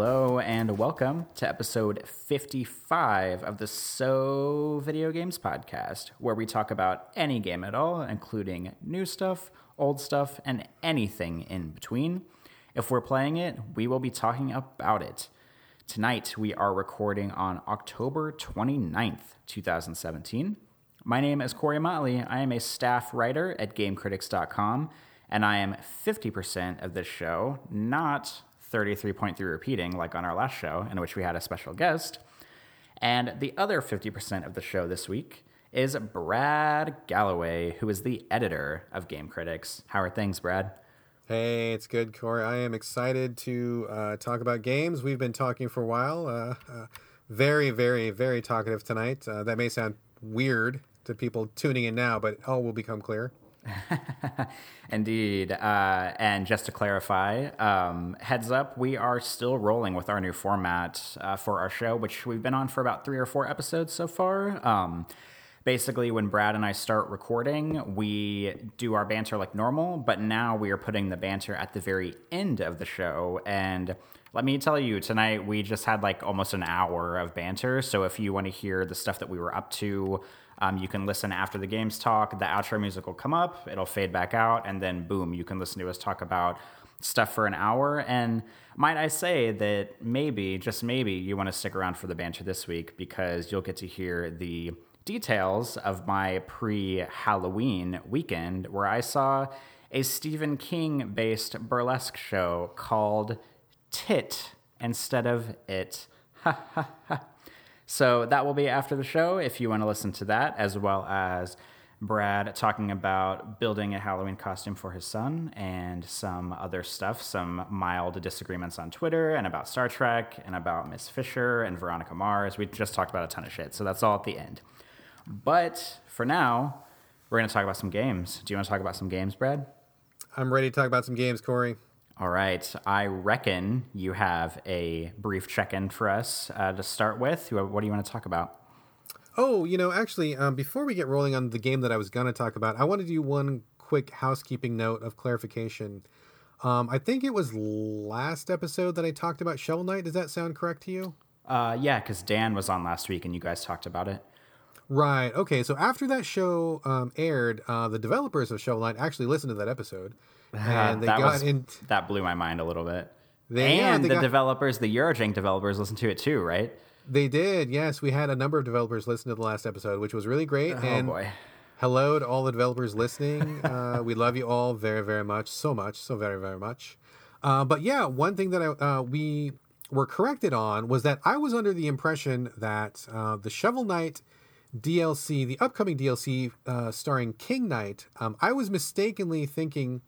and welcome to episode 55 of the So Video Games Podcast, where we talk about any game at all, including new stuff, old stuff, and anything in between. If we're playing it, we will be talking about it. Tonight, we are recording on October 29th, 2017. My name is Corey Motley. I am a staff writer at GameCritics.com, and I am 50% of this show, not 33.3 repeating like on our last show, in which we had a special guest. And the other 50% of the show this week is Brad Galloway, who is the editor of Game Critics. How are things, Brad? Hey, it's good, Corey. I am excited to uh, talk about games. We've been talking for a while. Uh, uh, very, very, very talkative tonight. Uh, that may sound weird to people tuning in now, but all will become clear. Indeed. Uh, and just to clarify, um, heads up, we are still rolling with our new format uh, for our show, which we've been on for about three or four episodes so far. Um, basically, when Brad and I start recording, we do our banter like normal, but now we are putting the banter at the very end of the show. And let me tell you, tonight we just had like almost an hour of banter. So if you want to hear the stuff that we were up to, um, you can listen after the games talk. The outro music will come up, it'll fade back out, and then boom, you can listen to us talk about stuff for an hour. And might I say that maybe, just maybe, you want to stick around for the banter this week because you'll get to hear the details of my pre Halloween weekend where I saw a Stephen King based burlesque show called Tit instead of It. Ha ha ha. So that will be after the show if you want to listen to that, as well as Brad talking about building a Halloween costume for his son and some other stuff, some mild disagreements on Twitter and about Star Trek and about Miss Fisher and Veronica Mars. We just talked about a ton of shit, so that's all at the end. But for now, we're going to talk about some games. Do you want to talk about some games, Brad? I'm ready to talk about some games, Corey. All right. I reckon you have a brief check in for us uh, to start with. What do you want to talk about? Oh, you know, actually, um, before we get rolling on the game that I was going to talk about, I want to do one quick housekeeping note of clarification. Um, I think it was last episode that I talked about Shovel Knight. Does that sound correct to you? Uh, yeah, because Dan was on last week and you guys talked about it. Right. Okay. So after that show um, aired, uh, the developers of Shovel Knight actually listened to that episode and they that got was, in. That blew my mind a little bit. They, and yeah, the got, developers, the Eurojank developers, listened to it too, right? They did. Yes, we had a number of developers listen to the last episode, which was really great. Oh and boy. Hello to all the developers listening. uh, we love you all very, very much, so much, so very, very much. Uh, but yeah, one thing that I, uh, we were corrected on was that I was under the impression that uh, the Shovel Knight DLC, the upcoming DLC uh, starring King Knight, um, I was mistakenly thinking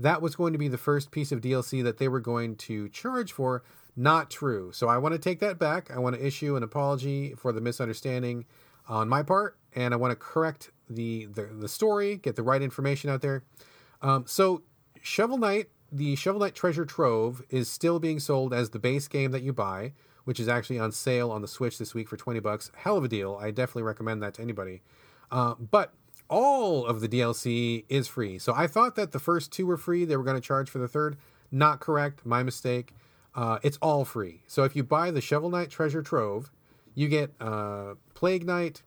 that was going to be the first piece of DLC that they were going to charge for. Not true. So I want to take that back. I want to issue an apology for the misunderstanding on my part, and I want to correct the the, the story, get the right information out there. Um, so Shovel Knight, the Shovel Knight Treasure Trove, is still being sold as the base game that you buy, which is actually on sale on the Switch this week for twenty bucks. Hell of a deal. I definitely recommend that to anybody. Uh, but all of the DLC is free. So I thought that the first two were free. They were going to charge for the third. Not correct. My mistake. Uh, it's all free. So if you buy the Shovel Knight Treasure Trove, you get uh, Plague Knight,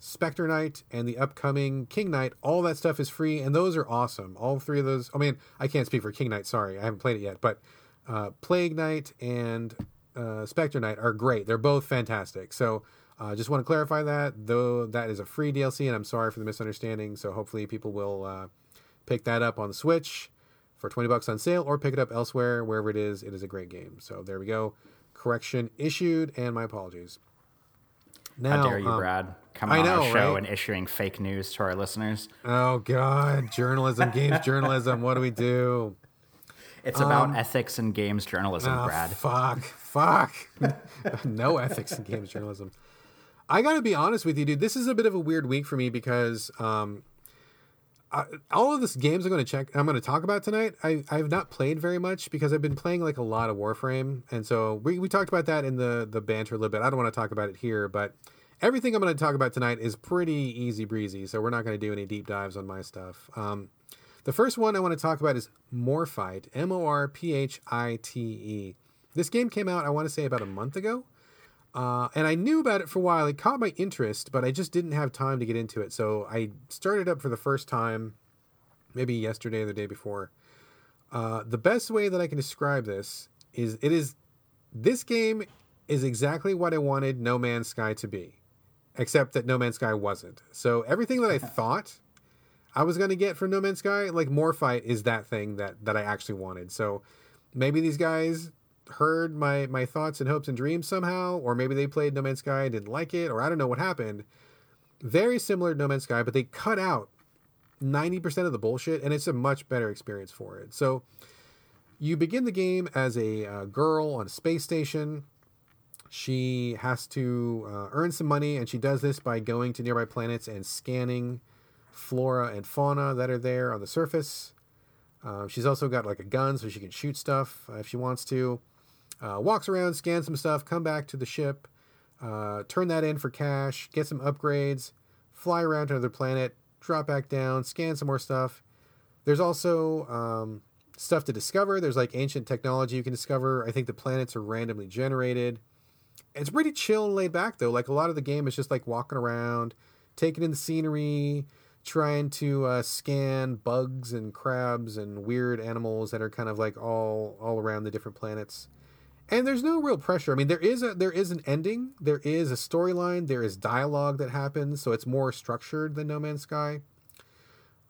Spectre Knight, and the upcoming King Knight. All that stuff is free, and those are awesome. All three of those. I mean, I can't speak for King Knight. Sorry, I haven't played it yet. But uh, Plague Knight and uh, Spectre Knight are great. They're both fantastic. So uh, just want to clarify that, though that is a free DLC, and I'm sorry for the misunderstanding. So hopefully people will uh, pick that up on the Switch for 20 bucks on sale, or pick it up elsewhere, wherever it is. It is a great game. So there we go. Correction issued, and my apologies. Now, How dare you, um, Brad? Coming on our show right? and issuing fake news to our listeners. Oh God, journalism, games journalism. What do we do? It's about um, ethics and games journalism, oh, Brad. Fuck, fuck. no ethics in games journalism. I got to be honest with you, dude. This is a bit of a weird week for me because um, I, all of this games I'm going to check, I'm going to talk about tonight. I I've not played very much because I've been playing like a lot of Warframe, and so we, we talked about that in the the banter a little bit. I don't want to talk about it here, but everything I'm going to talk about tonight is pretty easy breezy. So we're not going to do any deep dives on my stuff. Um, the first one I want to talk about is Morphite, M O R P H I T E. This game came out, I want to say, about a month ago. Uh, and I knew about it for a while. It caught my interest, but I just didn't have time to get into it. So I started up for the first time, maybe yesterday or the day before. Uh, the best way that I can describe this is it is this game is exactly what I wanted No Man's Sky to be, except that No Man's Sky wasn't. So everything that I thought I was going to get from No Man's Sky, like Morphite, is that thing that that I actually wanted. So maybe these guys heard my my thoughts and hopes and dreams somehow, or maybe they played No Man's Sky and didn't like it, or I don't know what happened. Very similar to No Man's Sky, but they cut out 90% of the bullshit, and it's a much better experience for it. So you begin the game as a uh, girl on a space station. She has to uh, earn some money, and she does this by going to nearby planets and scanning flora and fauna that are there on the surface. Uh, she's also got like a gun so she can shoot stuff uh, if she wants to. Uh, walks around, scans some stuff, come back to the ship, uh, turn that in for cash, get some upgrades, fly around to another planet, drop back down, scan some more stuff. There's also um, stuff to discover. There's like ancient technology you can discover. I think the planets are randomly generated. It's pretty chill and laid back though. Like a lot of the game is just like walking around, taking in the scenery, trying to uh, scan bugs and crabs and weird animals that are kind of like all all around the different planets. And there's no real pressure. I mean, there is a there is an ending, there is a storyline, there is dialogue that happens, so it's more structured than No Man's Sky.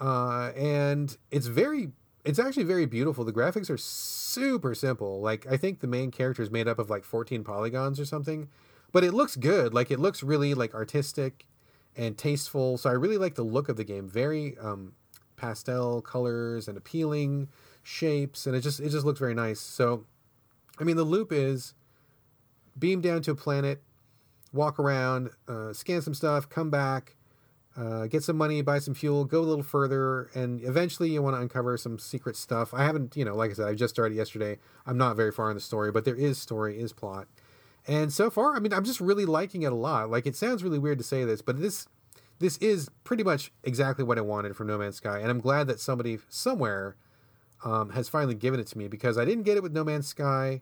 Uh, and it's very it's actually very beautiful. The graphics are super simple. Like I think the main character is made up of like 14 polygons or something, but it looks good. Like it looks really like artistic and tasteful. So I really like the look of the game. Very um, pastel colors and appealing shapes, and it just it just looks very nice. So, I mean, the loop is beam down to a planet, walk around, uh, scan some stuff, come back. Uh, get some money, buy some fuel, go a little further, and eventually you want to uncover some secret stuff. I haven't, you know, like I said, I just started yesterday. I'm not very far in the story, but there is story, is plot. And so far, I mean, I'm just really liking it a lot. Like it sounds really weird to say this, but this this is pretty much exactly what I wanted from No Man's Sky, and I'm glad that somebody somewhere um, has finally given it to me because I didn't get it with No Man's Sky.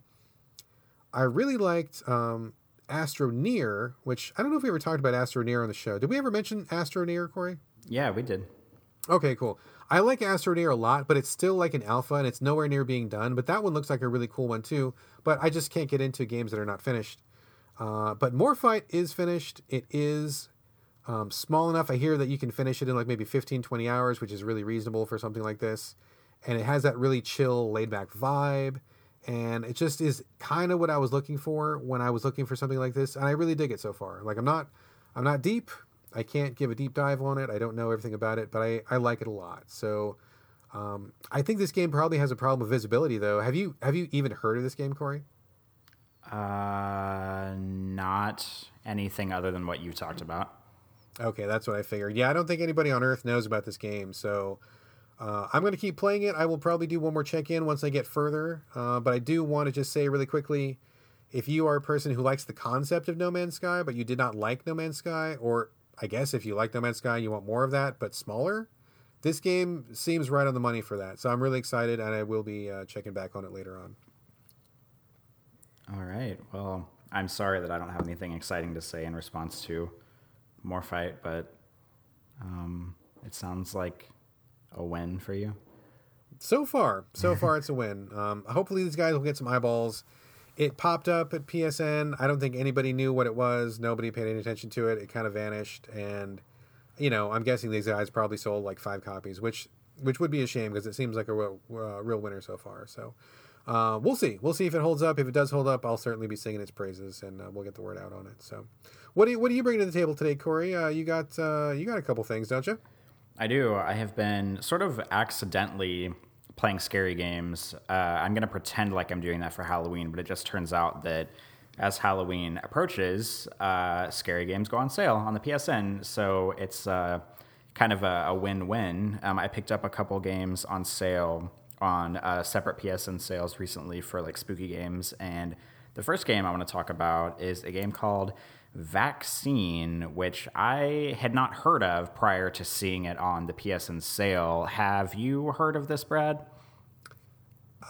I really liked um, Astroneer, which I don't know if we ever talked about Astro Astroneer on the show. Did we ever mention Astro Astroneer, Corey? Yeah, we did. Okay, cool. I like Astro Astroneer a lot, but it's still like an alpha and it's nowhere near being done. But that one looks like a really cool one too. But I just can't get into games that are not finished. Uh, but Morphite is finished. It is um, small enough. I hear that you can finish it in like maybe 15, 20 hours, which is really reasonable for something like this. And it has that really chill, laid back vibe. And it just is kind of what I was looking for when I was looking for something like this. And I really dig it so far. Like I'm not, I'm not deep. I can't give a deep dive on it. I don't know everything about it, but I, I like it a lot. So um, I think this game probably has a problem with visibility, though. Have you have you even heard of this game, Corey? Uh, not anything other than what you talked about. Okay, that's what I figured. Yeah, I don't think anybody on Earth knows about this game, so uh, I'm going to keep playing it. I will probably do one more check in once I get further, uh, but I do want to just say really quickly if you are a person who likes the concept of No Man's Sky, but you did not like No Man's Sky, or I guess if you like No Man's Sky, you want more of that, but smaller, this game seems right on the money for that. So I'm really excited, and I will be uh, checking back on it later on. All right. Well, I'm sorry that I don't have anything exciting to say in response to Morphite, but um, it sounds like a win for you. So far, so far, it's a win. Um, hopefully, these guys will get some eyeballs. It popped up at PSN. I don't think anybody knew what it was. Nobody paid any attention to it. It kind of vanished, and you know, I'm guessing these guys probably sold like five copies, which which would be a shame because it seems like a real, uh, real winner so far. So uh, we'll see. We'll see if it holds up. If it does hold up, I'll certainly be singing its praises, and uh, we'll get the word out on it. So, what do you what do you bring to the table today, Corey? Uh, you got uh, you got a couple things, don't you? I do. I have been sort of accidentally playing scary games. Uh, I'm going to pretend like I'm doing that for Halloween, but it just turns out that as Halloween approaches, uh, scary games go on sale on the PSN. So it's kind of a, a win-win. Um, I picked up a couple games on sale on uh, separate PSN sales recently for like spooky games. And the first game I want to talk about is a game called Vaccine, which I had not heard of prior to seeing it on the PSN sale. Have you heard of this, Brad?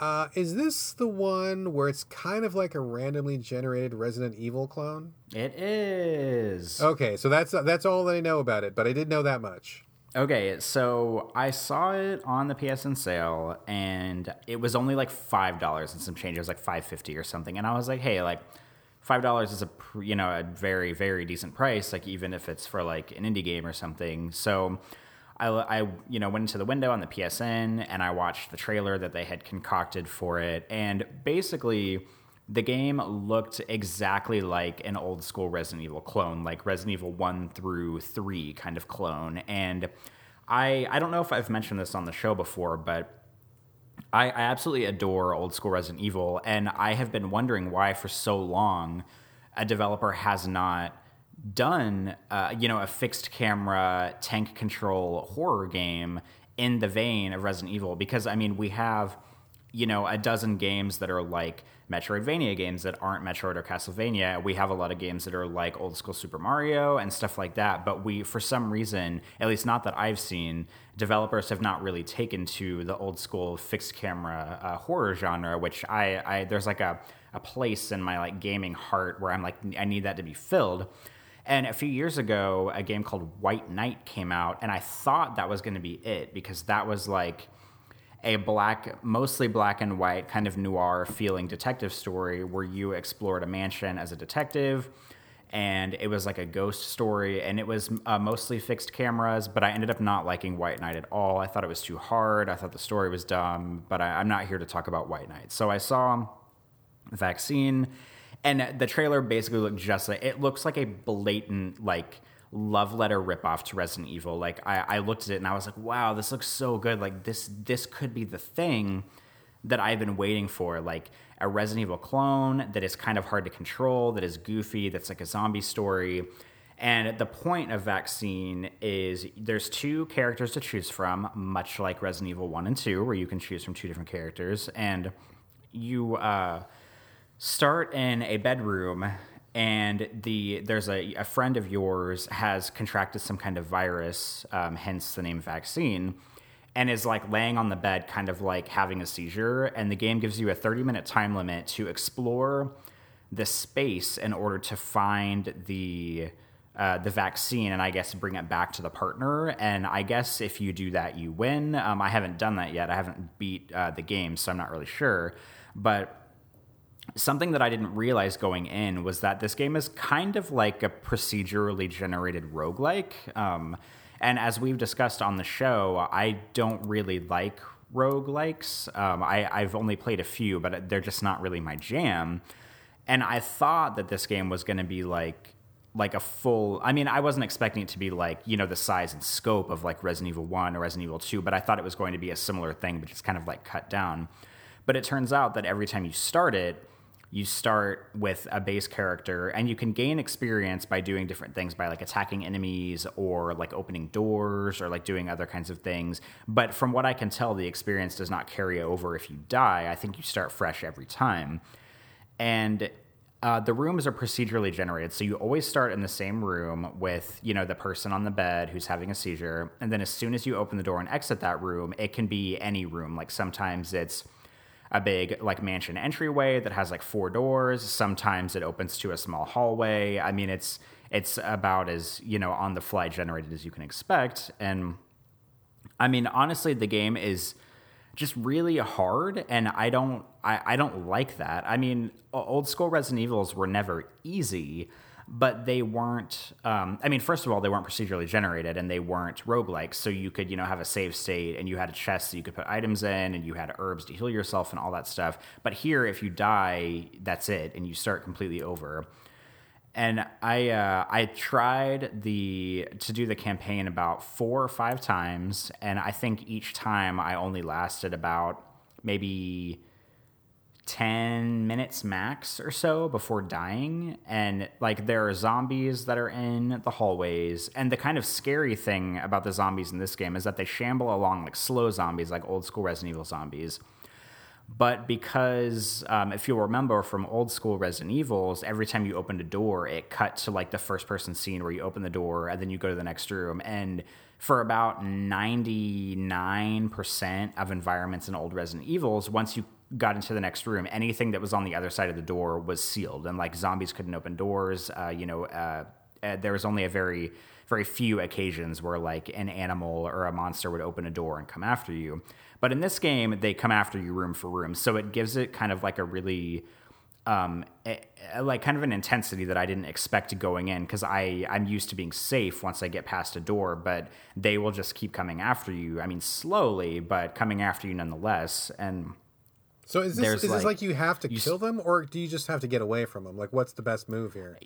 Uh, is this the one where it's kind of like a randomly generated Resident Evil clone? It is. Okay, so that's that's all that I know about it, but I did know that much. Okay, so I saw it on the PSN sale, and it was only like five dollars and some change. It was like five fifty or something, and I was like, hey, like five dollars is a you know a very very decent price, like even if it's for like an indie game or something. So I, I you know went into the window on the PSN and I watched the trailer that they had concocted for it, and basically the game looked exactly like an old school Resident Evil clone, like Resident Evil one through three kind of clone. And I I don't know if I've mentioned this on the show before, but I, I absolutely adore old school Resident Evil, and I have been wondering why for so long a developer has not done uh, you know a fixed camera tank control horror game in the vein of Resident Evil because I mean we have you know a dozen games that are like Metroidvania games that aren't Metroid or Castlevania. We have a lot of games that are like old school Super Mario and stuff like that. But we, for some reason, at least not that I've seen, developers have not really taken to the old school fixed camera uh, horror genre, which I, I there's like a, a place in my like gaming heart where I'm like I need that to be filled. And a few years ago, a game called White Night came out, and I thought that was going to be it because that was like a black, mostly black and white, kind of noir feeling detective story where you explored a mansion as a detective. And it was like a ghost story, and it was uh, mostly fixed cameras. But I ended up not liking White Night at all. I thought it was too hard. I thought the story was dumb. But I, I'm not here to talk about White Night. So I saw Vaccine, and the trailer basically looked just like it looks like a blatant like love letter ripoff to Resident Evil. Like I, I looked at it and I was like, wow, this looks so good. Like this this could be the thing that I've been waiting for. Like a Resident Evil clone that is kind of hard to control, that is goofy, that's like a zombie story. And the point of Vaccine is there's two characters to choose from, much like Resident Evil 1 and 2, where you can choose from two different characters. And you uh, start in a bedroom and the there's a, a friend of yours has contracted some kind of virus, um, hence the name vaccine, and is like laying on the bed, kind of like having a seizure. And the game gives you a 30 minute time limit to explore the space in order to find the uh, the vaccine and I guess bring it back to the partner. And I guess if you do that, you win. Um, I haven't done that yet. I haven't beat uh, the game, so I'm not really sure. But something that I didn't realize going in was that this game is kind of like a procedurally generated roguelike. Um, and as we've discussed on the show, I don't really like roguelikes. Um, I, I've only played a few, but they're just not really my jam. And I thought that this game was going to be like like a full I mean I wasn't expecting it to be like you know the size and scope of like Resident Evil 1 or Resident Evil 2 but I thought it was going to be a similar thing but just kind of like cut down but it turns out that every time you start it you start with a base character and you can gain experience by doing different things by like attacking enemies or like opening doors or like doing other kinds of things. But from what i can tell the experience does not carry over if you die. I think you start fresh every time. And uh, the rooms are procedurally generated. So you always start in the same room with you know the person on the bed who's having a seizure. And then as soon as you open the door and exit that room it can be any room. Like sometimes it's a big like mansion entryway that has like four doors. Sometimes it opens to a small hallway. I mean, it's it's about as you know on the fly generated as you can expect. And I mean, honestly, the game is just really hard, and I don't I, I don't like that. I mean, old school Resident Evils were never easy but they weren't um, i mean first of all they weren't procedurally generated and they weren't roguelikes so you could you know have a save state and you had a chest that you could put items in and you had herbs to heal yourself and all that stuff. But here if you die that's it and you start completely over. And I uh, I tried the to do the campaign about four or five times, and I think each time I only lasted about maybe 10 minutes max or so before dying and like there are zombies that are in the hallways and the kind of scary thing about the zombies in this game is that they shamble along like slow zombies like old school resident evil zombies. But because um, if you'll remember from old school resident evils every time you opened a door it cut to like the first person scene where you open the door and then you go to the next room. And for about 99% of environments in old resident evils once you got into the next room, anything that was on the other side of the door was sealed, and like zombies couldn't open doors. Uh, you know, uh, uh, there was only a very very few occasions where like an animal or a monster would open a door and come after you. But in this game, they come after you room for room, so it gives it kind of like a really um, like kind of an intensity that I didn't expect going in because I I'm used to being safe once I get past a door, but they will just keep coming after you. I mean, slowly, but coming after you nonetheless. And so is this is like, this like you have to you kill them, or do you just have to get away from them? Like, what's the best move here?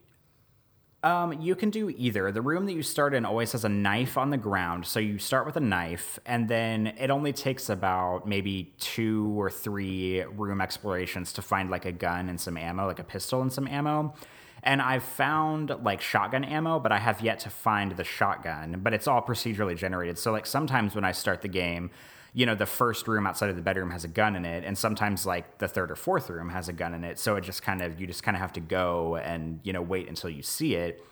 Um, you can do either. The room that you start in always has a knife on the ground. So you start with a knife, and then it only takes about maybe two or three room explorations to find like a gun and some ammo, like a pistol and some ammo. And I've found like shotgun ammo, but I have yet to find the shotgun. But it's all procedurally generated. So, like, sometimes when I start the game, you know, the first room outside of the bedroom has a gun in it, and sometimes like the third or fourth room has a gun in it. So it just kind of you just kind of have to go and you know wait until you see it.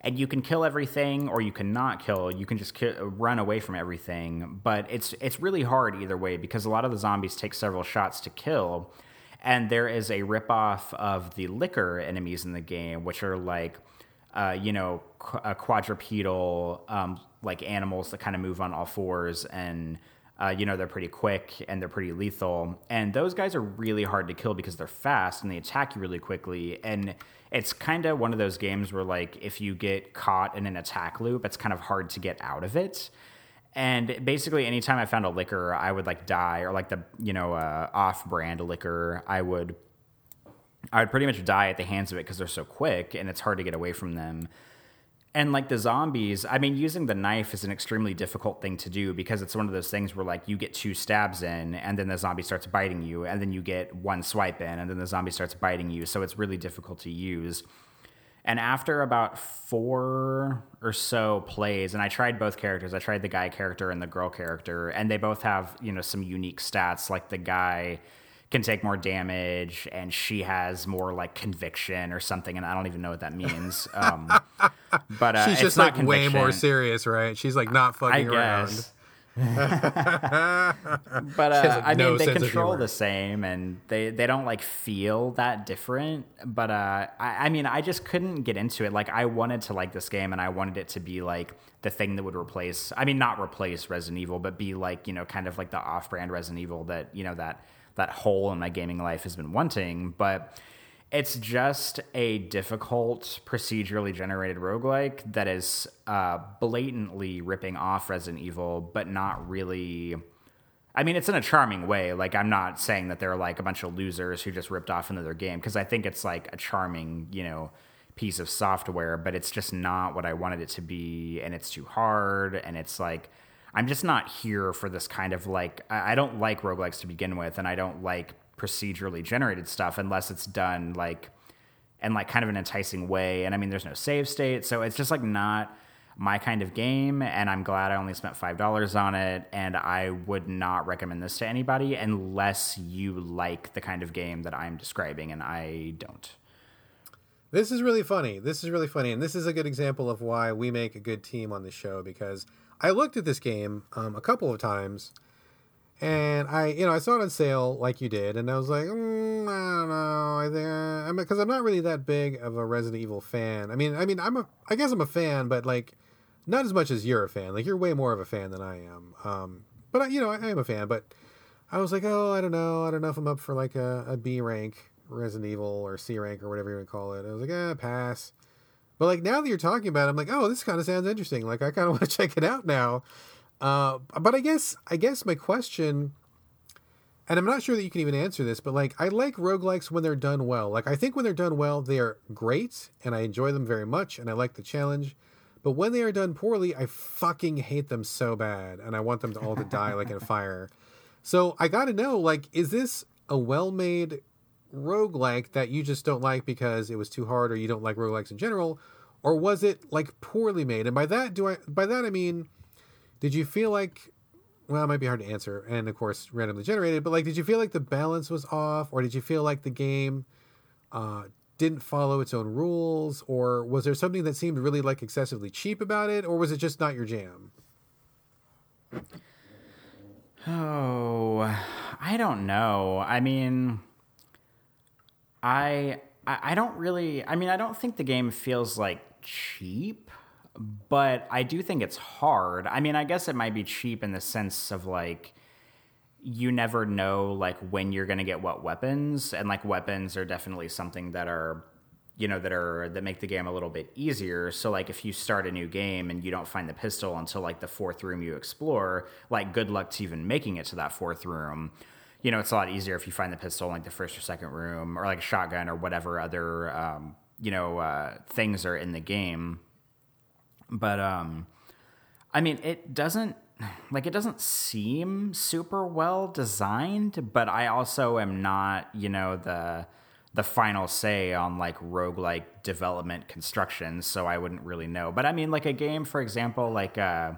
And you can kill everything, or you cannot kill. You can just ki- run away from everything. But it's it's really hard either way because a lot of the zombies take several shots to kill, and there is a ripoff of the licker enemies in the game, which are like, uh, you know, qu- quadrupedal um, like animals that kind of move on all fours and uh, you know, they're pretty quick and they're pretty lethal. And those guys are really hard to kill because they're fast and they attack you really quickly. And it's kind of one of those games where, like, if you get caught in an attack loop, it's kind of hard to get out of it. And basically, anytime I found a licker, I would like die, or like the you know uh, off-brand licker, I would I would pretty much die at the hands of it because they're so quick and it's hard to get away from them. And like the zombies, I mean, using the knife is an extremely difficult thing to do because it's one of those things where like you get two stabs in and then the zombie starts biting you, and then you get one swipe in and then the zombie starts biting you. So it's really difficult to use. And after about four or so plays, and I tried both characters, I tried the guy character and the girl character, and they both have, you know, some unique stats. Like the guy can take more damage and she has more like conviction or something and i don't even know what that means um, but uh, she's just like way more serious right she's like not fucking around but uh, I no mean, they control the same, and they they don't like feel that different. But uh, I, I mean, I just couldn't get into it. Like, I wanted to like this game, and I wanted it to be like the thing that would replace. I mean, not replace Resident Evil, but be like you know, kind of like the off-brand Resident Evil that you know that that hole in my gaming life has been wanting. But it's just a difficult procedurally generated roguelike that is uh, blatantly ripping off Resident Evil, but not really. I mean, it's in a charming way. Like, I'm not saying that they're like a bunch of losers who just ripped off another game, because I think it's like a charming, you know, piece of software, but it's just not what I wanted it to be, and it's too hard, and it's like I'm just not here for this kind of like I don't like roguelikes to begin with, and I don't like procedurally generated stuff unless it's done like and like kind of an enticing way. And I mean, there's no save state, so it's just like not my kind of game. And I'm glad I only spent five dollars on it. And I would not recommend this to anybody unless you like the kind of game that I'm describing, and I don't. This is really funny. This is really funny, and this is a good example of why we make a good team on the show because I looked at this game um, a couple of times, and I, you know, I saw it on sale like you did, and I was like, mm, I don't know, I think, I mean, because I'm not really that big of a Resident Evil fan. I mean, I mean, I'm a, I guess I'm a fan, but like, not as much as you're a fan. Like, you're way more of a fan than I am. Um, but I, you know, I, I am a fan. But I was like, oh, I don't know, I don't know if I'm up for like a, a B rank Resident Evil or C rank or whatever you would call it. I was like, ah, pass. But like now that you're talking about it, I'm like, oh, this kind of sounds interesting. Like I kind of want to check it out now. Uh, but I guess I guess my question, and I'm not sure that you can even answer this, but like I like roguelikes when they're done well. Like I think when they're done well, they are great, and I enjoy them very much, and I like the challenge. But when they are done poorly, I fucking hate them so bad, and I want them to all to die like in a fire. So I got to know, like, is this a well-made roguelike that you just don't like because it was too hard or you don't like roguelikes in general? Or was it like poorly made? And by that do i by that i mean did you feel like well it might be hard to answer and of course randomly generated but like did you feel like the balance was off? Or did you feel like the game uh, didn't follow its own rules? Or was there something that seemed really like excessively cheap about it? Or was it just not your jam? Oh, I don't know. I mean, I I don't really. I mean, I don't think the game feels like cheap, but I do think it's hard. I mean, I guess it might be cheap in the sense of like you never know like when you're going to get what weapons and like weapons are definitely something that are you know that are that make the game a little bit easier so like if you start a new game and you don't find the pistol until like the fourth room you explore like good luck to even making it to that fourth room you know it's a lot easier if you find the pistol in like the first or second room or like a shotgun or whatever other um, you know uh, things are in the game but um i mean it doesn't like it doesn't seem super well designed, but I also am not, you know, the the final say on like roguelike development construction, so I wouldn't really know. But I mean like a game, for example, like uh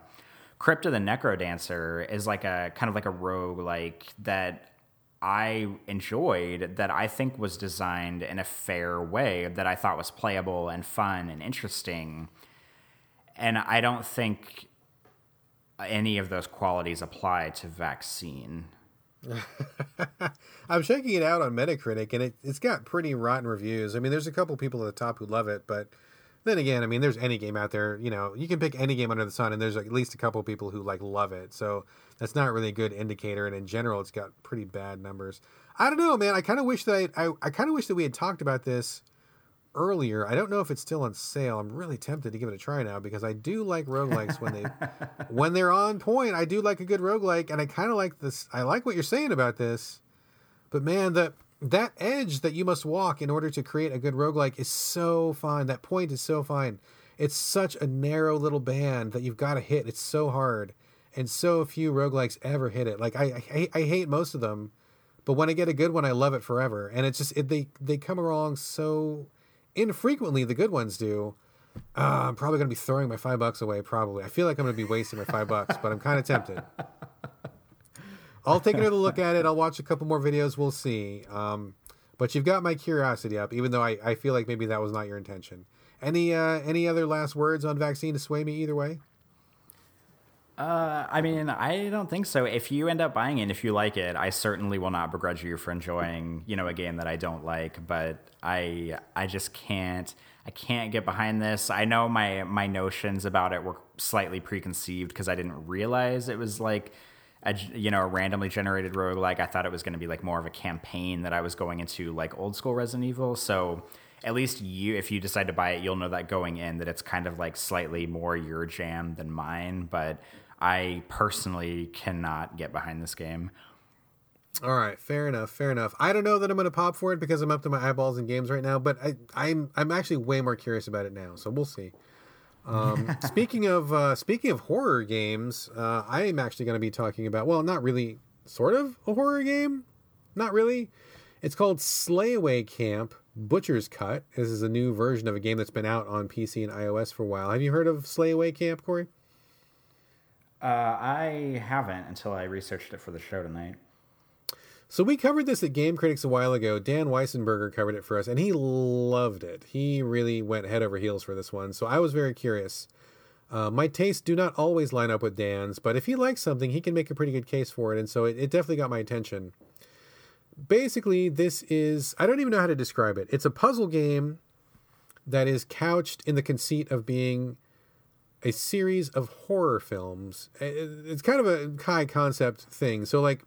Crypt of the Necrodancer is like a kind of like a rogue like that I enjoyed that I think was designed in a fair way that I thought was playable and fun and interesting. And I don't think any of those qualities apply to vaccine. I'm checking it out on Metacritic, and it, it's got pretty rotten reviews. I mean, there's a couple people at the top who love it, but then again, I mean, there's any game out there. You know, you can pick any game under the sun, and there's at least a couple people who like love it. So that's not really a good indicator. And in general, it's got pretty bad numbers. I don't know, man. I kind of wish that I, I, I kind of wish that we had talked about this earlier. I don't know if it's still on sale. I'm really tempted to give it a try now because I do like roguelikes when they when they're on point. I do like a good roguelike and I kind of like this I like what you're saying about this. But man, the that edge that you must walk in order to create a good roguelike is so fine. That point is so fine. It's such a narrow little band that you've got to hit. It's so hard. And so few roguelikes ever hit it. Like I, I, I hate most of them, but when I get a good one, I love it forever. And it's just it, they they come along so infrequently the good ones do. Uh, I'm probably going to be throwing my five bucks away. Probably, I feel like I'm going to be wasting my five bucks, but I'm kind of tempted. I'll take another look at it. I'll watch a couple more videos. We'll see. Um, but you've got my curiosity up, even though I, I feel like maybe that was not your intention. Any uh, any other last words on vaccine to sway me either way? Uh, I mean, I don't think so. If you end up buying it, if you like it, I certainly will not begrudge you for enjoying, you know, a game that I don't like. But I, I just can't, I can't get behind this. I know my my notions about it were slightly preconceived because I didn't realize it was like, a, you know, a randomly generated roguelike. I thought it was going to be like more of a campaign that I was going into, like old school Resident Evil. So at least you, if you decide to buy it, you'll know that going in that it's kind of like slightly more your jam than mine. But I personally cannot get behind this game. All right, fair enough, fair enough. I don't know that I'm going to pop for it because I'm up to my eyeballs in games right now, but I, I'm I'm actually way more curious about it now, so we'll see. Um, speaking of uh, speaking of horror games, uh, I am actually going to be talking about well, not really, sort of a horror game, not really. It's called Slayaway Camp Butcher's Cut. This is a new version of a game that's been out on PC and iOS for a while. Have you heard of Slayaway Camp, Corey? Uh, I haven't until I researched it for the show tonight. So we covered this at Game Critics a while ago. Dan Weissenberger covered it for us, and he loved it. He really went head over heels for this one. So I was very curious. Uh, my tastes do not always line up with Dan's, but if he likes something, he can make a pretty good case for it, and so it, it definitely got my attention. Basically, this is I don't even know how to describe it. It's a puzzle game that is couched in the conceit of being a series of horror films. It's kind of a high concept thing. So, like,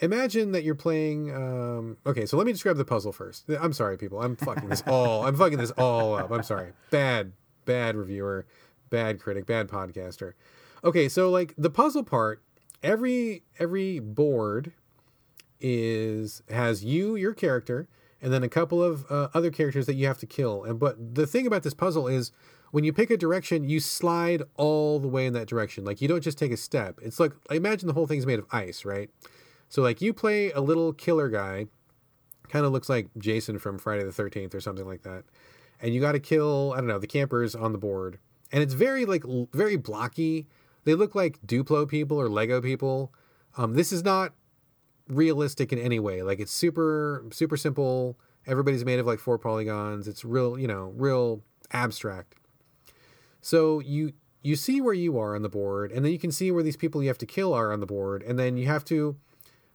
imagine that you're playing. Um, okay, so let me describe the puzzle first. I'm sorry, people. I'm fucking this all. I'm fucking this all up. I'm sorry. Bad, bad reviewer, bad critic, bad podcaster. Okay, so like the puzzle part, every every board is has you, your character, and then a couple of uh, other characters that you have to kill. And but the thing about this puzzle is when you pick a direction, you slide all the way in that direction. Like you don't just take a step. It's like imagine the whole thing's made of ice, right? So like you play a little killer guy, kind of looks like Jason from Friday the 13th or something like that. And you got to kill, I don't know, the campers on the board. And it's very like very blocky. They look like Duplo people or Lego people. Um, this is not realistic in any way. Like it's super super simple. Everybody's made of like four polygons. It's real, you know, real abstract. So you you see where you are on the board, and then you can see where these people you have to kill are on the board, and then you have to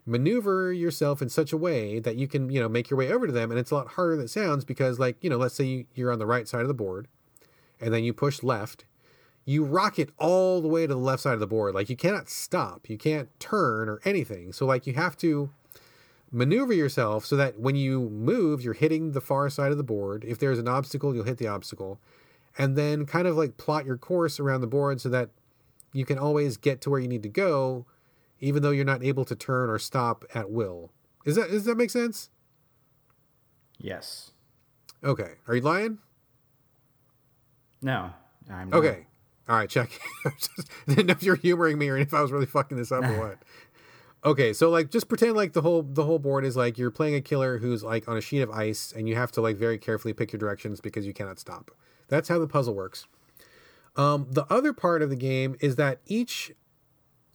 maneuver yourself in such a way that you can, you know, make your way over to them. And it's a lot harder than it sounds because, like, you know, let's say you, you're on the right side of the board, and then you push left, you rocket all the way to the left side of the board. Like, you cannot stop, you can't turn or anything. So, like, you have to maneuver yourself so that when you move, you're hitting the far side of the board. If there's an obstacle, you'll hit the obstacle and then kind of like plot your course around the board so that you can always get to where you need to go, even though you're not able to turn or stop at will. Is that does that make sense? Yes. Okay. Are you lying? No. I'm not. Okay. All right, check. didn't know if you're humoring me or if I was really fucking this up or what. Okay, so like just pretend like the whole the whole board is like you're playing a killer who's like on a sheet of ice and you have to like very carefully pick your directions because you cannot stop. That's how the puzzle works. Um, the other part of the game is that each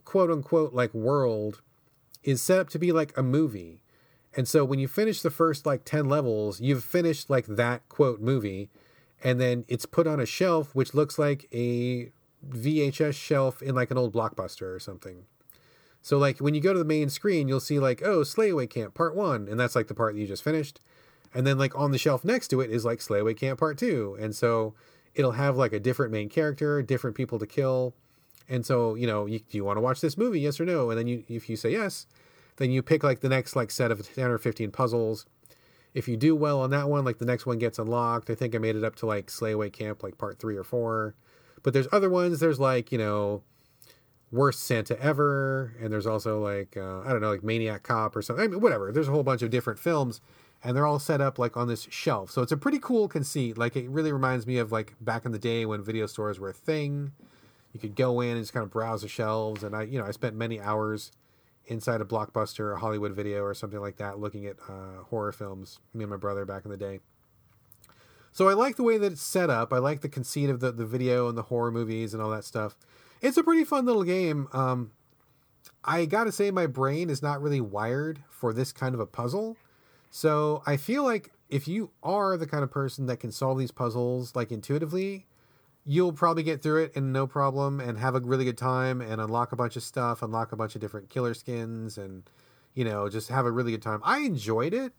quote unquote like world is set up to be like a movie. And so when you finish the first like 10 levels, you've finished like that quote movie. And then it's put on a shelf, which looks like a VHS shelf in like an old blockbuster or something. So like when you go to the main screen, you'll see like, oh, Slayaway Camp Part One, and that's like the part that you just finished and then like on the shelf next to it is like Slayaway Camp Part Two, and so it'll have like a different main character, different people to kill, and so you know, you, do you want to watch this movie? Yes or no? And then you, if you say yes, then you pick like the next like set of ten or fifteen puzzles. If you do well on that one, like the next one gets unlocked. I think I made it up to like Slayaway Camp, like part three or four. But there's other ones. There's like you know, worst Santa ever, and there's also like uh, I don't know, like Maniac Cop or something. I mean, whatever. There's a whole bunch of different films and they're all set up like on this shelf. So it's a pretty cool conceit. Like it really reminds me of like back in the day when video stores were a thing. You could go in and just kind of browse the shelves. And I, you know, I spent many hours inside a blockbuster, a Hollywood video, or something like that, looking at uh, horror films. Me and my brother back in the day. So I like the way that it's set up. I like the conceit of the the video and the horror movies and all that stuff. It's a pretty fun little game. Um, I gotta say, my brain is not really wired for this kind of a puzzle. So I feel like if you are the kind of person that can solve these puzzles like intuitively, you'll probably get through it and no problem and have a really good time and unlock a bunch of stuff, unlock a bunch of different killer skins and you know, just have a really good time. I enjoyed it,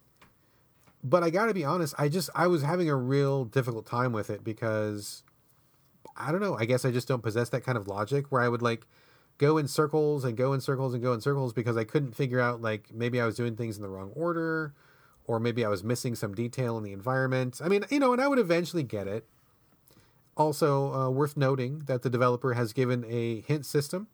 but I got to be honest, I just I was having a real difficult time with it because I don't know, I guess I just don't possess that kind of logic where I would like go in circles and go in circles and go in circles because I couldn't figure out like maybe I was doing things in the wrong order or maybe I was missing some detail in the environment. I mean, you know, and I would eventually get it. Also, uh, worth noting that the developer has given a hint system.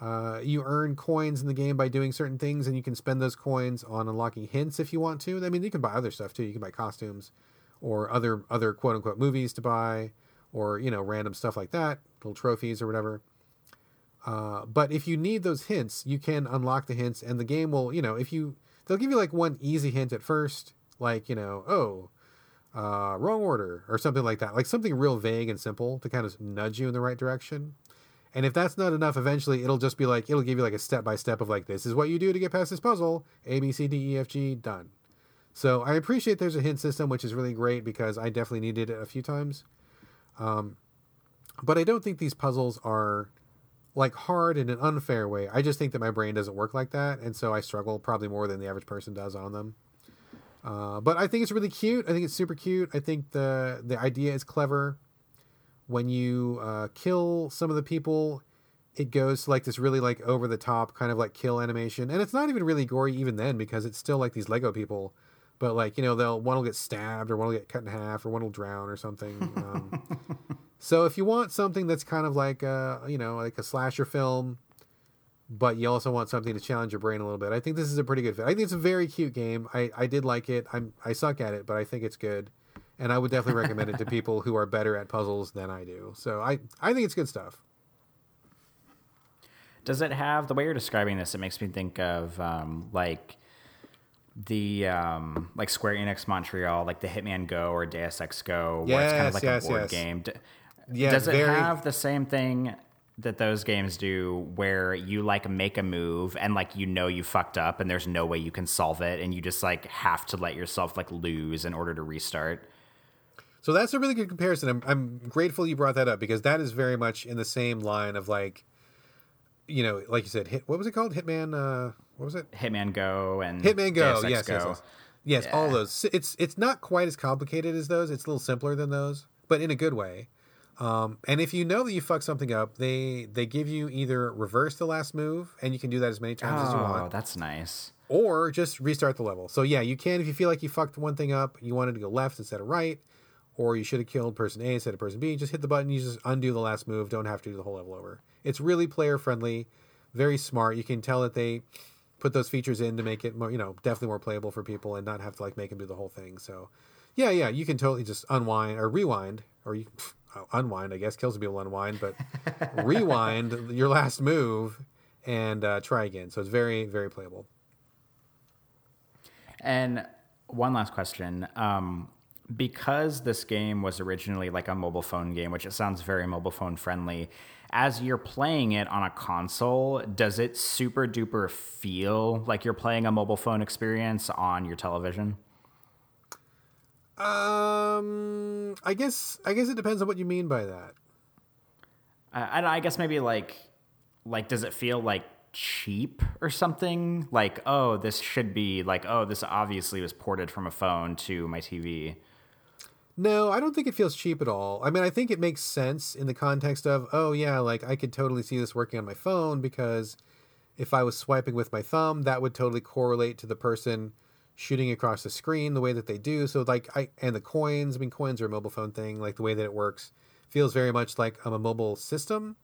Uh, you earn coins in the game by doing certain things, and you can spend those coins on unlocking hints if you want to. I mean, you can buy other stuff too. You can buy costumes or other other quote unquote movies to buy, or you know, random stuff like that, little trophies or whatever. Uh, but if you need those hints, you can unlock the hints, and the game will, you know, if you they'll give you like one easy hint at first, like you know, oh, uh, wrong order or something like that, like something real vague and simple to kind of nudge you in the right direction. And if that's not enough, eventually it'll just be like it'll give you like a step by step of like this is what you do to get past this puzzle. A B C D E F G done. So I appreciate there's a hint system, which is really great because I definitely needed it a few times. Um, but I don't think these puzzles are like hard in an unfair way. I just think that my brain doesn't work like that, and so I struggle probably more than the average person does on them. Uh, but I think it's really cute. I think it's super cute. I think the the idea is clever. When you uh, kill some of the people, it goes to like this really like over the top kind of like kill animation, and it's not even really gory even then because it's still like these Lego people. But like you know, they'll one will get stabbed or one will get cut in half or one will drown or something. Um, So if you want something that's kind of like a, you know, like a slasher film, but you also want something to challenge your brain a little bit, I think this is a pretty good fit. I think it's a very cute game. I, I did like it. I'm I suck at it, but I think it's good. And I would definitely recommend it to people who are better at puzzles than I do. So I, I think it's good stuff. Does it have the way you're describing this? It makes me think of um, like the um, like Square Enix Montreal, like the Hitman Go or Deus Ex Go, where yes, it's kind of like yes, a board yes. game. Yeah, Does it very... have the same thing that those games do where you like make a move and like you know you fucked up and there's no way you can solve it and you just like have to let yourself like lose in order to restart? So that's a really good comparison. I'm, I'm grateful you brought that up because that is very much in the same line of like, you know, like you said, hit. What was it called? Hitman. Uh, what was it? Hitman Go and Hitman Go. Yes, Go. yes, yes, yes. All those. It's it's not quite as complicated as those. It's a little simpler than those, but in a good way. Um, and if you know that you fuck something up, they they give you either reverse the last move, and you can do that as many times as you want. Oh, that's nice. or just restart the level. So yeah, you can if you feel like you fucked one thing up, you wanted to go left instead of right, or you should have killed person A instead of person B. Just hit the button. You just undo the last move. Don't have to do the whole level over. It's really player friendly, very smart. You can tell that they put those features in to make it more, you know, definitely more playable for people and not have to like make them do the whole thing. So yeah, yeah, you can totally just unwind or rewind or you unwind. I guess kills the people unwind, but rewind your last move and uh, try again. So it's very very playable. And one last question. Um, because this game was originally like a mobile phone game, which it sounds very mobile phone friendly, as you're playing it on a console, does it super duper feel like you're playing a mobile phone experience on your television? Um, I guess I guess it depends on what you mean by that. I, I, I guess maybe like, like, does it feel like cheap or something? Like, oh, this should be like, oh, this obviously was ported from a phone to my TV. No, I don't think it feels cheap at all. I mean, I think it makes sense in the context of, oh yeah, like I could totally see this working on my phone because if I was swiping with my thumb, that would totally correlate to the person shooting across the screen the way that they do. So like I and the coins, I mean coins are a mobile phone thing, like the way that it works feels very much like um, a mobile system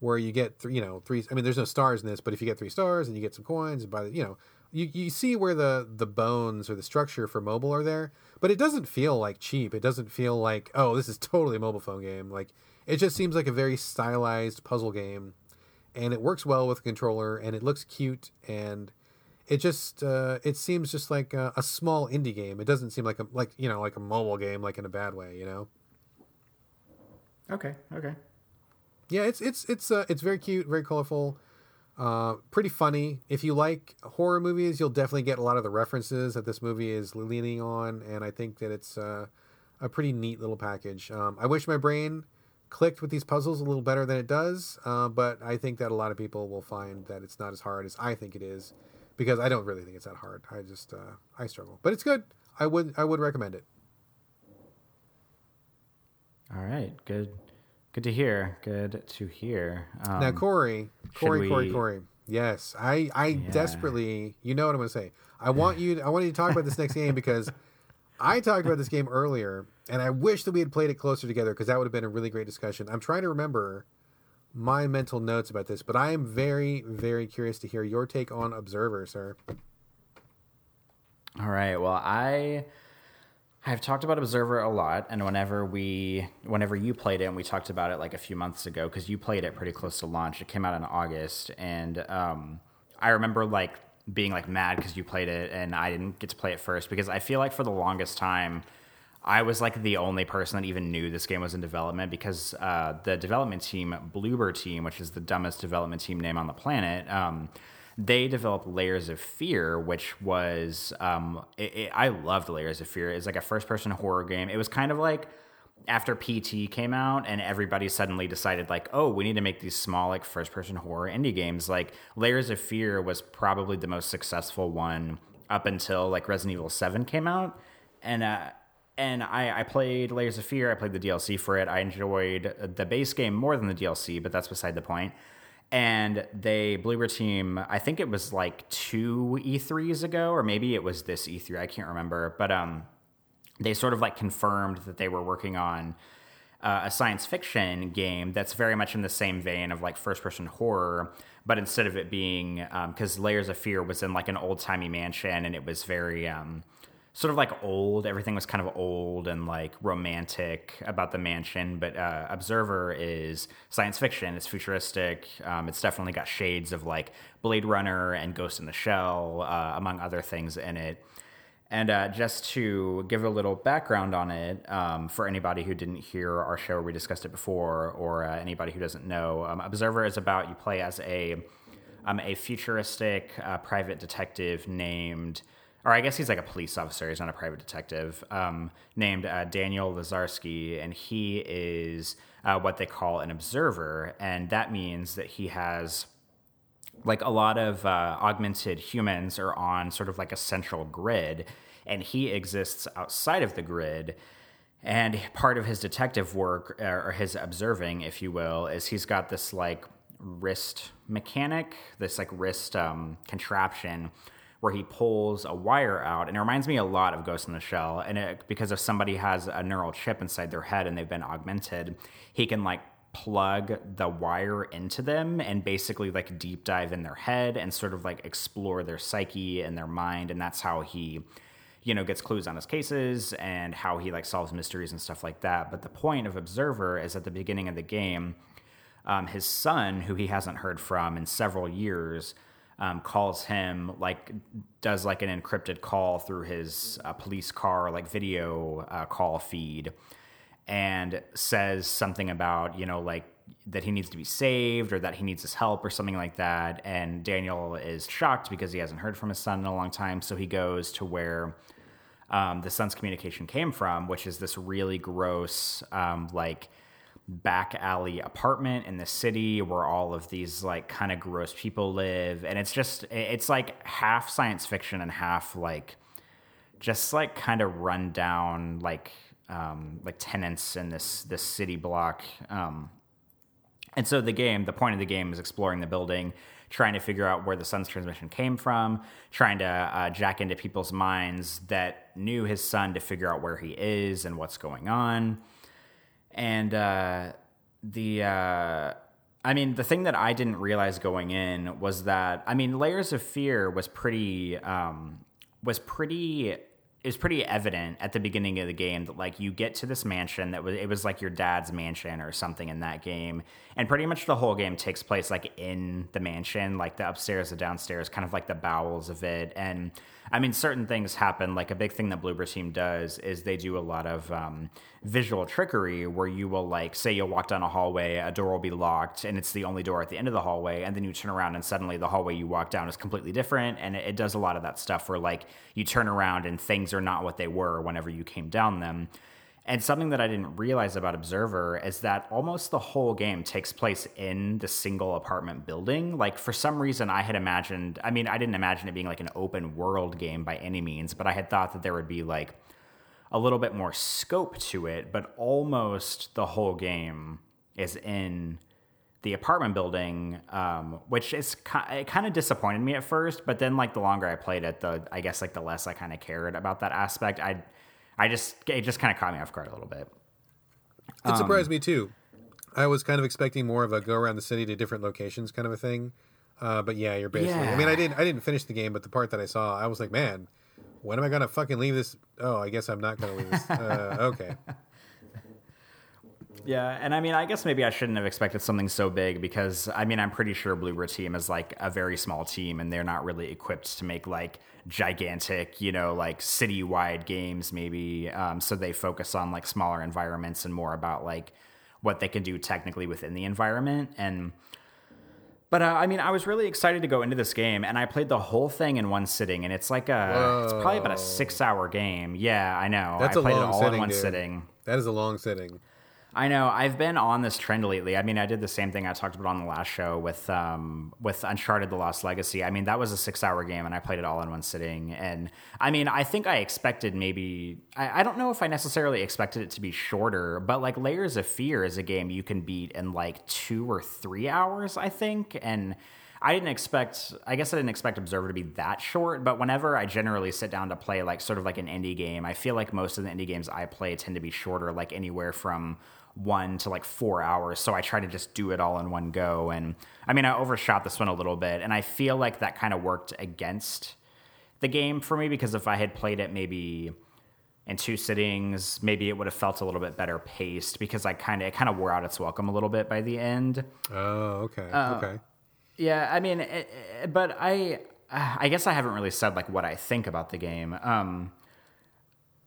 where you get three, you know, three I mean there's no stars in this, but if you get three stars and you get some coins and by the, you know, you, you see where the the bones or the structure for mobile are there, but it doesn't feel like cheap. It doesn't feel like, oh, this is totally a mobile phone game. Like it just seems like a very stylized puzzle game and it works well with a controller and it looks cute and it just uh, it seems just like a, a small indie game. It doesn't seem like a like you know like a mobile game like in a bad way, you know. Okay, okay. Yeah, it's it's it's uh, it's very cute, very colorful, uh, pretty funny. If you like horror movies, you'll definitely get a lot of the references that this movie is leaning on, and I think that it's uh, a pretty neat little package. Um, I wish my brain clicked with these puzzles a little better than it does, uh, but I think that a lot of people will find that it's not as hard as I think it is, because I don't really think it's that hard. I just uh, I struggle, but it's good. I would I would recommend it. All right, good, good to hear. Good to hear. Um, Now, Corey, Corey, Corey, we- Corey. Yes, I, I desperately, you know what I'm going to say. I want you, I want you to talk about this next game because I talked about this game earlier, and I wish that we had played it closer together because that would have been a really great discussion. I'm trying to remember my mental notes about this, but I am very, very curious to hear your take on Observer, sir. All right. Well, I I've talked about Observer a lot, and whenever we, whenever you played it, and we talked about it like a few months ago, because you played it pretty close to launch. It came out in August, and um, I remember like being like mad because you played it and I didn't get to play it first because I feel like for the longest time. I was like the only person that even knew this game was in development because uh, the development team, Bloober Team, which is the dumbest development team name on the planet, um, they developed Layers of Fear, which was um, it, it, I loved Layers of Fear. It's like a first-person horror game. It was kind of like after PT came out and everybody suddenly decided like, oh, we need to make these small like first-person horror indie games. Like Layers of Fear was probably the most successful one up until like Resident Evil Seven came out, and. Uh, and I, I, played Layers of Fear. I played the DLC for it. I enjoyed the base game more than the DLC, but that's beside the point. And they Bloober Team, I think it was like two E3s ago, or maybe it was this E3. I can't remember, but um, they sort of like confirmed that they were working on uh, a science fiction game that's very much in the same vein of like first person horror, but instead of it being because um, Layers of Fear was in like an old timey mansion, and it was very. Um, sort of like old. Everything was kind of old and like romantic about the mansion. But uh, Observer is science fiction. It's futuristic. Um, it's definitely got shades of like Blade Runner and Ghost in the Shell, uh, among other things in it. And uh, just to give a little background on it, um, for anybody who didn't hear our show we discussed it before, or uh, anybody who doesn't know, um, Observer is about you play as a um, a futuristic uh, private detective named or I guess he's like a police officer. He's not a private detective. Um, named uh, Daniel Lazarski, and he is uh, what they call an observer, and that means that he has like a lot of uh, augmented humans are on sort of like a central grid, and he exists outside of the grid. And part of his detective work, or his observing, if you will, is he's got this like wrist mechanic, this like wrist um, contraption where he pulls a wire out, and it reminds me a lot of Ghost in the Shell. And it, because if somebody has a neural chip inside their head and they've been augmented, he can like plug the wire into them and basically like deep dive in their head and sort of like explore their psyche and their mind, and that's how he you know gets clues on his cases and how he like solves mysteries and stuff like that but the point of observer is at the beginning of the game um, his son who he hasn't heard from in several years um, calls him like does like an encrypted call through his uh, police car like video uh, call feed and says something about you know like that he needs to be saved or that he needs his help or something like that. And daniel is shocked because he hasn't heard from his son in a long time. So he goes to where um, the son's communication came from which is this really gross um, like back alley apartment in the city where all of these like kind of gross people live. And it's just it's like half science fiction and half like just like kind of run down like um, like tenants in this this city block. Um, and so the game the point of the game is exploring the building trying to figure out where the son's transmission came from trying to uh, jack into people's minds that knew his son to figure out where he is and what's going on and uh, the uh, I mean, the thing that I didn't realize going in was that I mean, Layers of Fear was pretty um, was pretty is pretty evident at the beginning of the game that like you get to this mansion that was it was like your dad's mansion or something in that game and pretty much the whole game takes place like in the mansion like the upstairs the downstairs kind of like the bowels of it. And i mean certain things happen. Like a big thing that bloober team does is they do a lot of um, visual trickery where you will like say you'll walk down a hallway a door will be locked and it's the only door at the end of the hallway and then you turn around and suddenly the hallway you walk down is completely different. And it, it does a lot of that stuff where like you turn around and things are not what they were whenever you came down them and something that I didn't realize about Observer is that almost the whole game takes place in the single apartment building. Like, for some reason, I had imagined, I mean, I didn't imagine it being like an open world game by any means, but I had thought that there would be like a little bit more scope to it, but almost the whole game is in the apartment building, um, which is it kind of disappointed me at first, but then like the longer I played it, the I guess like the less I kind of cared about that aspect. I I just it just kind of caught me off guard a little bit. It surprised um, me too. I was kind of expecting more of a go around the city to different locations kind of a thing. Uh, but yeah, you're basically. Yeah. I mean, I didn't I didn't finish the game, but the part that I saw, I was like, man, when am I gonna fucking leave this? Oh, I guess I'm not gonna leave this. Uh, okay. Yeah, and I mean, I guess maybe I shouldn't have expected something so big because I mean, I'm pretty sure Bloober Team is like a very small team, and they're not really equipped to make like gigantic, you know, like citywide games. Maybe um, so they focus on like smaller environments and more about like what they can do technically within the environment and but uh, I mean, I was really excited to go into this game, and I played the whole thing in one sitting. And it's like a, Whoa. it's probably about a six-hour game. Yeah, I know. That's I a played long it all sitting, in one dude. sitting. That is a long sitting. I know. I've been on this trend lately. I mean, I did the same thing I talked about on the last show with um, with Uncharted: The Lost Legacy. I mean, that was a six hour game, and I played it all in one sitting. And I mean, I think I expected maybe. I, I don't know if I necessarily expected it to be shorter, but like Layers of Fear is a game you can beat in like two or three hours, I think, and. I didn't expect, I guess I didn't expect Observer to be that short, but whenever I generally sit down to play like sort of like an indie game, I feel like most of the indie games I play tend to be shorter, like anywhere from one to like four hours. So I try to just do it all in one go. And I mean, I overshot this one a little bit, and I feel like that kind of worked against the game for me because if I had played it maybe in two sittings, maybe it would have felt a little bit better paced because I kind of it kind of wore out its welcome a little bit by the end. Oh, okay, uh, okay. Yeah, I mean, it, it, but I I guess I haven't really said like what I think about the game. Um,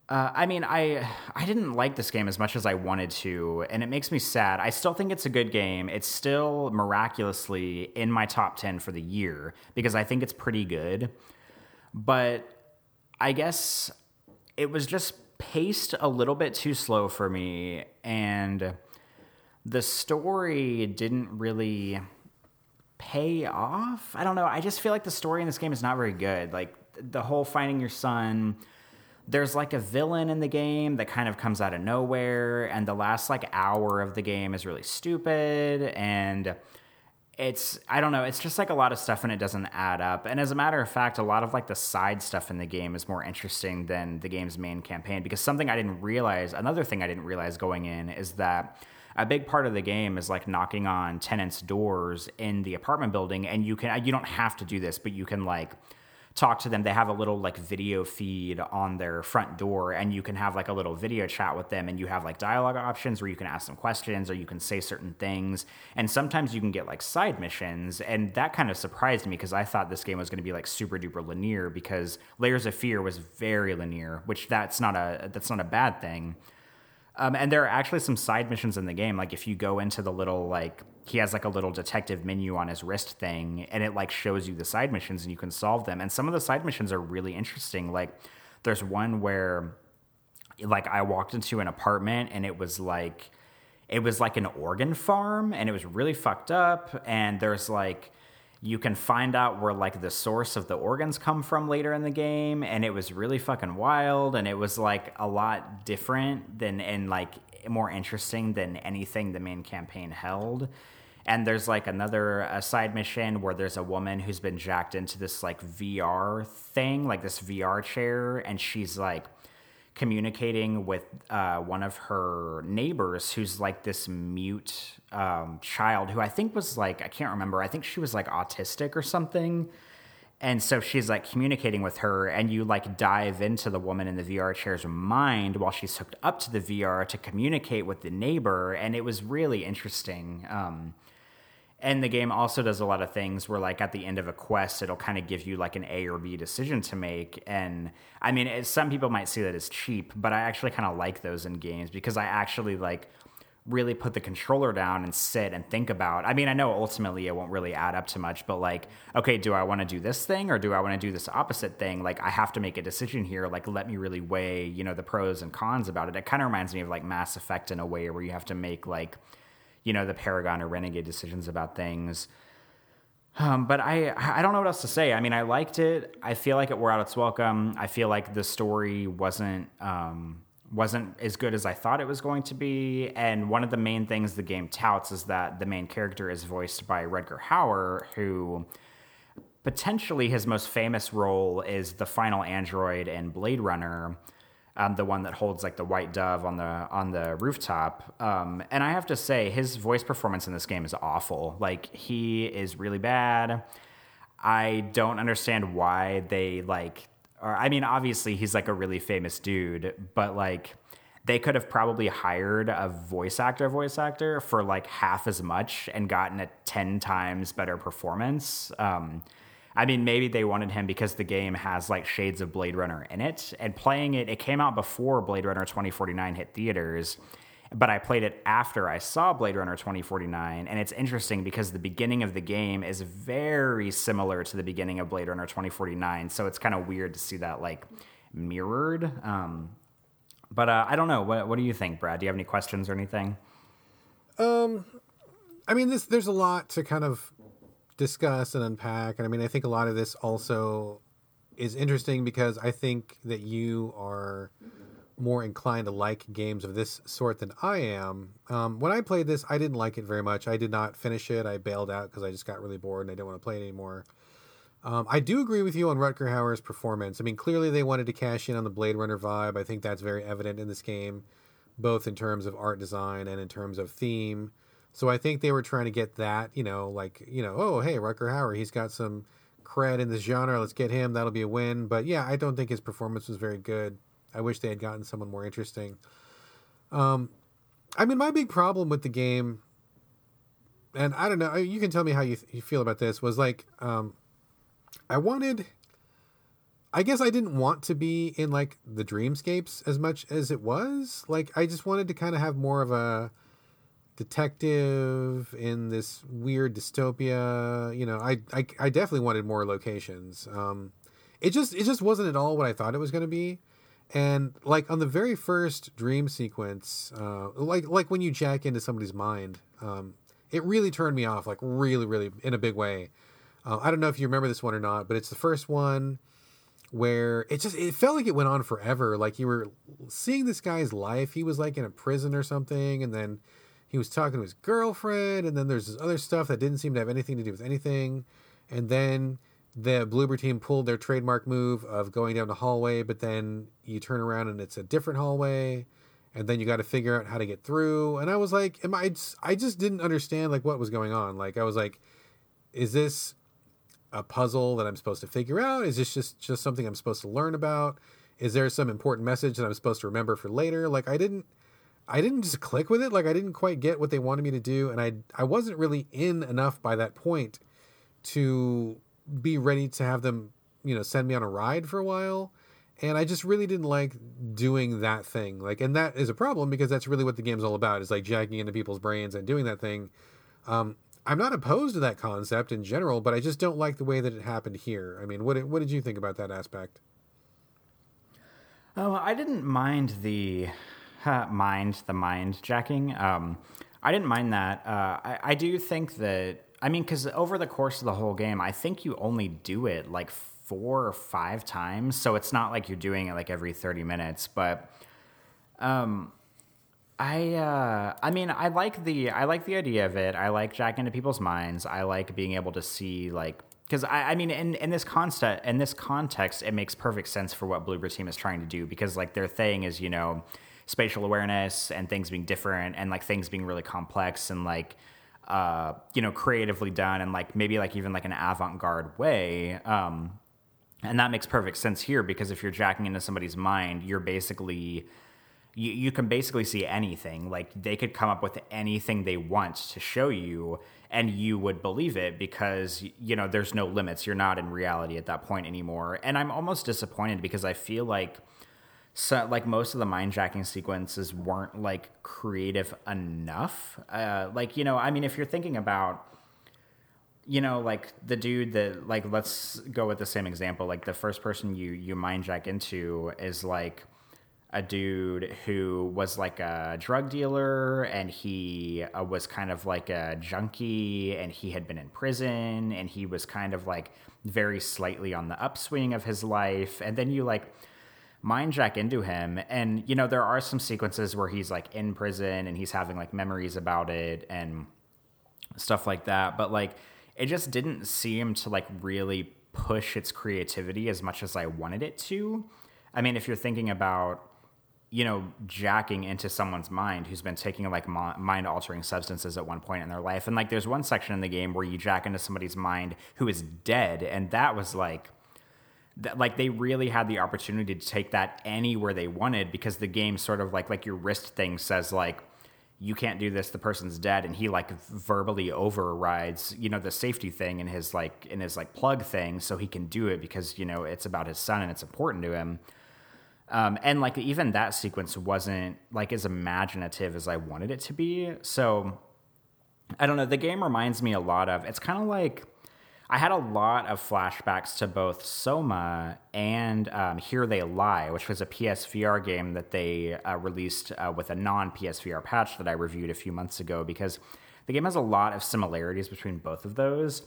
uh, I mean, I I didn't like this game as much as I wanted to, and it makes me sad. I still think it's a good game. It's still miraculously in my top ten for the year because I think it's pretty good. But I guess it was just paced a little bit too slow for me, and the story didn't really pay off. I don't know. I just feel like the story in this game is not very good. Like the whole finding your son. There's like a villain in the game that kind of comes out of nowhere, and the last like hour of the game is really stupid and it's I don't know, it's just like a lot of stuff and it doesn't add up. And as a matter of fact, a lot of like the side stuff in the game is more interesting than the game's main campaign because something I didn't realize, another thing I didn't realize going in is that a big part of the game is like knocking on tenants' doors in the apartment building and you can you don't have to do this, but you can like talk to them. They have a little like video feed on their front door and you can have like a little video chat with them and you have like dialogue options where you can ask them questions or you can say certain things. And sometimes you can get like side missions and that kind of surprised me because i thought this game was going to be like super duper linear because layers of fear was very linear which that's not a that's not a bad thing um, and there are actually some side missions in the game. Like if you go into the little like he has like a little detective menu on his wrist thing, and it like shows you the side missions and you can solve them. And some of the side missions are really interesting. Like there's one where like I walked into an apartment and it was like it was like an organ farm and it was really fucked up. And there's like you can find out where like the source of the organs come from later in the game and it was really fucking wild and it was like a lot different than and like more interesting than anything the main campaign held. And there's like another a side mission where there's a woman who's been jacked into this like VR thing like this VR chair and she's like communicating with uh, one of her neighbors who's like this mute um, child who I think was like, I can't remember, I think she was like autistic or something. And so she's like communicating with her, and you like dive into the woman in the VR chair's mind while she's hooked up to the VR to communicate with the neighbor. And it was really interesting. Um, and the game also does a lot of things where like at the end of a quest it'll kind of give you like an a or b decision to make. And i mean it, some people might see that as cheap but i actually kind of like those in games because i actually like really put the controller down and sit and think about i mean i know ultimately it won't really add up to much but like okay do i want to do this thing or do i want to do this opposite thing? Like i have to make a decision here like let me really weigh you know the pros and cons about it. It kind of reminds me of like mass effect in a way where you have to make like you know the Paragon or Renegade decisions about things. Um, but I I don't know what else to say. I mean, I liked it. I feel like it wore out its welcome. I feel like the story wasn't um, wasn't as good as I thought it was going to be. And one of the main things the game touts is that the main character is voiced by Rutger Hauer, who potentially his most famous role is the final android in Blade Runner um, the one that holds like the white dove on the on the rooftop. Um, and I have to say, his voice performance in this game is awful. Like he is really bad. I don't understand why they like. Or I mean, obviously he's like a really famous dude, but like they could have probably hired a voice actor voice actor for like half as much and gotten a 10 times better performance um, I mean, maybe they wanted him because the game has like shades of Blade Runner in it. And playing it, it came out before Blade Runner 2049 hit theaters, but I played it after I saw Blade Runner 2049. And it's interesting because the beginning of the game is very similar to the beginning of Blade Runner 2049. So it's kind of weird to see that like mirrored. Um, but uh, I don't know. What, what do you think, Brad? Do you have any questions or anything? Um, I mean, this there's a lot to kind of discuss and unpack. And I mean, I think a lot of this also is interesting because I think that you are more inclined to like games of this sort than I am. Um, when I played this, I didn't like it very much. I did not finish it. I bailed out because I just got really bored and I didn't want to play it anymore. Um, I do agree with you on Rutger Hauer's performance. I mean, clearly they wanted to cash in on the Blade Runner vibe. I think that's very evident in this game, both in terms of art design and in terms of theme. So I think they were trying to get that, you know, like, you know, oh, hey, Rutger Hauer, he's got some cred in this genre. Let's get him. That'll be a win. But yeah, I don't think his performance was very good. I wish they had gotten someone more interesting. Um, I mean, my big problem with the game, and I don't know, you can tell me how you, you feel about this, was like, um, I wanted, I guess I didn't want to be in like the dreamscapes as much as it was. Like, I just wanted to kind of have more of a, detective in this weird dystopia. You know, I I, I definitely wanted more locations. Um, it just it just wasn't at all what I thought it was going to be. And like on the very first dream sequence, uh, like like when you jack into somebody's mind, um, it really turned me off, like really, really in a big way. Uh, I don't know if you remember this one or not, but it's the first one where it just it felt like it went on forever. Like you were seeing this guy's life. He was like in a prison or something, and then he was talking to his girlfriend, and then there's this other stuff that didn't seem to have anything to do with anything, and then the Bloober team pulled their trademark move of going down the hallway, but then you turn around and it's a different hallway, and then you got to figure out how to get through. And I was like, am I? I just didn't understand like what was going on. Like I was like, is this a puzzle that I'm supposed to figure out? Is this just just something I'm supposed to learn about? Is there some important message that I'm supposed to remember for later? Like I didn't. I didn't just click with it. Like I didn't quite get what they wanted me to do, and I I wasn't really in enough by that point to be ready to have them, you know, send me on a ride for a while. And I just really didn't like doing that thing. Like, and that is a problem because that's really what the game's all about is like jacking into people's brains and doing that thing. Um, I'm not opposed to that concept in general, but I just don't like the way that it happened here. I mean, what what did you think about that aspect? Oh, I didn't mind the mind the mind jacking. Um, I didn't mind that. Uh, I, I do think that I mean, because over the course of the whole game, I think you only do it like four or five times. So it's not like you're doing it like every 30 minutes. But um, I uh, I mean, I like the I like the idea of it. I like jacking into people's minds. I like being able to see like because I, I mean in, in this context in this context it makes perfect sense for what Bloober Team is trying to do because like their thing is you know spatial awareness and things being different and like things being really complex and like uh, you know, creatively done and like maybe like even like an avant-garde way. Um, and that makes perfect sense here because if you're jacking into somebody's mind, you're basically you, you can basically see anything. Like they could come up with anything they want to show you and you would believe it because you know there's no limits. You're not in reality at that point anymore. And I'm almost disappointed because I feel like so like most of the mind jacking sequences weren't like creative enough. Uh, like you know i mean if you're thinking about you know like the dude that like let's go with the same example. Like the first person you you mind jack into is like a dude who was like a drug dealer and he uh, was kind of like a junkie and he had been in prison and he was kind of like very slightly on the upswing of his life. And then you like mind jack into him. And you know there are some sequences where he's like in prison and he's having like memories about it and stuff like that. But like it just didn't seem to like really push its creativity as much as I wanted it to. I mean, if you're thinking about you know jacking into someone's mind who's been taking like mind altering substances at one point in their life. And like there's one section in the game where you jack into somebody's mind who is dead. And that was like that like they really had the opportunity to take that anywhere they wanted because the game sort of like like your wrist thing says like you can't do this the person's dead and he like verbally overrides you know the safety thing in his like in his like plug thing so he can do it because you know it's about his son and it's important to him. Um, and like even that sequence wasn't like as imaginative as i wanted it to be. So i don't know the game reminds me a lot of it's kind of like I had a lot of flashbacks to both Soma and um, Here They Lie, which was a PSVR game that they uh, released uh, with a non PSVR patch that I reviewed a few months ago because the game has a lot of similarities between both of those.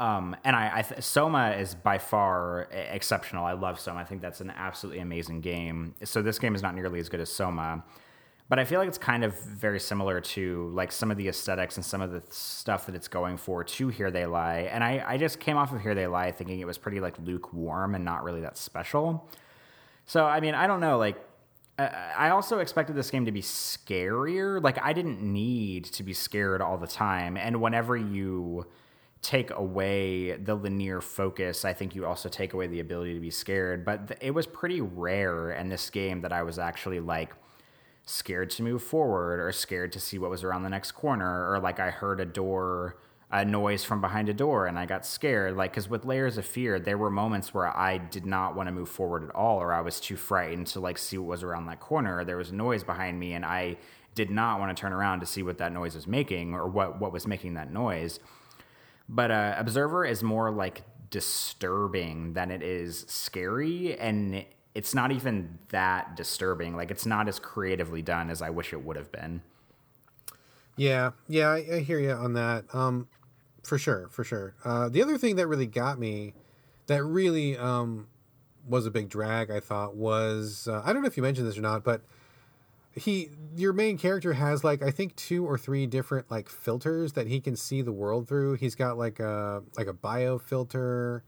Um, and I, I th- Soma is by far exceptional. I love Soma. I think that's an absolutely amazing game. So this game is not nearly as good as Soma but I feel like it's kind of very similar to like some of the aesthetics and some of the stuff that it's going for to Here They Lie. And I, I just came off of Here They Lie thinking it was pretty like lukewarm and not really that special. So, I mean, I don't know. Like, I also expected this game to be scarier. Like, I didn't need to be scared all the time. And whenever you take away the linear focus, I think you also take away the ability to be scared. But it was pretty rare in this game that I was actually like, scared to move forward or scared to see what was around the next corner or like I heard a door a noise from behind a door and I got scared like cuz with layers of fear there were moments where I did not want to move forward at all or I was too frightened to like see what was around that corner. There was a noise behind me and I did not want to turn around to see what that noise was making or what what was making that noise. But uh, observer is more like disturbing than it is scary and it's not even that disturbing. Like it's not as creatively done as i wish it would have been. Yeah. Yeah i, I hear you on that. Um for sure for sure. Uh the other thing that really got me that really um was a big drag i thought was uh, i don't know if you mentioned this or not but he your main character has like i think two or three different like filters that he can see the world through. He's got like a like a bio filter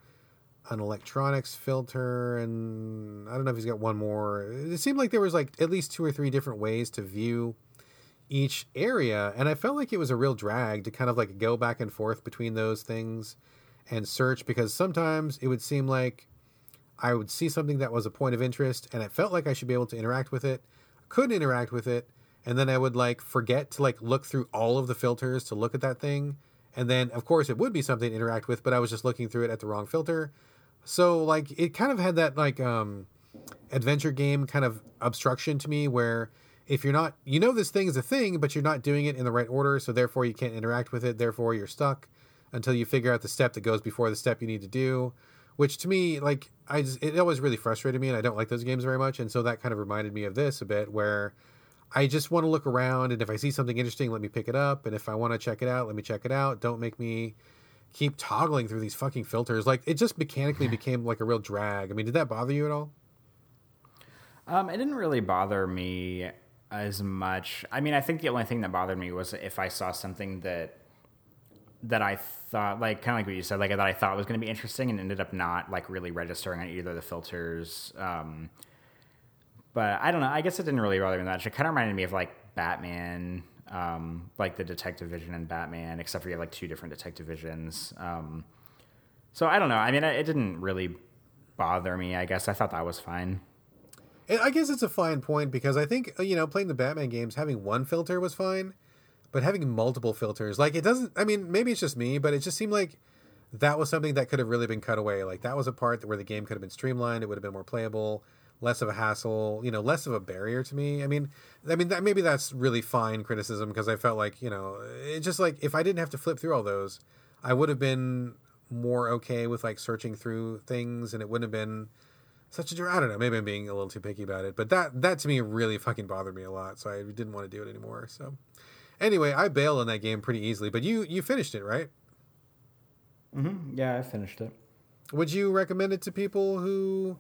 an electronics filter and i don't know if he's got one more. It seemed like there was like at least two or three different ways to view each area and i felt like it was a real drag to kind of like go back and forth between those things and search because sometimes it would seem like i would see something that was a point of interest and it felt like i should be able to interact with it couldn't interact with it and then i would like forget to like look through all of the filters to look at that thing and then of course it would be something to interact with but i was just looking through it at the wrong filter so like it kind of had that like um adventure game kind of obstruction to me where if you're not you know this thing is a thing but you're not doing it in the right order so therefore you can't interact with it therefore you're stuck until you figure out the step that goes before the step you need to do which to me like i just it always really frustrated me and i don't like those games very much and so that kind of reminded me of this a bit where i just want to look around and if i see something interesting let me pick it up and if i want to check it out let me check it out. Don't make me keep toggling through these fucking filters like it just mechanically became like a real drag i mean did that bother you at all um, it didn't really bother me as much. I mean, I think the only thing that bothered me was if I saw something that that I thought like kind of like what you said, like that I thought was going to be interesting and ended up not like really registering on either of the filters. Um, but I don't know. I guess it didn't really bother me that much. It kind of reminded me of like Batman, um, like the Detective Vision and Batman, except for you have like two different Detective Visions. Um, so I don't know. I mean, it didn't really bother me. I guess I thought that was fine. I guess it's a fine point because I think you know playing the Batman games, having one filter was fine, but having multiple filters, like it doesn't. I mean, maybe it's just me, but it just seemed like that was something that could have really been cut away. Like that was a part where the game could have been streamlined. It would have been more playable, less of a hassle. You know, less of a barrier to me. I mean, I mean that maybe that's really fine criticism because I felt like you know it just like if I didn't have to flip through all those, I would have been more okay with like searching through things, and it wouldn't have been such a I don't know. Maybe I'm being a little too picky about it, but that that to me really fucking bothered me a lot. So I didn't want to do it anymore. So anyway, I bailed on that game pretty easily. But you you finished it, right? Mm-hmm. Yeah, I finished it. Would you recommend it to people who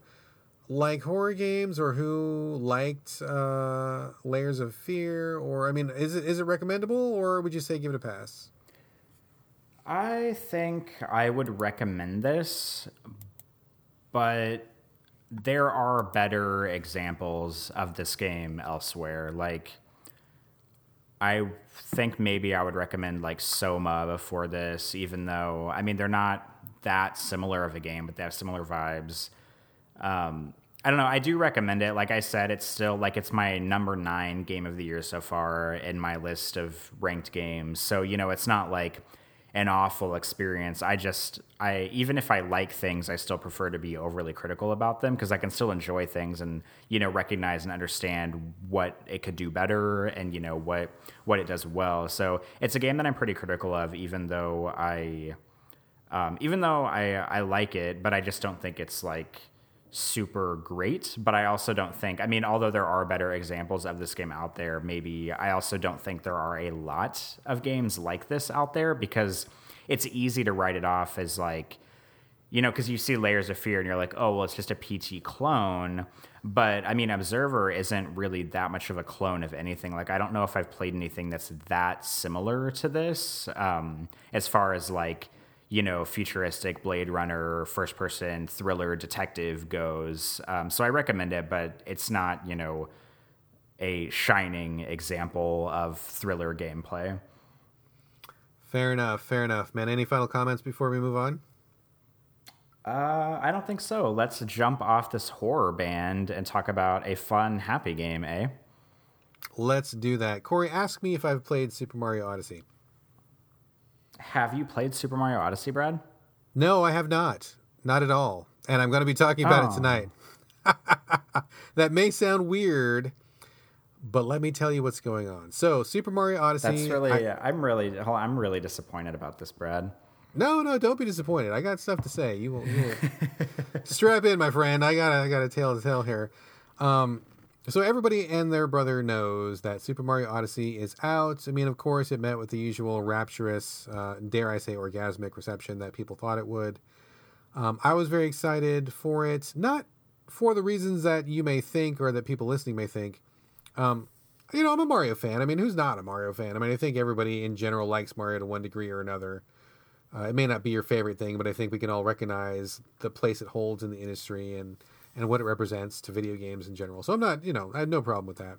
like horror games or who liked uh, Layers of Fear? Or I mean, is it is it recommendable, or would you say give it a pass? I think I would recommend this, but there are better examples of this game elsewhere. Like, I think maybe I would recommend like Soma before this, even though I mean they're not that similar of a game, but they have similar vibes. Um, I don't know. I do recommend it. Like I said, it's still like it's my number nine game of the year so far in my list of ranked games. So you know, it's not like an awful experience. I just I even if I like things, I still prefer to be overly critical about them because I can still enjoy things and you know recognize and understand what it could do better and you know what what it does well. So it's a game that I'm pretty critical of, even though I um, even though I I like it, but I just don't think it's like super great, but I also don't think, I mean, although there are better examples of this game out there, maybe I also don't think there are a lot of games like this out there because it's easy to write it off as like, you know, because you see layers of fear and you're like, oh, well, it's just a PT clone. But I mean, Observer isn't really that much of a clone of anything. Like, I don't know if I've played anything that's that similar to this um, as far as like, you know, futuristic Blade Runner, first person thriller detective goes. Um, so I recommend it, but it's not, you know, a shining example of thriller gameplay. Fair enough. Fair enough, man. Any final comments before we move on? Uh, I don't think so. Let's jump off this horror band and talk about a fun, happy game, eh? Let's do that. Corey, ask me if I've played Super Mario Odyssey. Have you played Super Mario Odyssey, Brad? No, I have not. Not at all. And I'm going to be talking about Oh. it tonight. that may sound weird, but let me tell you what's going on. So, Super Mario Odyssey. That's really. I- I'm really. hold on, I'm really disappointed about this, Brad. No, no, don't be disappointed. I got stuff to say. You will, you will. strap in, my friend. I got I got a tale to tell here. Um, so everybody and their brother knows that Super Mario Odyssey is out. I mean, of course, it met with the usual rapturous, uh, dare I say, orgasmic reception that people thought it would. Um, I was very excited for it, not for the reasons that you may think or that people listening may think. Um, you know, I'm a Mario fan. I mean, who's not a Mario fan? I mean, I think everybody in general likes Mario to one degree or another. Uh, it may not be your favorite thing, but I think we can all recognize the place it holds in the industry and and what it represents to video games in general. So I'm not, you know, I had no problem with that.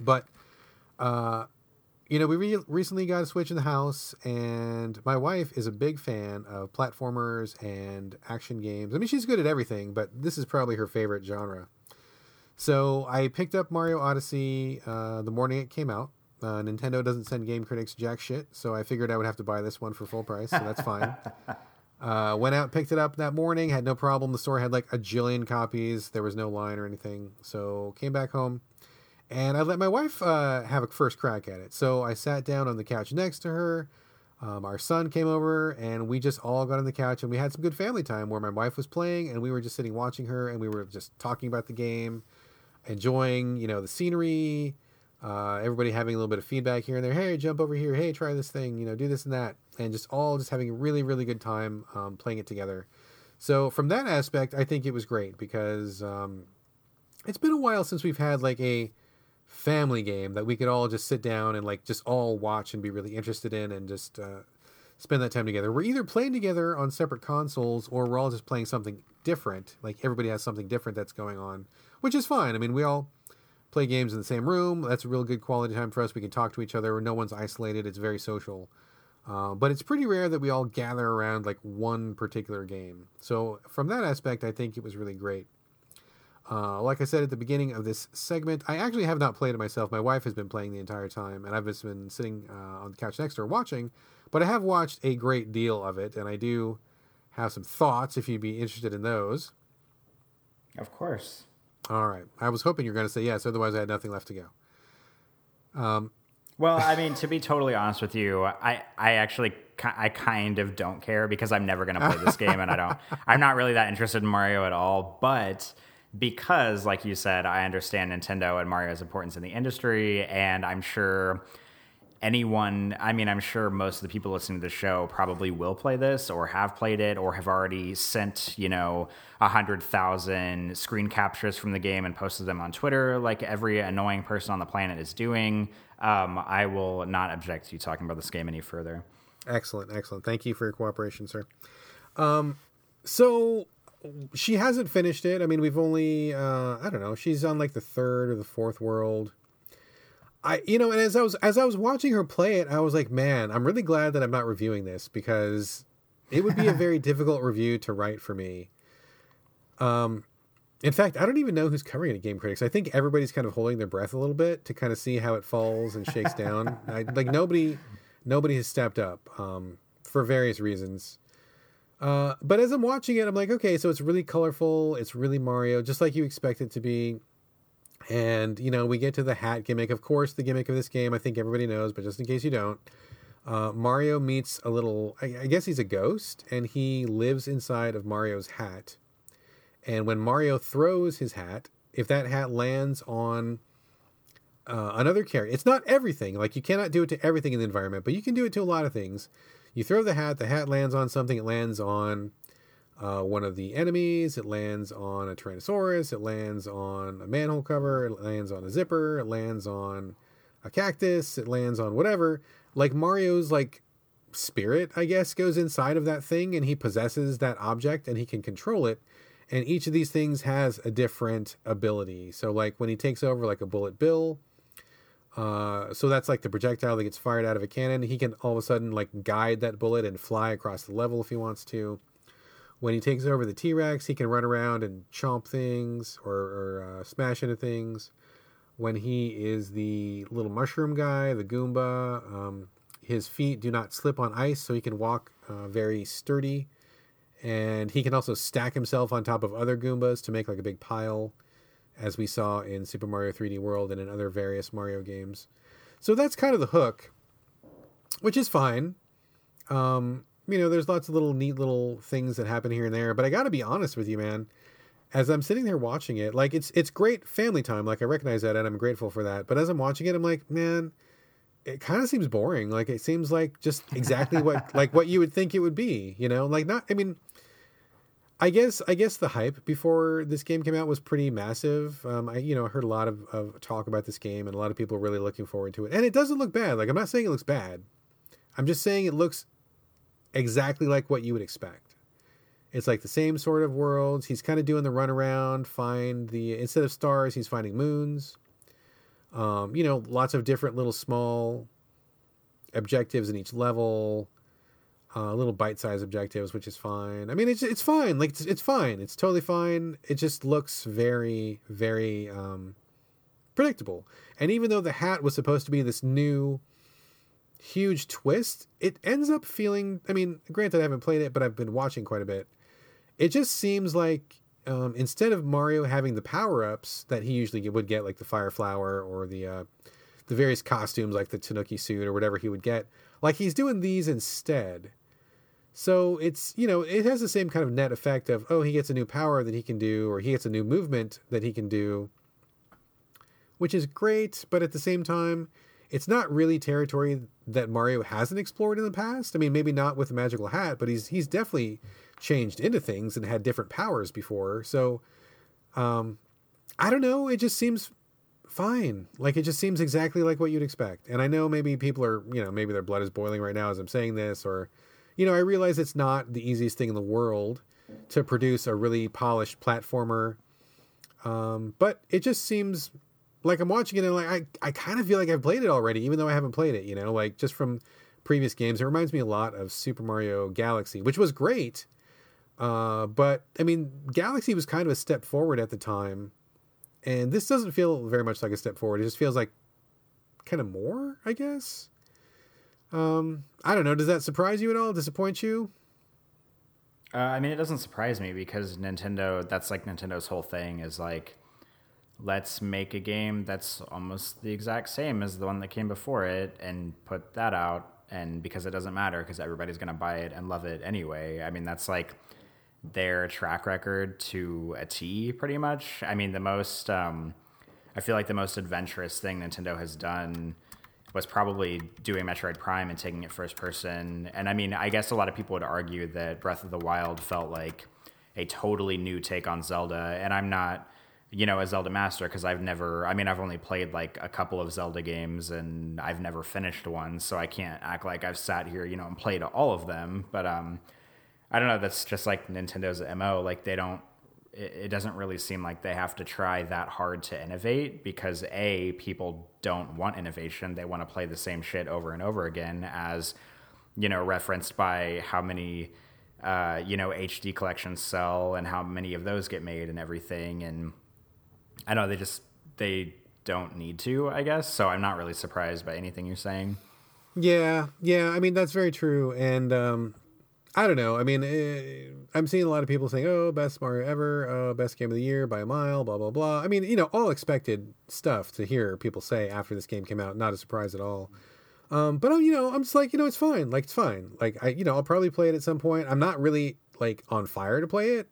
But, uh, you know, we re- recently got a Switch in the house, and my wife is a big fan of platformers and action games. I mean, she's good at everything, but this is probably her favorite genre. So I picked up Mario Odyssey uh, the morning it came out. Uh, Nintendo doesn't send game critics jack shit, so I figured I would have to buy this one for full price, so that's fine. Uh, went out, picked it up that morning, had no problem. The store had like a jillion copies. There was no line or anything. So came back home, and I let my wife uh, have a first crack at it. So I sat down on the couch next to her. Um, our son came over, and we just all got on the couch, and we had some good family time where my wife was playing, and we were just sitting watching her, and we were just talking about the game, enjoying, you know, the scenery, uh, everybody having a little bit of feedback here and there. Hey, jump over here. Hey, try this thing. You know, do this and that, and just all just having a really, really good time um, playing it together. So from that aspect, I think it was great because um, it's been a while since we've had like a family game that we could all just sit down and like just all watch and be really interested in and just uh, spend that time together. We're either playing together on separate consoles or we're all just playing something different. Like everybody has something different that's going on, which is fine. I mean, we all play games in the same room. That's a real good quality time for us. We can talk to each other. No one's isolated. It's very social. Uh, but it's pretty rare that we all gather around like one particular game. So from that aspect, I think it was really great. Uh, like I said at the beginning of this segment, I actually have not played it myself. My wife has been playing the entire time, and I've just been sitting uh, on the couch next to her watching. But I have watched a great deal of it, and I do have some thoughts if you'd be interested in those. Of course. All right. I was hoping you were going to say yes. Otherwise, I had nothing left to go. Um, well, I mean, to be totally honest with you, I, I actually, I kind of don't care because I'm never going to play this game, and I don't. I'm not really that interested in Mario at all. But because, like you said, I understand Nintendo and Mario's importance in the industry, and I'm sure anyone i mean i'm sure most of the people listening to the show probably will play this or have played it or have already sent you know a hundred thousand screen captures from the game and posted them on twitter like every annoying person on the planet is doing um, i will not object to you talking about this game any further. Excellent excellent. Thank you for your cooperation sir. Um, so she hasn't finished it. I mean we've only uh, i don't know she's on like the third or the fourth world. I you know, and as I was as I was watching her play it, I was like, man, I'm really glad that I'm not reviewing this because it would be a very difficult review to write for me. Um, in fact, I don't even know who's covering it Game Critics. I think everybody's kind of holding their breath a little bit to kind of see how it falls and shakes down. I, like nobody, nobody has stepped up um, for various reasons. Uh, but as I'm watching it, I'm like, okay, so it's really colorful. It's really Mario, just like you expect it to be. And, you know, we get to the hat gimmick. Of course, the gimmick of this game, I think everybody knows, but just in case you don't, uh, Mario meets a little, I, I guess he's a ghost, and he lives inside of Mario's hat. And when Mario throws his hat, if that hat lands on uh, another character, it's not everything. Like, you cannot do it to everything in the environment, but you can do it to a lot of things. You throw the hat, the hat lands on something, it lands on uh, one of the enemies. It lands on a Tyrannosaurus. It lands on a manhole cover. It lands on a zipper. It lands on a cactus. It lands on whatever. Like Mario's like spirit, I guess, goes inside of that thing and he possesses that object and he can control it. And each of these things has a different ability. So like when he takes over like a bullet bill, uh, so that's like the projectile that gets fired out of a cannon. He can all of a sudden like guide that bullet and fly across the level if he wants to. When he takes over the T Rex, he can run around and chomp things or, or uh, smash into things. When he is the little mushroom guy, the Goomba, um, his feet do not slip on ice, so he can walk uh, very sturdy. And he can also stack himself on top of other Goombas to make like a big pile, as we saw in Super Mario 3D World and in other various Mario games. So that's kind of the hook, which is fine. Um, you know, there's lots of little neat little things that happen here and there. But I got to be honest with you, man. As I'm sitting there watching it, like it's it's great family time. Like I recognize that, and I'm grateful for that. But as I'm watching it, I'm like, man, it kind of seems boring. Like it seems like just exactly what like what you would think it would be. You know, like not. I mean, I guess I guess the hype before this game came out was pretty massive. Um, I you know heard a lot of, of talk about this game, and a lot of people really looking forward to it. And it doesn't look bad. Like I'm not saying it looks bad. I'm just saying it looks exactly like what you would expect. It's like the same sort of worlds. He's kind of doing the runaround, find the instead of stars, he's finding moons. Um, you know, lots of different little small objectives in each level, uh, little bite-sized objectives, which is fine. I mean, it's it's fine. Like it's, it's fine. It's totally fine. It just looks very very um, predictable. And even though the hat was supposed to be this new huge twist, it ends up feeling. I mean, granted, I haven't played it, but I've been watching quite a bit. It just seems like um, instead of Mario having the power ups that he usually would get, like the fire flower or the uh, the various costumes, like the Tanuki suit or whatever he would get, like he's doing these instead. So it's you know it has the same kind of net effect of oh he gets a new power that he can do or he gets a new movement that he can do, which is great, but at the same time it's not really territory that Mario hasn't explored in the past. I mean, maybe not with the magical hat, but he's he's definitely changed into things and had different powers before. So, um, I don't know. It just seems fine. Like it just seems exactly like what you'd expect. And I know maybe people are, you know, maybe their blood is boiling right now as I'm saying this, or, you know, I realize it's not the easiest thing in the world to produce a really polished platformer. Um, but it just seems like I'm watching it and like I, I kind of feel like I've played it already, even though I haven't played it, you know, like just from previous games. It reminds me a lot of Super Mario Galaxy, which was great. Uh, but I mean, Galaxy was kind of a step forward at the time, and this doesn't feel very much like a step forward. It just feels like kind of more, I guess. Um, I don't know. Does that surprise you at all? Disappoint you? Uh, I mean, it doesn't surprise me because Nintendo. That's like Nintendo's whole thing is like let's make a game that's almost the exact same as the one that came before it and put that out and because it doesn't matter because everybody's to buy it and love it anyway i mean that's like their track record to a t pretty much i mean the most um, i feel like the most adventurous thing nintendo has done was probably doing metroid prime and taking it first person and i mean i guess a lot of people would argue that breath of the wild felt like a totally new take on zelda and i'm not you know, a Zelda master because I've never, I mean, I've only played like a couple of Zelda games and I've never finished one, so I can't act like I've sat here, you know, and played all of them. But um, I don't know. That's just like Nintendo's mo. Like they don't. It, doesn't really seem like they have to try that hard to innovate because a people don't want innovation. They want to play the same shit over and over again, as you know, referenced by how many. Uh, you know, HD collections sell and how many of those get made and everything. And I know they just they don't need to, I guess. So I'm not really surprised by anything you're saying. Yeah, yeah. I mean that's very true, and um, I don't know. I mean, eh, I'm seeing a lot of people saying, "Oh, best Mario ever, oh, best game of the year by a mile," blah blah blah. I mean, you know, all expected stuff to hear people say after this game came out. Not a surprise at all. Um, but you know, I'm just like, you know, it's fine. Like it's fine. Like I, you know, I'll probably play it at some point. I'm not really like on fire to play it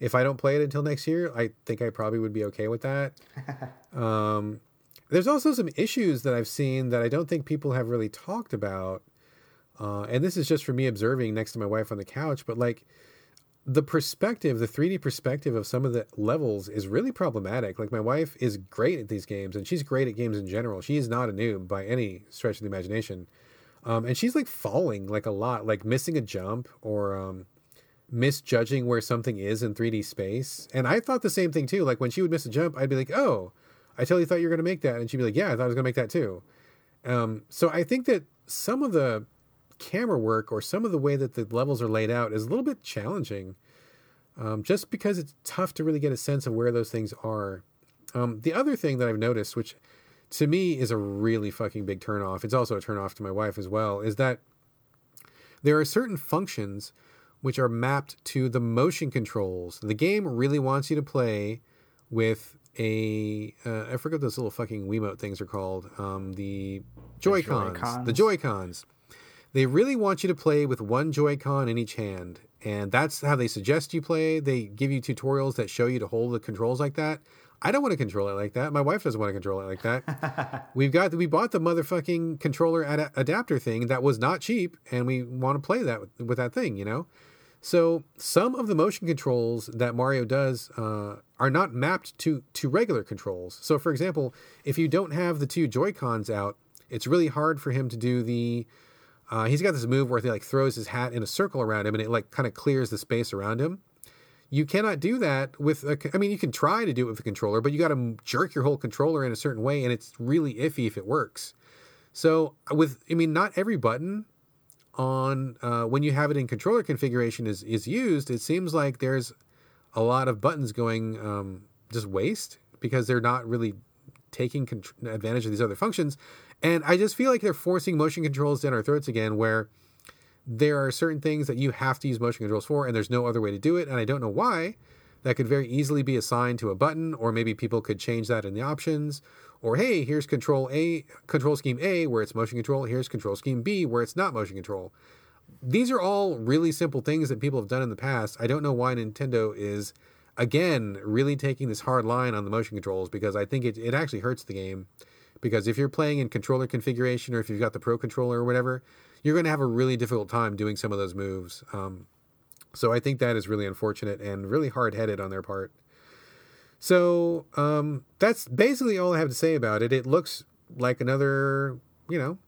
if I don't play it until next year, I think I probably would be okay with that. um, there's also some issues that I've seen that I don't think people have really talked about. Uh, and this is just for me observing next to my wife on the couch, but like the perspective, the 3D perspective of some of the levels is really problematic. Like my wife is great at these games and she's great at games in general. She is not a noob by any stretch of the imagination. Um, and she's like falling like a lot, like missing a jump or um, misjudging where something is in 3D space. And I thought the same thing too. Like when she would miss a jump, I'd be like, "Oh, I totally thought you were going to make that," and she'd be like, "Yeah, I thought I was going to make that too." Um, so I think that some of the camera work or some of the way that the levels are laid out is a little bit challenging, um, just because it's tough to really get a sense of where those things are. Um, the other thing that I've noticed, which to me is a really fucking big turnoff, it's also a turnoff to my wife as well, is that there are certain functions which are mapped to the motion controls. The game really wants you to play with a uh, I forget those little fucking Wiimote things are called. Um, the Joy Cons. The Joy Cons. They really want you to play with one Joy-Con in each hand, and that's how they suggest you play. They give you tutorials that show you to hold the controls like that. I don't want to control it like that. My wife doesn't want to control it like that. We've got we bought the motherfucking controller ad- adapter thing that was not cheap, and we want to play that with, with, that thing, you know. So some of the motion controls that Mario does uh, are not mapped to to regular controls. So for example, if you don't have the two Joy Cons out, it's really hard for him to do the. Uh, he's got this move where he like throws his hat in a circle around him, and it like kind of clears the space around him. You cannot do that with a. I mean, you can try to do it with a controller, but you got to jerk your whole controller in a certain way, and it's really iffy if it works. So with, I mean, not every button on uh, when you have it in controller configuration is is used. It seems like there's a lot of buttons going um, just waste because they're not really taking con- advantage of these other functions. And I just feel like they're forcing motion controls down our throats again, where there are certain things that you have to use motion controls for, and there's no other way to do it. And I don't know why. That could very easily be assigned to a button, or maybe people could change that in the options. Or hey, here's control A, control scheme A, where it's motion control. Here's control scheme B, where it's not motion control. These are all really simple things that people have done in the past. I don't know why Nintendo is, again, really taking this hard line on the motion controls because I think it, it actually hurts the game. Because if you're playing in controller configuration or if you've got the Pro controller or whatever, you're going to have a really difficult time doing some of those moves. Um, so I think that is really unfortunate and really hard headed on their part. So um, that's basically all I have to say about it. It looks like another, you know,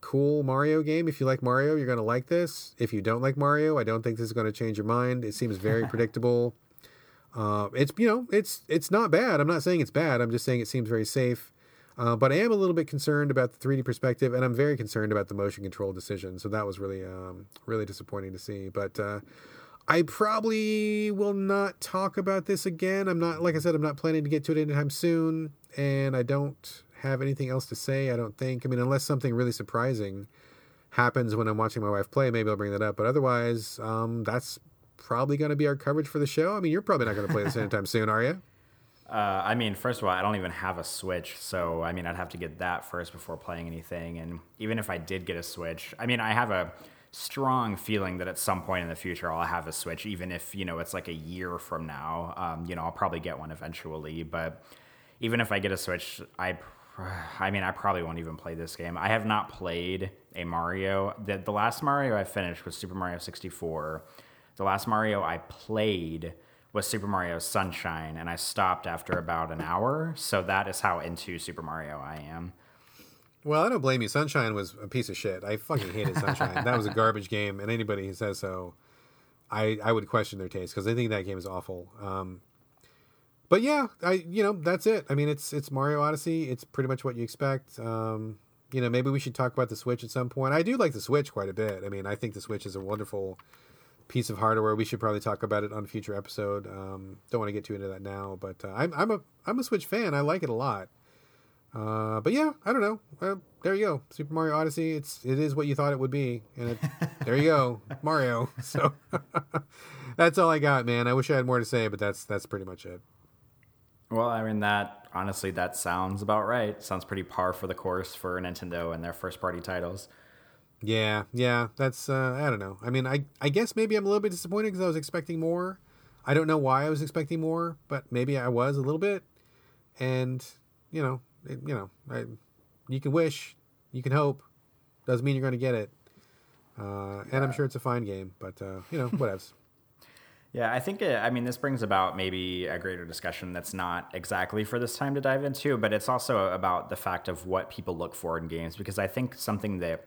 cool Mario game. If you like Mario, you're going to like this. If you don't like Mario, I don't think this is going to change your mind. It seems very predictable. Uh, it's you know it's it's not bad. I'm not saying it's bad. I'm just saying it seems very safe. Uh, but I am a little bit concerned about the 3D perspective, and I'm very concerned about the motion control decision. So that was really, um, really disappointing to see. But uh, I probably will not talk about this again. I'm not, like I said, I'm not planning to get to it anytime soon, and I don't have anything else to say. I don't think. I mean, unless something really surprising happens when I'm watching my wife play, maybe I'll bring that up. But otherwise, um, that's probably going to be our coverage for the show. I mean, you're probably not going to play this anytime soon, are you? Uh, I mean, first of all, I don't even have a Switch, so I mean, I'd have to get that first before playing anything. And even if I did get a Switch, I mean, I have a strong feeling that at some point in the future I'll have a Switch, even if you know it's like a year from now. Um, you know, I'll probably get one eventually. But even if I get a Switch, I, I mean, I probably won't even play this game. I have not played a Mario. The, the last Mario I finished was Super Mario 64. The last Mario I played was Super Mario Sunshine, and I stopped after about an hour. So that is how into Super Mario I am. Well, I don't blame you. Sunshine was a piece of shit. I fucking hated Sunshine. that was a garbage game, and anybody who says so, I I would question their taste because I think that game is awful. Um, but yeah, I you know that's it. I mean, it's it's Mario Odyssey. It's pretty much what you expect. Um, you know, maybe we should talk about the Switch at some point. I do like the Switch quite a bit. I mean, I think the Switch is a wonderful piece of hardware. We should probably talk about it on a future episode. Um, don't want to get too into that now, but uh, I'm I'm a I'm a Switch fan. I like it a lot. Uh, but yeah, I don't know. Well, there you go. Super Mario Odyssey. It's it is what you thought it would be, and it, there you go, Mario. So that's all I got, man. I wish I had more to say, but that's that's pretty much it. Well, I mean that honestly, that sounds about right. Sounds pretty par for the course for Nintendo and their first party titles. Yeah, yeah, that's uh, I don't know. I mean, I I guess maybe I'm a little bit disappointed because I was expecting more. I don't know why I was expecting more, but maybe I was a little bit. And you know, it, you know, I, you can wish, you can hope. Doesn't mean you're going to get it. Uh, and I'm sure it's a fine game, but uh, you know, whatevs. Yeah, I think, it, I mean, this brings about maybe a greater discussion that's not exactly for this time to dive into, but it's also about the fact of what people look for in games, because I think something that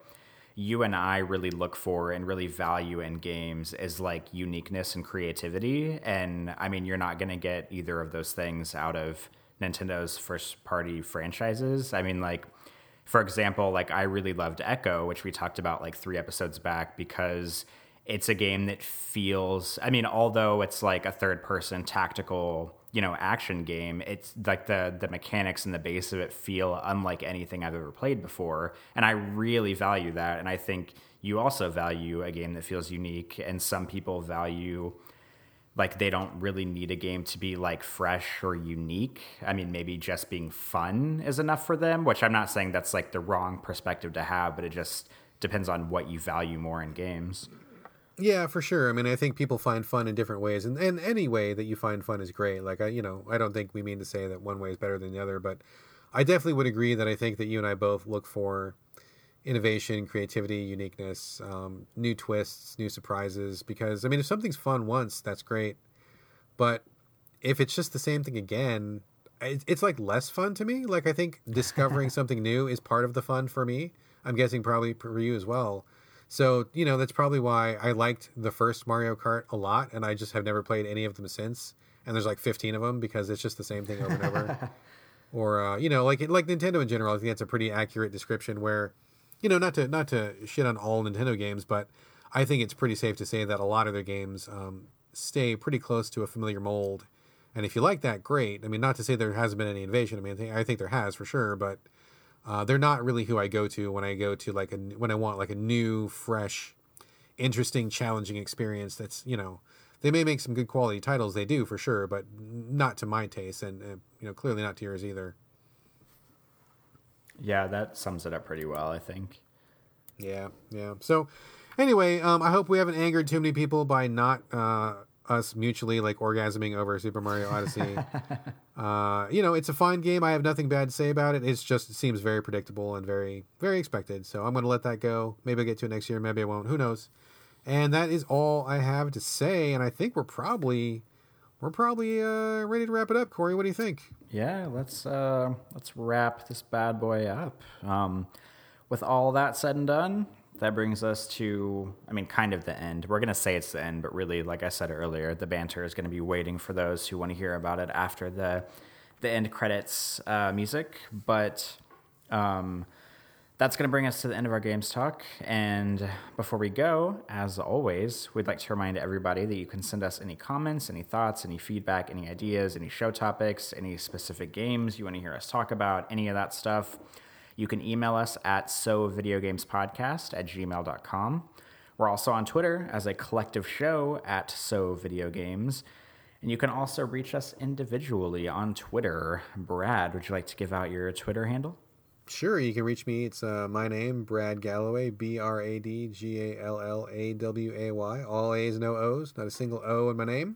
you and I really look for and really value in games is like uniqueness and creativity. And I mean, you're not going to get either of those things out of Nintendo's first party franchises. I mean, like, for example, like I really loved Echo, which we talked about like three episodes back because it's a game that feels, I mean, although it's like a third person tactical you know action game it's like the the mechanics and the base of it feel unlike anything i've ever played before. And i really value that. And i think you also value a game that feels unique. And some people value like they don't really need a game to be like fresh or unique. I mean maybe just being fun is enough for them which i'm not saying that's like the wrong perspective to have but it just depends on what you value more in games. Yeah, for sure. I mean, I think people find fun in different ways, and, and any way that you find fun is great. Like I, you know, I don't think we mean to say that one way is better than the other, but I definitely would agree that I think that you and I both look for innovation, creativity, uniqueness, um, new twists, new surprises. Because I mean, if something's fun once, that's great, but if it's just the same thing again, it's like less fun to me. Like I think discovering something new is part of the fun for me. I'm guessing probably for you as well. So, you know, that's probably why I liked the first Mario Kart a lot and I just have never played any of them since. And there's like 15 of them because it's just the same thing over and over. or uh, you know, like like Nintendo in general, I think that's a pretty accurate description where you know, not to not to shit on all Nintendo games, but I think it's pretty safe to say that a lot of their games um, stay pretty close to a familiar mold. And if you like that, great. I mean, not to say there hasn't been any innovation. I mean, I think, I think there has for sure, but uh, they're not really who I go to when I go to like a when I want like a new, fresh, interesting, challenging experience. That's you know, they may make some good quality titles. They do for sure, but not to my taste, and uh, you know, clearly not to yours either. Yeah, that sums it up pretty well, I think. Yeah, yeah. So, anyway, um, I hope we haven't angered too many people by not uh, us mutually like orgasming over Super Mario Odyssey. uh, you know, it's a fine game. I have nothing bad to say about it. It's just it seems very predictable and very very expected. So I'm going to let that go. Maybe I'll get to it next year. Maybe I won't. Who knows? And that is all I have to say. And I think we're probably we're probably uh, ready to wrap it up. Corey, what do you think? Yeah, let's uh, let's wrap this bad boy up. Um, with all that said and done, that brings us to, I mean, kind of the end. We're going to say it's the end, but really, like I said earlier, the banter is going to be waiting for those who want to hear about it after the the end credits uh, music. But um, that's going to bring us to the end of our games talk. And before we go, as always, we'd like to remind everybody that you can send us any comments, any thoughts, any feedback, any ideas, any show topics, any specific games you want to hear us talk about, any of that stuff you can email us at sovideogamespodcast at gmail.com. We're also on Twitter as a collective show at sovideogames. And you can also reach us individually on Twitter. Brad, would you like to give out your Twitter handle? Sure, you can reach me. It's uh, my name, Brad Gallaway, B R A D G A L L A W A Y. All A's, no O's, not a single O in my name.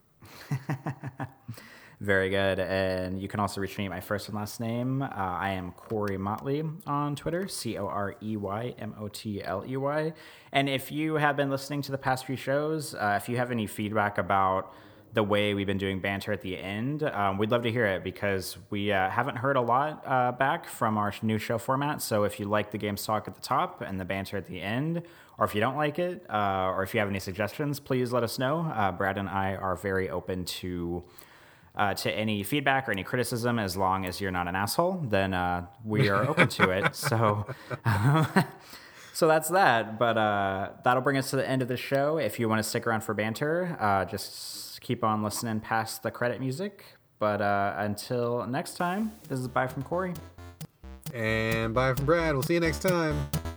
Very good. And you can also reach me at my first and last name. Uh, I am Corey Motley on Twitter, C O R E Y M O T L E Y. And if you have been listening to the past few shows, uh, if you have any feedback about the way we've been doing banter at the end, um, we'd love to hear it because we uh, haven't heard a lot uh, back from our new show format. So if you like the games talk at the top and the banter at the end, or if you don't like it, uh, or if you have any suggestions, please let us know. Uh, Brad and I are very open to uh, to any feedback or any criticism, as long as you're not an asshole, then uh, we are open to it. So, so that's that. But uh, that'll bring us to the end of the show. If you want to stick around for banter, uh, just keep on listening past the credit music. But uh, until next time, this is bye from Corey. And bye from Brad. We'll see you next time.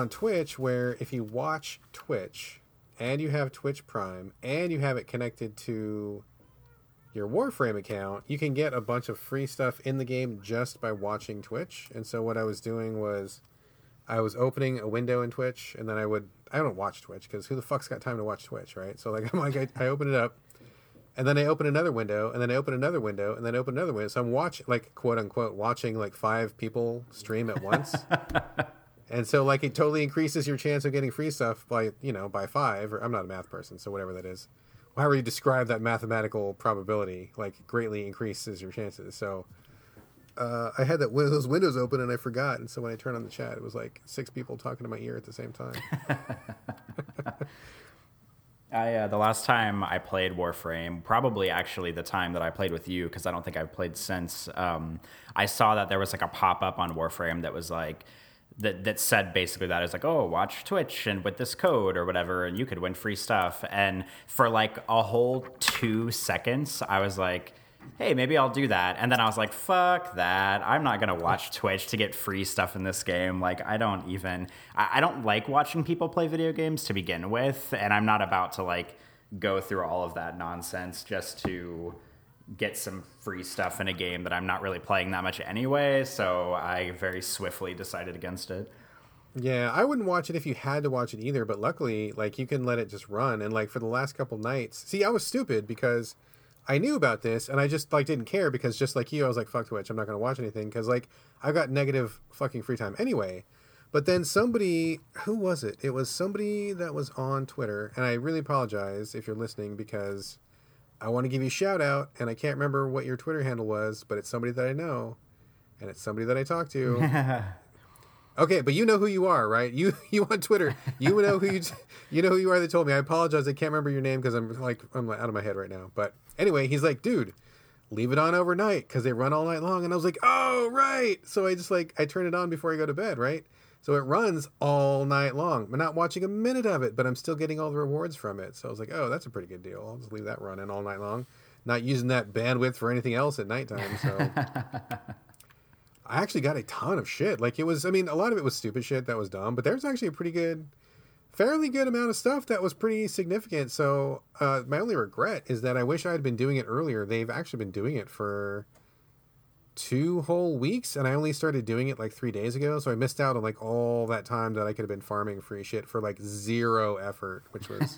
On Twitch where if you watch Twitch and you have Twitch Prime and you have it connected to your Warframe account, you can get a bunch of free stuff in the game just by watching Twitch. And so what I was doing was I was opening a window in Twitch and then I would I don't watch Twitch because who the fuck's got time to watch Twitch, right? So like I'm like I, I open it up and then I open another window, and then I open another window, and then I open another window. So I'm watching, like, quote unquote, watching like five people stream at once. And so like it totally increases your chance of getting free stuff by, you know, by 5 or I'm not a math person, so whatever that is. However you describe that mathematical probability, like greatly increases your chances. So uh, I had that those windows open and I forgot, and so when I turned on the chat, it was like six people talking to my ear at the same time. I uh, the last time I played Warframe, probably actually the time that I played with you, because I don't think I've played since. Um, I saw that there was like a pop up on Warframe that was like that that said basically that is like, oh, watch Twitch and with this code or whatever, and you could win free stuff. And for like a whole two seconds, I was like, hey, maybe I'll do that. And then I was like, fuck that. I'm not gonna watch Twitch to get free stuff in this game. Like, I don't even, I, I don't like watching people play video games to begin with, and I'm not about to like go through all of that nonsense just to get some free stuff in a game that I'm not really playing that much anyway. So I very swiftly decided against it. Yeah, I wouldn't watch it if you had to watch it either, but luckily, like you can let it just run. And like for the last couple nights, see, I was stupid because I knew about this and I just like didn't care because just like you, I was like, fuck Twitch, I'm not gonna watch anything because like I've got negative fucking free time anyway. But then somebody, who was it? It was somebody that was on Twitter, and I really apologize if you're listening because I want to give you a shout out, and I can't remember what your Twitter handle was, but it's somebody that I know, and it's somebody that I talk to. okay, but you know who you are, right? You you on Twitter, you know who you you know who you are. That told me. I apologize. I can't remember your name because I'm like I'm out of my head right now. But anyway, he's like, dude, leave it on overnight because they run all night long. And I was like, oh right. So I just like I turn it on before I go to bed, right? So it runs all night long. I'm not watching a minute of it, but I'm still getting all the rewards from it. So I was like, oh, that's a pretty good deal. I'll just leave that running all night long. Not using that bandwidth for anything else at nighttime. So I actually got a ton of shit. Like it was, I mean, a lot of it was stupid shit that was dumb, but there's actually a pretty good, fairly good amount of stuff that was pretty significant. So uh, my only regret is that I wish I had been doing it earlier. They've actually been doing it for two whole weeks and I only started doing it like three days ago. So I missed out on like all that time that I could have been farming free shit for like zero effort, which was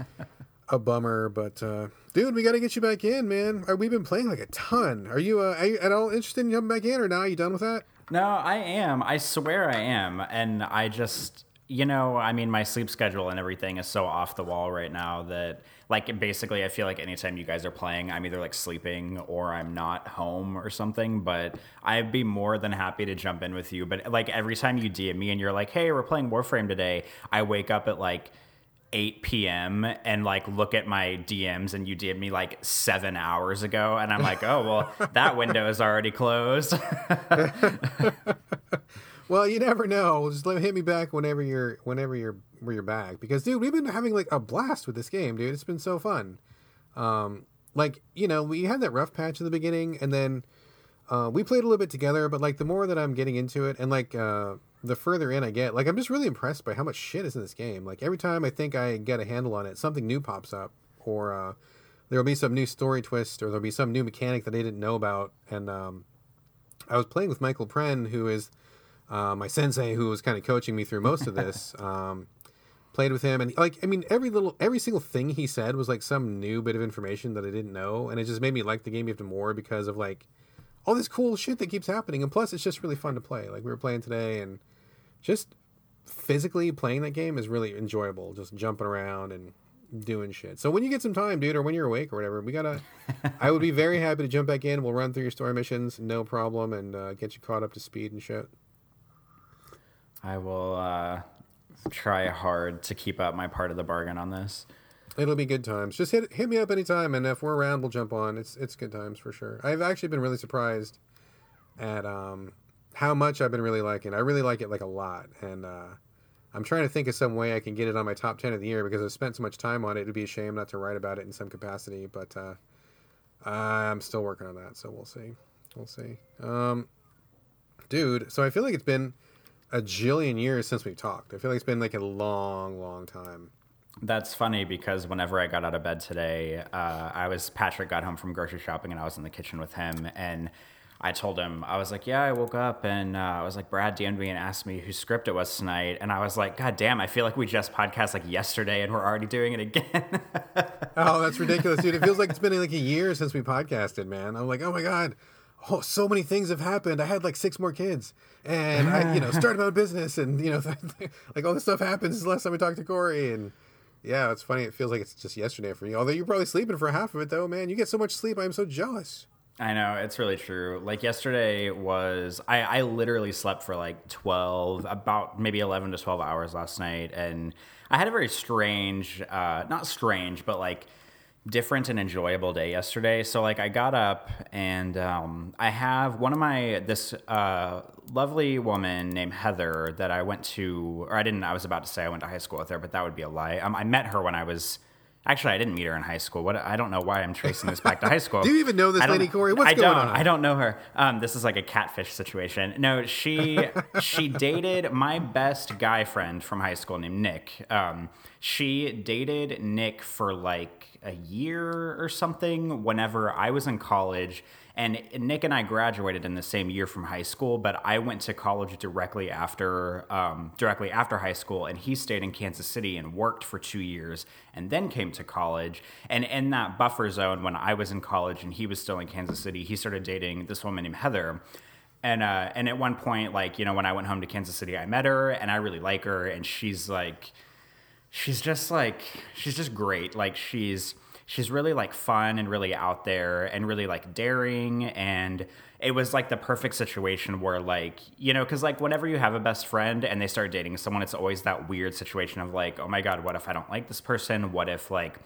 a bummer. But uh, dude, we got to get you back in, man. Uh, we've been playing like a ton. Are you, uh, are you at all interested in jumping back in or now? Are you done with that? No, I am. I swear I am. And I just, you know, I mean, my sleep schedule and everything is so off the wall right now that, like, basically, I feel like anytime you guys are playing, I'm either like sleeping or I'm not home or something. But I'd be more than happy to jump in with you. But like, every time you DM me and you're like, hey, we're playing Warframe today, I wake up at like, 8 p.m. and like look at my DMs and you DM me like seven hours ago and I'm like, oh well, that window is already closed. well, you never know. Just let hit me back whenever you're whenever you're where you're back because dude, we've been having like a blast with this game, dude. It's been so fun. Um, like you know, we had that rough patch in the beginning, and then uh, we played a little bit together. But like the more that I'm getting into it, and like uh, the further in I get, like I'm just really impressed by how much shit is in this game. Like every time I think I get a handle on it, something new pops up, or uh, there'll be some new story twist, or there'll be some new mechanic that I didn't know about. And um, I was playing with Michael Pren, who is uh, my sensei, who was kind of coaching me through most of this. um, played with him, and like I mean, every little, every single thing he said was like some new bit of information that I didn't know, and it just made me like the game even more because of like all this cool shit that keeps happening, and plus it's just really fun to play. Like we were playing today, and just physically playing that game is really enjoyable. Just jumping around and doing shit. So when you get some time, dude, or when you're awake or whatever, we gotta. I would be very happy to jump back in. We'll run through your story missions, no problem, and uh, get you caught up to speed and shit. I will uh, try hard to keep up my part of the bargain on this. It'll be good times. Just hit hit me up anytime, and if we're around, we'll jump on. It's it's good times for sure. I've actually been really surprised at um, how much I've been really liking. I really like it like a lot, and uh, I'm trying to think of some way I can get it on my top ten of the year because I've spent so much time on it. It'd be a shame not to write about it in some capacity, but uh, I'm still working on that, so we'll see. We'll see. Um, dude, so I feel like it's been a jillion years since we've talked. I feel like it's been like a long, long time. That's funny because whenever I got out of bed today, uh, I was Patrick got home from grocery shopping and I was in the kitchen with him and I told him I was like, yeah, I woke up and uh, I was like, Brad DM'd me and asked me whose script it was tonight, and I was like, God damn, I feel like we just podcast like yesterday and we're already doing it again. oh, that's ridiculous, dude! It feels like it's been like a year since we podcasted, man. I'm like, oh my god, oh, so many things have happened. I had like six more kids, and I, you know, started my own business, and you know, like all this stuff happens. This the last time we talked to Corey, and yeah, it's funny. It feels like it's just yesterday for you. Although you're probably sleeping for half of it, though, man. You get so much sleep. I'm so jealous. I know it's really true. Like yesterday was, I, I literally slept for like twelve, about maybe eleven to twelve hours last night, and I had a very strange, uh, not strange, but like different and enjoyable day yesterday. So like I got up and um, I have one of my this uh, lovely woman named Heather that I went to, or I didn't. I was about to say I went to high school with her, but that would be a lie. Um, I met her when I was. Actually, I didn't meet her in high school. What I don't know why I'm tracing this back to high school. Do you even know this lady, Corey? What's I going don't. on? I don't know her. Um, this is like a catfish situation. No, she she dated my best guy friend from high school named Nick. Um, she dated Nick for like a year or something whenever I was in college. And Nick and I graduated in the same year from high school, but I went to college directly after um, directly after high school, and he stayed in Kansas City and worked for two years, and then came to college. And in that buffer zone, when I was in college and he was still in Kansas City, he started dating this woman named Heather. And uh, and at one point, like you know, when I went home to Kansas City, I met her, and I really like her, and she's like she's just like she's just great. Like she's she's really like fun and really out there and really like daring. And it was like the perfect situation where like you know because like whenever you have a best friend and they start dating someone it's always that weird situation of like oh my god what if i don't like this person? What if like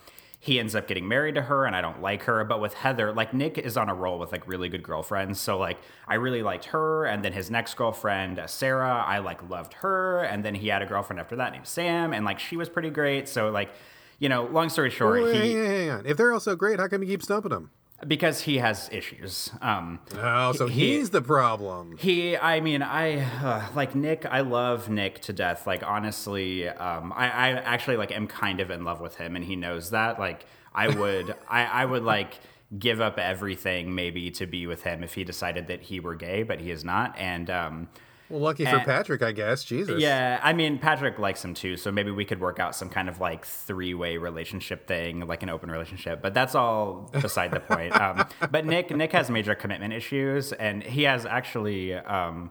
he ends up getting married to her and I don't like her. But with Heather, like Nick is on a roll with like really good girlfriends. So like I really liked her. And then his next girlfriend, uh, Sarah, I like loved her. And then he had a girlfriend after that named Sam. And like she was pretty great. So like, you know, long story short, he hang on, hang on. If they're all so great, how come you keep stumping them? Because he has issues. Um Oh, so He- he's the problem. He, I mean, I uh, like Nick. I love Nick to death. Like honestly, um, I, I actually like am kind of in love with him, and he knows that. Like I would, I, I would like give up everything maybe to be with him if he decided that he were gay, but he is not. And um, Well, lucky for Patrick, I guess. Jesus. yeah, I mean, Patrick likes him too, so maybe we could work out some kind of like three way relationship thing, like an open relationship. But that's all beside the point. Um, but Nick, Nick has major commitment issues, and he has actually. Um,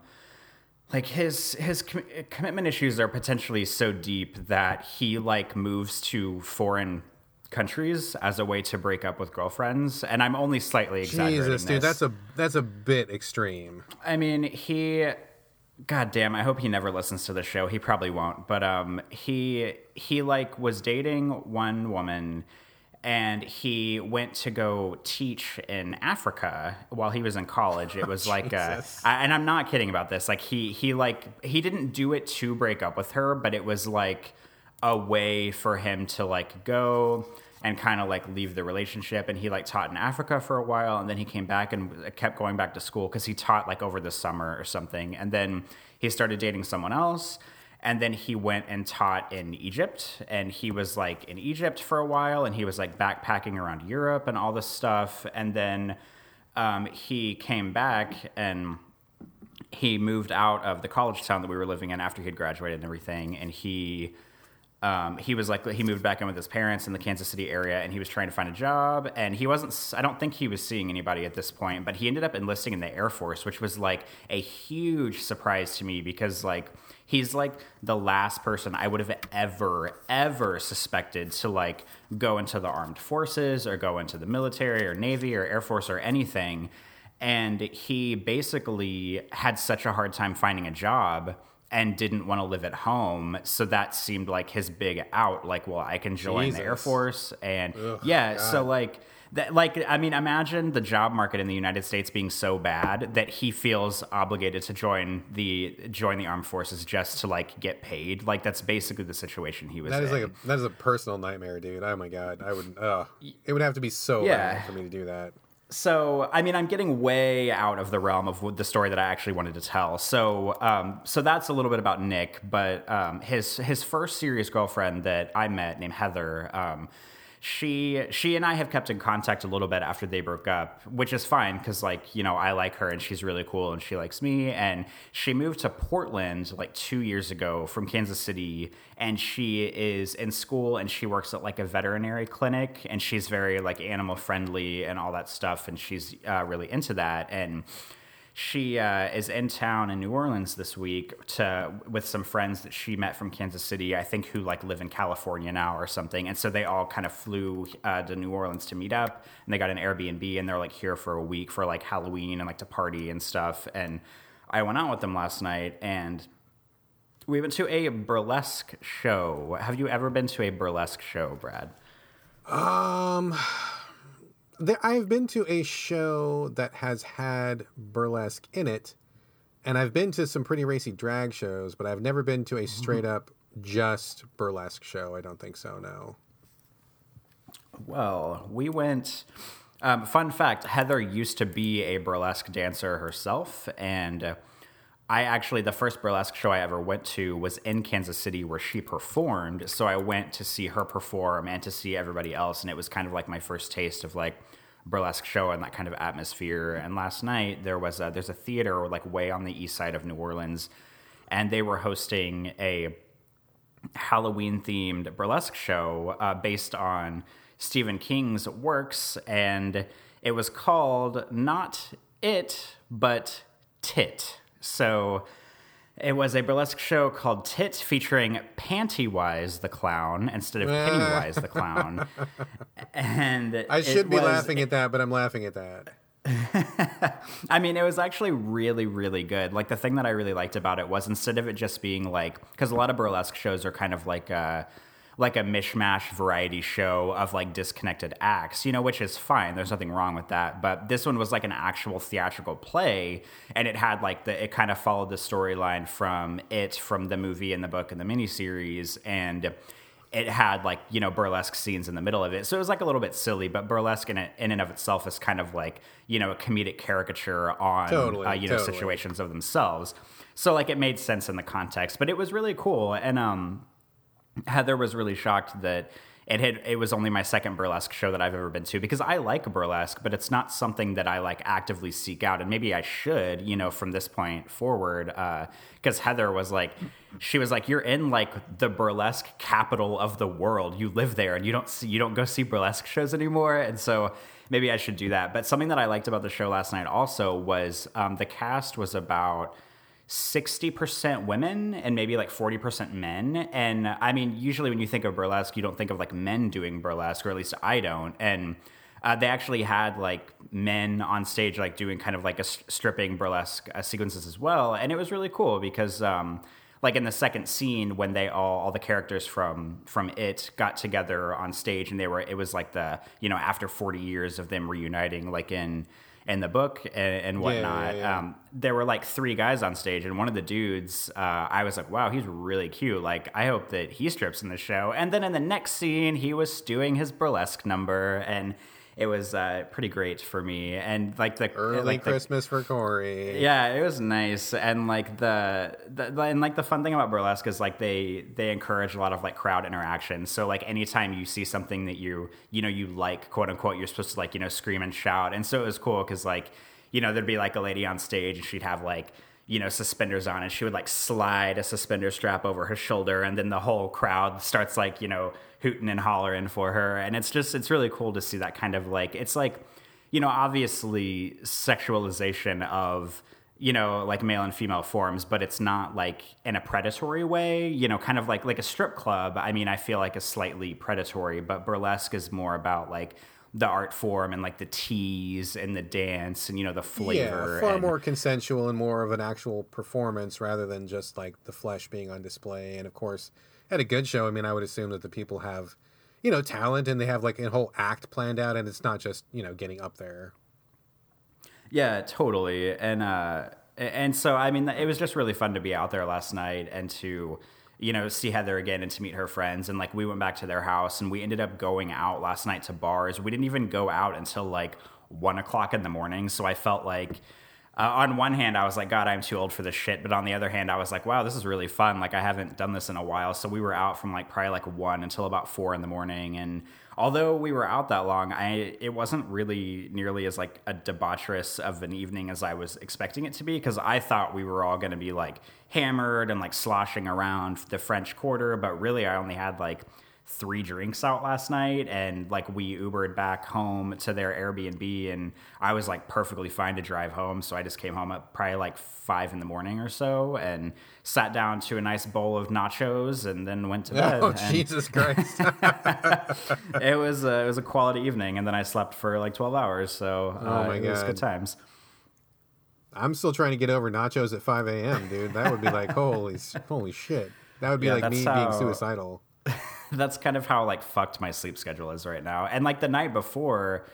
like his his com- commitment issues are potentially so deep that he like moves to foreign countries as a way to break up with girlfriends and i'm only slightly exaggerating Jesus, dude, this. that's a that's a bit extreme. I mean, he God damn, I hope he never listens to the show. He probably won't. But um he he like was dating one woman and he went to go teach in Africa while he was in college. It was like uh and I'm not kidding about this. Like he he like he didn't do it to break up with her, but it was like a way for him to like go and kind of like leave the relationship and he like taught in Africa for a while and then he came back and kept going back to school cuz he taught like over the summer or something and then he started dating someone else and then he went and taught in Egypt and he was like in Egypt for a while and he was like backpacking around Europe and all this stuff and then um, he came back and he moved out of the college town that we were living in after he had graduated and everything and he um, he was like he moved back in with his parents in the Kansas City area and he was trying to find a job and he wasn't I don't think he was seeing anybody at this point but he ended up enlisting in the Air Force which was like a huge surprise to me because like he's like the last person I would have ever ever suspected to like go into the armed forces or go into the military or navy or air force or anything and he basically had such a hard time finding a job and didn't want to live at home so that seemed like his big out like well i can join the air force and yeah so like that like i mean imagine the job market in the united states being so bad that he feels obligated to join the join the armed forces just to like get paid like that's basically the situation he was That is in. like a that is a personal nightmare, dude. Oh my god, I would. Uh, it would have to be so Yeah. bad for me to do that. So, I mean, I'm getting way out of the realm of the story that I actually wanted to tell. So, um, so that's a little bit about Nick. But um, his his first serious girlfriend that I met, named Heather, um, she she and I have kept in contact a little bit after they broke up, which is fine because like you know I like her and she's really cool and she likes me. And she moved to Portland like two years ago from Kansas City, and she is in school and she works at like a veterinary clinic and she's very like animal friendly and all that stuff and she's uh, really into that and she uh, is in town in New Orleans this week to with some friends that she met from Kansas City, I think, who like live in California now or something. And so they all kind of flew uh, to New Orleans to meet up, and they got an Airbnb, and they're like here for a week for like Halloween and like to party and stuff. And I went out with them last night, and we went to a burlesque show. Have you ever been to a burlesque show, Brad? Um, there, I've been to a show that has had burlesque in it, and I've been to some pretty racy drag shows, but I've never been to a straight up just burlesque show. I don't think so. No. Well, we went. Um, fun fact Heather used to be a burlesque dancer herself. And uh, I actually, the first burlesque show I ever went to was in Kansas City where she performed. So I went to see her perform and to see everybody else. And it was kind of like my first taste of like burlesque show and that kind of atmosphere. And last night there was a, there's a theater like way on the east side of New Orleans, and they were hosting a Halloween themed burlesque show uh, based on Stephen King's works, and it was called not It, but Tit. So it was a burlesque show called Tit featuring Pantywise the clown instead of eh. Pennywise the clown. And I should be was- laughing at that, but I'm laughing at that. I mean, it was actually really, really good. Like the thing that I really liked about it was instead of it just being like, because a lot of burlesque shows are kind of like a like a mishmash variety show of like disconnected acts, you know, which is fine. There's nothing wrong with that. But this one was like an actual theatrical play, and it had like the it kind of followed the storyline from it, from the movie and the book and the miniseries, and it had like you know burlesque scenes in the middle of it so it was like a little bit silly but burlesque in, it, in and of itself is kind of like you know a comedic caricature on Totally, uh, you know totally. situations of themselves so like it made sense in the context but it was really cool and um heather was really shocked that it had it was only my second burlesque show that I've ever been to because I like burlesque, but it's not something that I like actively seek out, and maybe I should, you know, from this point forward. Because Heather was like, she was like, "You're in like the burlesque capital of the world. You live there, and you don't see, you don't go see burlesque shows anymore." And so maybe I should do that. But something that I liked about the show last night also was um, the cast was about 60% women and maybe like 40% men. And I mean, usually when you think of burlesque, you don't think of like men doing burlesque, or at least I don't. And uh, they actually had like men on stage, like doing kind of like a s- stripping burlesque uh, sequences as well. And it was really cool because, um, like in the second scene when they all all the characters from from it got together on stage and they were it was like the you know after 40 years of them reuniting like in in the book and, and whatnot. yeah. Um, there were like three guys on stage and one of the dudes uh, i was like wow he's really cute. Like i hope that he strips in the show. And then in the next scene he was doing his burlesque number and it was uh, pretty great for me and like the Early like the, Christmas for Corey. yeah, it was nice, and like the, the, the and like the fun thing about burlesque is like they they encourage a lot of like crowd interaction. So like anytime you see something that you you know you like, quote unquote, you're supposed to like you know scream and shout. And so it was cool because like you know there'd be like a lady on stage and she'd have like you know suspenders on and she would like slide a suspender strap over her shoulder and then the whole crowd starts like you know hooting and hollering for her and it's just it's really cool to see that kind of like it's like you know, obviously sexualization of, you know, like male and female forms, but it's not like in a predatory way, you know, kind of like like a strip club. I mean, I feel like is slightly predatory, but burlesque is more about like the art form and like the tease and the dance and you know the flavor. Yeah, far and- more consensual and more of an actual performance rather than just like the flesh being on display. And of course, at a good show, I mean, I would assume that the people have, you know, talent and they have like a whole act planned out, and it's not just you know getting up there. Yeah, totally. And uh and so I mean it was just really fun to be out there last night and to you know see Heather again and to meet her friends and like we went back to their house and we ended up going out last night to bars. We didn't even go out until like one o'clock in the morning. So I felt like uh, on one hand, I was like, God, I'm too old for this shit. But on the other hand, I was like, wow, this is really fun. Like, I haven't done this in a while. So we were out from like probably like one until about four in the morning. And although we were out that long, I it wasn't really nearly as like a debaucherous of an evening as I was expecting it to be because I thought we were all going to be like hammered and like sloshing around the French Quarter. But really, I only had like three drinks out last night and like we ubered back home to their airbnb and i was like perfectly fine to drive home so i just came home at probably like five in the morning or so and sat down to a nice bowl of nachos and then went to bed Oh and Jesus Christ! it was a, it was a quality evening and then i slept for like 12 hours so uh, Oh my it was God. good times I'm still trying to get over nachos at 5 a.m., dude. That would be like holy holy shit. That would be Yeah, like me how- being suicidal. that's kind of how like fucked my sleep schedule is right now. And like the night before,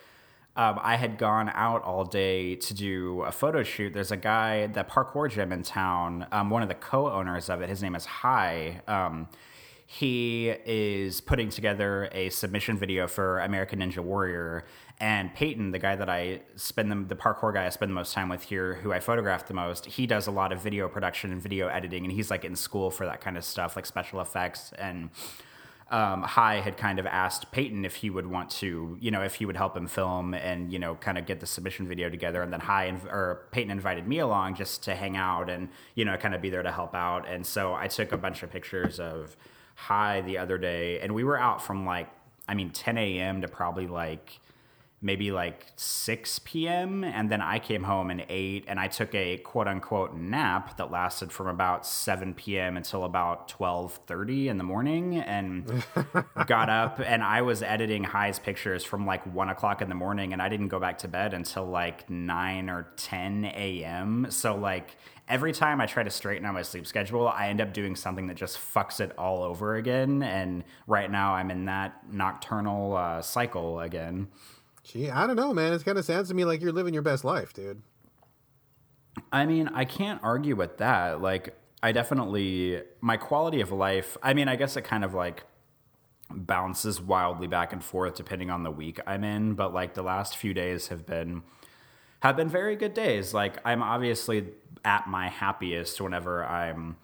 um, I had gone out all day to do a photo shoot. There's a guy, the parkour gym in town, um, one of the co owners of it, his name is High. Um, he is putting together a submission video for American Ninja Warrior. And Peyton, the guy that I spend the, the parkour guy I spend the most time with here, who I photograph the most, he does a lot of video production and video editing, and he's like in school for that kind of stuff, like special effects and um, High had kind of asked Peyton if he would want to, you know, if he would help him film and you know, kind of get the submission video together. And then High inv- or Peyton invited me along just to hang out and you know, kind of be there to help out. And so I took a bunch of pictures of High the other day, and we were out from like, I mean, 10 a.m. to probably like maybe like 6 p.m. And then I came home and ate, and I took a quote unquote nap that lasted from about 7 p.m. until about 12:30 in the morning, and got up and I was editing High's pictures from like one o'clock in the morning, and I didn't go back to bed until like 9 or 10 a.m. So like every time I try to straighten out my sleep schedule, I end up doing something that just fucks it all over again. And right now, I'm in that nocturnal uh, cycle again. Gee, I don't know, man. It kind of sounds to me like you're living your best life, dude. I mean, I can't argue with that. Like, I definitely, my quality of life, I mean, I guess it kind of like bounces wildly back and forth depending on the week I'm in, but like the last few days have been have been very good days. Like I'm obviously at my happiest whenever I'm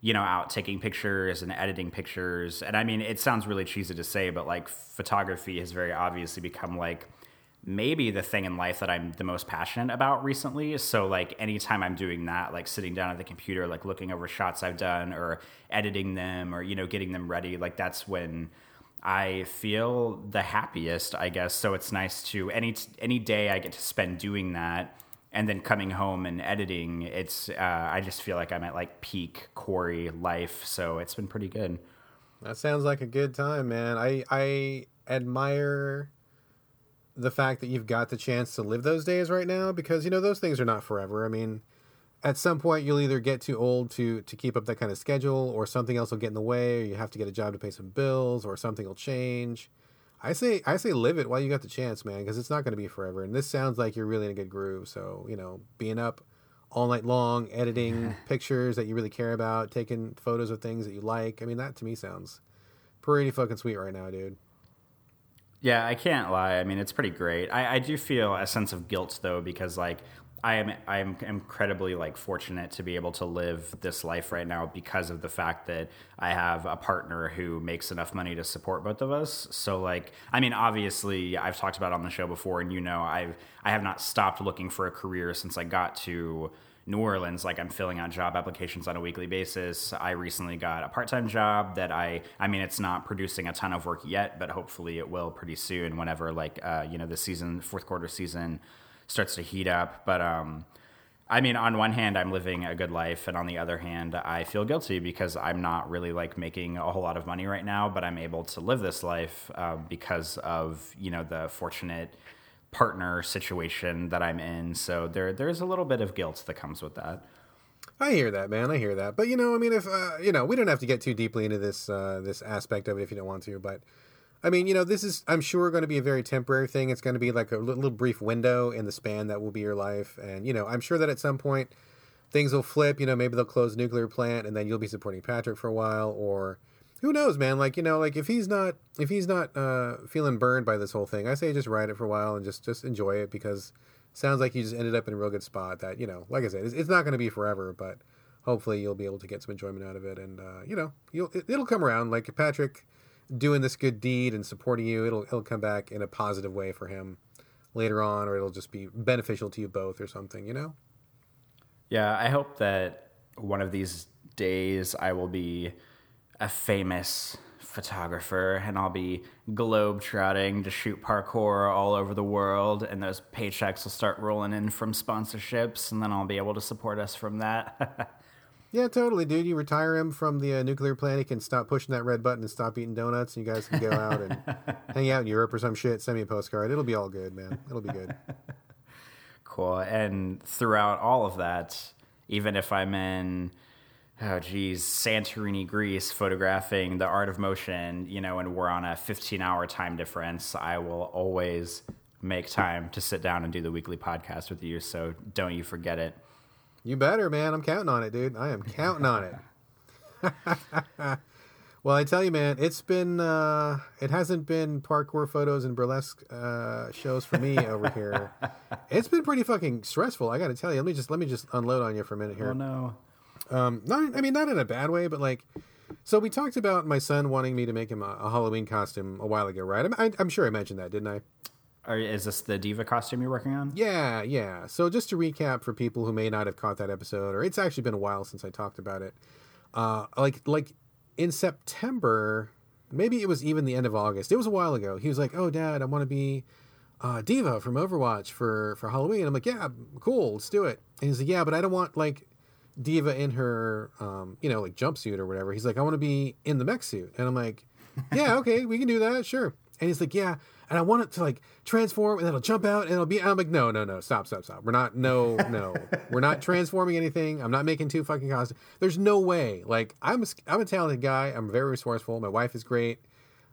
you know out taking pictures and editing pictures. And I mean, it sounds really cheesy to say, but like photography has very obviously become like maybe the thing in life that I'm the most passionate about recently. So like anytime I'm doing that, like sitting down at the computer, like looking over shots I've done or editing them or you know getting them ready, like that's when I feel the happiest, I guess. So it's nice to any any day I get to spend doing that, and then coming home and editing. It's uh, I just feel like I'm at like peak Corey life. So it's been pretty good. That sounds like a good time, man. I I admire the fact that you've got the chance to live those days right now because you know those things are not forever. I mean, at some point you'll either get too old to to keep up that kind of schedule or something else will get in the way or you have to get a job to pay some bills or something will change. I say i say live it while you got the chance man because it's not going to be forever. And this sounds like you're really in a good groove. So you know being up all night long editing pictures that you really care about taking photos of things that you like i mean that to me sounds pretty fucking sweet right now dude yeah, I can't lie. I mean, it's pretty great. I, I do feel a sense of guilt though, because like I am I am incredibly like fortunate to be able to live this life right now because of the fact that I have a partner who makes enough money to support both of us. So like I mean obviously I've talked about on the show before and you know I've I have not stopped looking for a career since I got to New Orleans like I'm filling out job applications on a weekly basis. I recently got a part-time job that I I mean it's not producing a ton of work yet, but hopefully it will pretty soon whenever like uh you know the season fourth quarter season starts to heat up. But um, I mean, on one hand, I'm living a good life, and on the other hand, I feel guilty because I'm not really like making a whole lot of money right now, but I'm able to live this life uh, because of you know the fortunate partner situation that I'm in. So there there's a little bit of guilt that comes with that. I hear that, man. I hear that. But you know, I mean, if uh, you know, we don't have to get too deeply into this uh, this aspect of it if you don't want to. But I mean, you know, this is, I'm sure, going to be a very temporary thing. It's going to be like a little brief window in the span that will be your life. And, you know, I'm sure that at some point things will flip. You know, maybe they'll close nuclear plant and then you'll be supporting Patrick for a while. Or who knows, man? Like, you know, like if he's not, if he's not uh, feeling burned by this whole thing, I say just ride it for a while and just, just enjoy it because sounds like you just ended up in a real good spot that, you know, like I said, it's, it's not going to be forever, but hopefully you'll be able to get some enjoyment out of it. And, uh, you know, you'll, it, it'll come around. Like Patrick, doing this good deed and supporting you, it'll it'll come back in a positive way for him later on, or it'll just be beneficial to you both or something, you know? Yeah, I hope that one of these days I will be a famous photographer and I'll be globe trotting to shoot parkour all over the world and those paychecks will start rolling in from sponsorships and then I'll be able to support us from that. Yeah, totally, dude. You retire him from the uh, nuclear plant. He can stop pushing that red button and stop eating donuts. And you guys can go out and hang out in Europe or some shit. Send me a postcard. It'll be all good, man. It'll be good. cool. And throughout all of that, even if I'm in, oh geez, Santorini, Greece, photographing the art of motion, you know, and we're on a 15 hour time difference, I will always make time to sit down and do the weekly podcast with you. So don't you forget it. You better, man. I'm counting on it, dude. I am counting on it. well, I tell you, man, it's been uh, it hasn't been parkour photos and burlesque uh, shows for me over here. It's been pretty fucking stressful. I got to tell you. Let me just let me just unload on you for a minute here. Oh no. Um, not I mean not in a bad way, but like. So we talked about my son wanting me to make him a, a Halloween costume a while ago, right? I, I'm sure I mentioned that, didn't I? Or is this the D.Va costume you're working on? Yeah, yeah. So just to recap for people who may not have caught that episode, or it's actually been a while since I talked about it. Uh, like like in September, maybe it was even the end of August. It was a while ago. He was like, "Oh, Dad, I want to be uh, D.Va from Overwatch for for Halloween." I'm like, "Yeah, cool, let's do it." And he's like, "Yeah, but I don't want like D.Va in her, um, you know, like jumpsuit or whatever." He's like, "I want to be in the mech suit," and I'm like, "Yeah, okay, we can do that, sure." And he's like, "Yeah." and I want it to like transform and it'll jump out and it'll be. I'm like, no, no, no, stop, stop, stop. We're not, no, no, we're not transforming anything. I'm not making two fucking costumes. There's no way. Like, I'm a, I'm a talented guy. I'm very resourceful. My wife is great.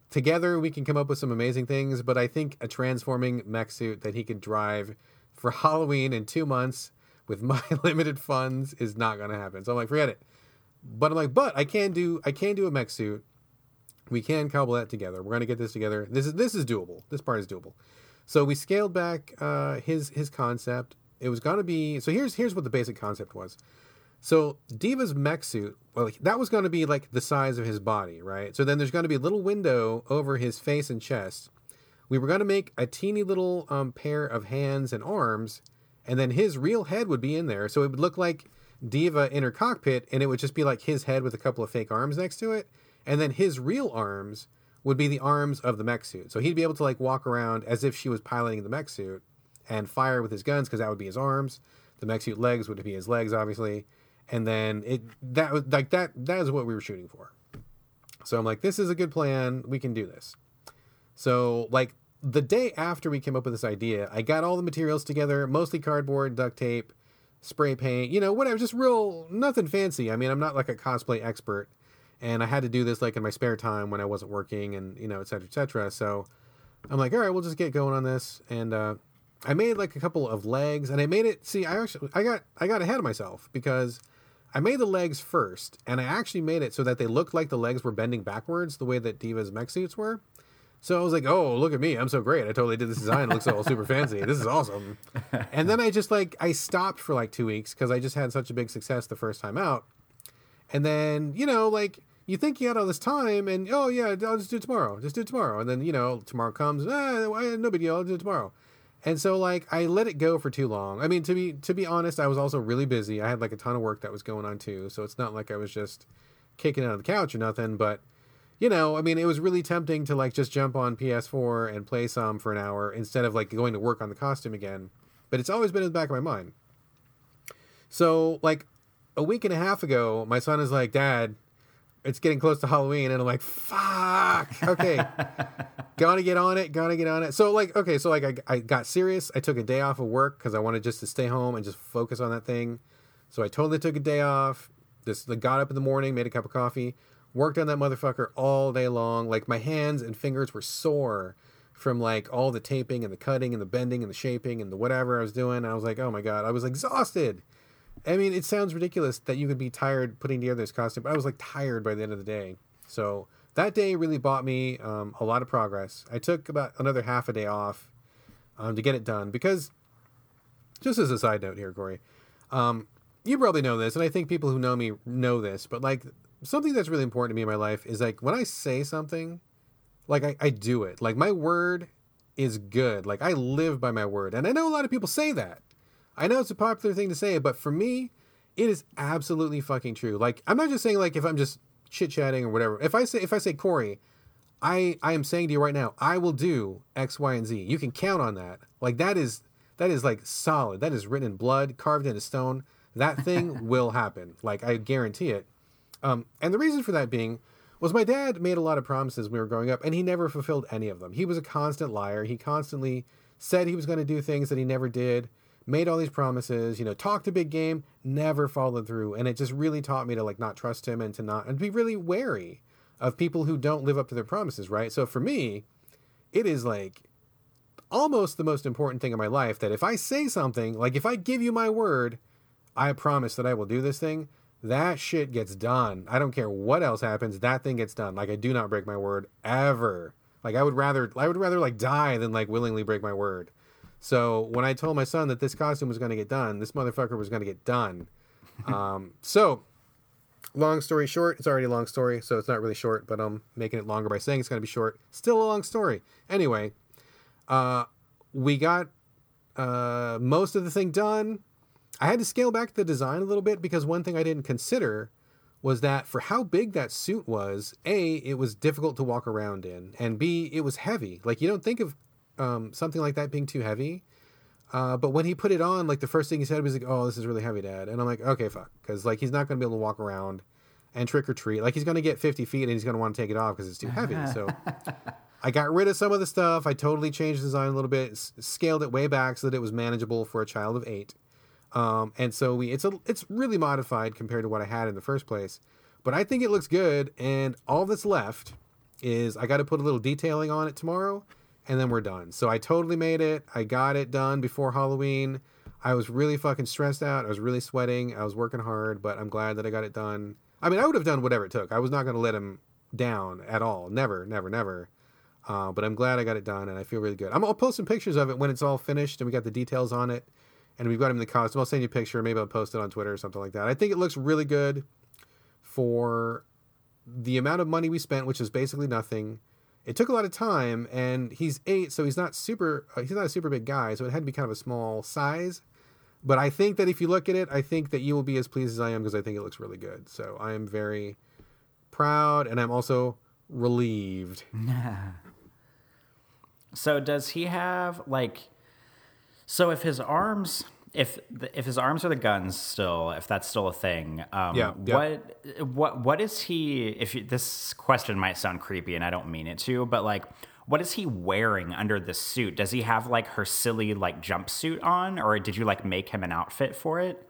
Together, we can come up with some amazing things. But I think a transforming mech suit that he could drive for Halloween in two months with my limited funds is not going to happen. So I'm like, forget it. But I'm like, but I can do, I can do a mech suit we can cobble that together. We're going to get this together. This is this is doable. This part is doable. So we scaled back uh, his his concept. It was going to be so. Here's here's what the basic concept was. So D.Va's mech suit, well, that was going to be like the size of his body, right? So then there's going to be a little window over his face and chest. We were going to make a teeny little um, pair of hands and arms, and then his real head would be in there. So it would look like D.Va in her cockpit, and it would just be like his head with a couple of fake arms next to it and then his real arms would be the arms of the mech suit. So he'd be able to like walk around as if she was piloting the mech suit and fire with his guns because that would be his arms. The mech suit legs would be his legs, obviously. And then it that was like that that is what we were shooting for. So I'm like, this is a good plan. We can do this. So like the day after we came up with this idea, I got all the materials together, mostly cardboard, duct tape, spray paint, you know, whatever, just real nothing fancy. I mean, I'm not like a cosplay expert and I had to do this like in my spare time when I wasn't working and you know et cetera et cetera. So I'm like, all right, we'll just get going on this, and uh, I made like a couple of legs, and I made it. See, I actually I got I got ahead of myself because I made the legs first, and I actually made it so that they looked like the legs were bending backwards, the way that D.Va's mech suits were. So I was like, "Oh, look at me! I'm so great! I totally did this design. It looks all super fancy. This is awesome." And then I just like I stopped for like two weeks because I just had such a big success the first time out. And then you know like you think you had all this time and oh yeah i'll just do it tomorrow just do it tomorrow and then you know tomorrow comes ah, no big deal i'll do it tomorrow and so like i let it go for too long i mean to be to be honest i was also really busy i had like a ton of work that was going on too so it's not like i was just kicking out of the couch or nothing but you know i mean it was really tempting to like just jump on ps4 and play some for an hour instead of like going to work on the costume again but it's always been in the back of my mind so like a week and a half ago my son is like dad it's getting close to Halloween, and I'm like, fuck. Okay, gotta get on it. Gotta get on it. So like, okay, so like, I, I got serious. I took a day off of work because I wanted just to stay home and just focus on that thing. So I totally took a day off. Just got up in the morning, made a cup of coffee, worked on that motherfucker all day long. Like my hands and fingers were sore from like all the taping and the cutting and the bending and the shaping and the whatever I was doing. I was like, oh my god, I was exhausted. I mean, it sounds ridiculous that you could be tired putting together this costume, but I was like tired by the end of the day. So that day really bought me um, a lot of progress. I took about another half a day off um, to get it done because, just as a side note here, Corey, um, you probably know this, and I think people who know me know this, but like something that's really important to me in my life is like when I say something, like I, I do it. Like my word is good. Like I live by my word. And I know a lot of people say that. I know it's a popular thing to say, but for me, it is absolutely fucking true. Like I'm not just saying like if I'm just chit chatting or whatever. If I say if I say Corey, I I am saying to you right now, I will do X, Y, and Z. You can count on that. Like that is that is like solid. That is written in blood, carved into stone. That thing will happen. Like I guarantee it. Um, and the reason for that being was my dad made a lot of promises when we were growing up, and he never fulfilled any of them. He was a constant liar. He constantly said he was going to do things that he never did made all these promises, you know, talked a big game, never followed through. And it just really taught me to like not trust him and to not and be really wary of people who don't live up to their promises, right? So for me, it is like almost the most important thing in my life that if I say something, like if I give you my word, I promise that I will do this thing, that shit gets done. I don't care what else happens, that thing gets done. Like I do not break my word ever. Like I would rather I would rather like die than like willingly break my word. So when I told my son that this costume was going to get done, this motherfucker was going to get done. um, so long story short, it's already a long story, so it's not really short, but I'm making it longer by saying it's going to be short. Still a long story. Anyway, uh, we got uh, most of the thing done. I had to scale back the design a little bit because one thing I didn't consider was that for how big that suit was, A, it was difficult to walk around in, and B, it was heavy. Like, you don't think of um, something like that being too heavy. Uh, but when he put it on, like the first thing he said was like, "Oh, this is really heavy, Dad." And I'm like, "Okay, fuck," because like he's not going to be able to walk around and trick or treat. Like he's going to get 50 feet and he's going to want to take it off because it's too heavy. So I got rid of some of the stuff. I totally changed the design a little bit, s- scaled it way back so that it was manageable for a child of eight. Um, and so we it's a it's really modified compared to what I had in the first place. But I think it looks good, and all that's left is I got to put a little detailing on it tomorrow, and then we're done. So I totally made it. I got it done before Halloween. I was really fucking stressed out. I was really sweating. I was working hard, but I'm glad that I got it done. I mean, I would have done whatever it took. I was not going to let him down at all. Never, never, never. Uh, but I'm glad I got it done, and I feel really good. I'm, I'll post some pictures of it when it's all finished and we got the details on it, and we've got him in the costume. I'll send you a picture. Maybe I'll post it on Twitter or something like that. I think it looks really good for the amount of money we spent, which is basically nothing. It took a lot of time, and he's eight, so he's not super. Uh, he's not a super big guy, so it had to be kind of a small size. But I think that if you look at it, I think that you will be as pleased as I am because I think it looks really good. So I am very proud, and I'm also relieved. So does he have like? So if his arms, if the, if his arms are the guns still, if that's still a thing, um, Yeah, yeah. what what what is he? If you, this question might sound creepy, and I don't mean it to, but like, what is he wearing under the suit? Does he have like her silly like jumpsuit on, or did you like make him an outfit for it?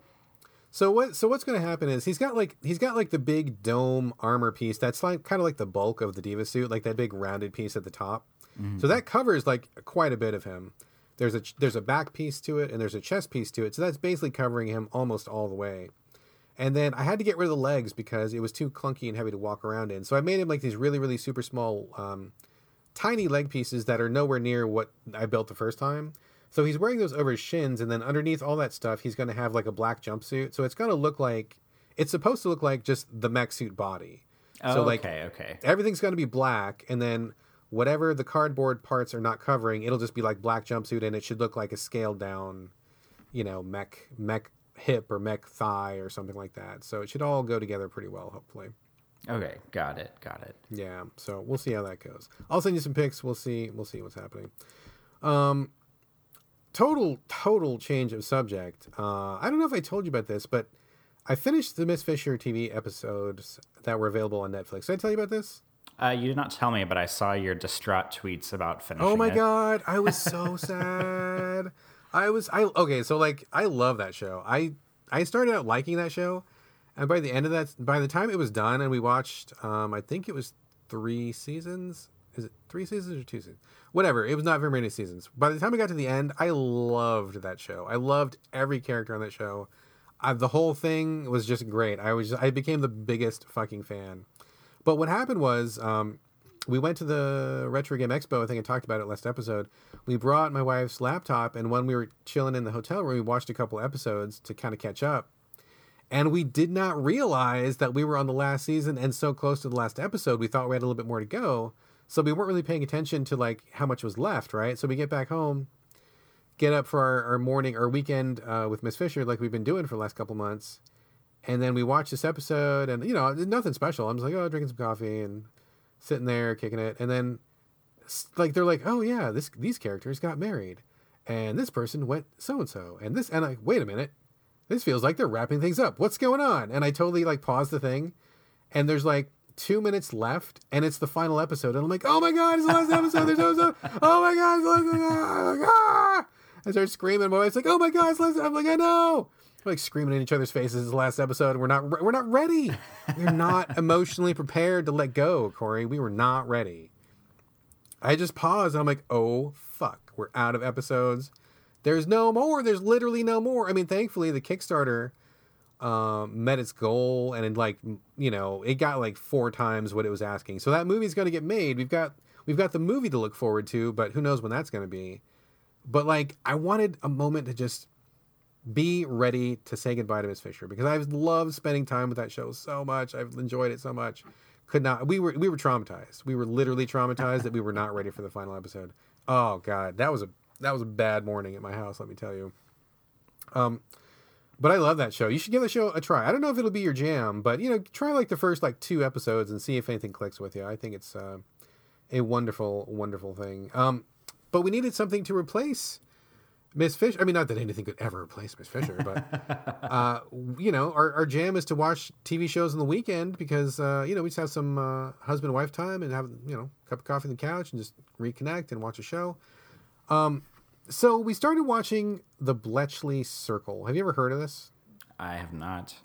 So what? So what's going to happen is he's got like he's got like the big dome armor piece that's like kind of like the bulk of the D.Va suit, like that big rounded piece at the top. So that covers like quite a bit of him. There's a there's a back piece to it and there's a chest piece to it. So that's basically covering him almost all the way. And then I had to get rid of the legs because it was too clunky and heavy to walk around in. So I made him like these really really super small, um, tiny leg pieces that are nowhere near what I built the first time. So he's wearing those over his shins, and then underneath all that stuff, he's going to have like a black jumpsuit. So it's going to look like it's supposed to look like just the mech suit body. Oh, so like okay, okay. everything's going to be black, and then whatever the cardboard parts are not covering, it'll just be like black jumpsuit, and it should look like a scaled down, you know, mech mech hip or mech thigh or something like that. So it should all go together pretty well, hopefully. Okay, got it, got it. Yeah, so we'll see how that goes. I'll send you some pics. We'll see. We'll see what's happening. Um, total, total change of subject. Uh, I don't know if I told you about this, but I finished the Miss Fisher TV episodes that were available on Netflix. Did I tell you about this? Uh, you did not tell me, but I saw your distraught tweets about finishing. Oh my it. god, I was so sad. I was I okay, so like I love that show. I I started out liking that show, and by the end of that, by the time it was done, and we watched, um, I think it was three seasons. Is it three seasons or two seasons? Whatever. It was not very many seasons. By the time we got to the end, I loved that show. I loved every character on that show. I, the whole thing was just great. I was I became the biggest fucking fan. But what happened was, um, we went to the Retro Game Expo. I think I talked about it last episode. We brought my wife's laptop, and when we were chilling in the hotel room, we watched a couple episodes to kind of catch up. And we did not realize that we were on the last season and so close to the last episode. We thought we had a little bit more to go, so we weren't really paying attention to like how much was left. Right. So we get back home, get up for our, our morning or weekend uh, with Miss Fisher, like we've been doing for the last couple months. And then we watch this episode, and you know, nothing special. I'm just like, oh, drinking some coffee and sitting there kicking it, and then like they're like, oh yeah, this these characters got married, and this person went so and so, and this, and I wait a minute, this feels like they're wrapping things up. What's going on? And I totally like pause the thing, and there's like two minutes left, and it's the final episode, and I'm like, oh my god, it's the last episode. There's episode. oh my god, it's the last episode. Ah! I start screaming. My wife's like, oh my god, it's the last. I'm like, I know. Like screaming in each other's faces. The last episode. We're not. We're not ready. We're not emotionally prepared to let go, Corey. We were not ready. I just paused. And I'm like, oh fuck, we're out of episodes. There's no more. There's literally no more. I mean, thankfully, the Kickstarter um, met its goal, and it like you know, it got like four times what it was asking. So that movie's going to get made. We've got we've got the movie to look forward to, but who knows when that's going to be. But like, I wanted a moment to just be ready to say goodbye to Miss Fisher because I've loved spending time with that show so much. I've enjoyed it so much. Could not. We were we were traumatized. We were literally traumatized that we were not ready for the final episode. Oh God, that was a that was a bad morning at my house. Let me tell you. Um, but I love that show. You should give the show a try. I don't know if it'll be your jam, but you know, try like the first like two episodes and see if anything clicks with you. I think it's uh, a wonderful, wonderful thing. Um, but we needed something to replace Miss Fisher. I mean, not that anything could ever replace Miss Fisher, but uh, you know, our, our jam is to watch TV shows on the weekend because uh, you know we just have some uh, husband wife time and have you know a cup of coffee on the couch and just reconnect and watch a show. Um, so we started watching the Bletchley Circle. Have you ever heard of this? I have not.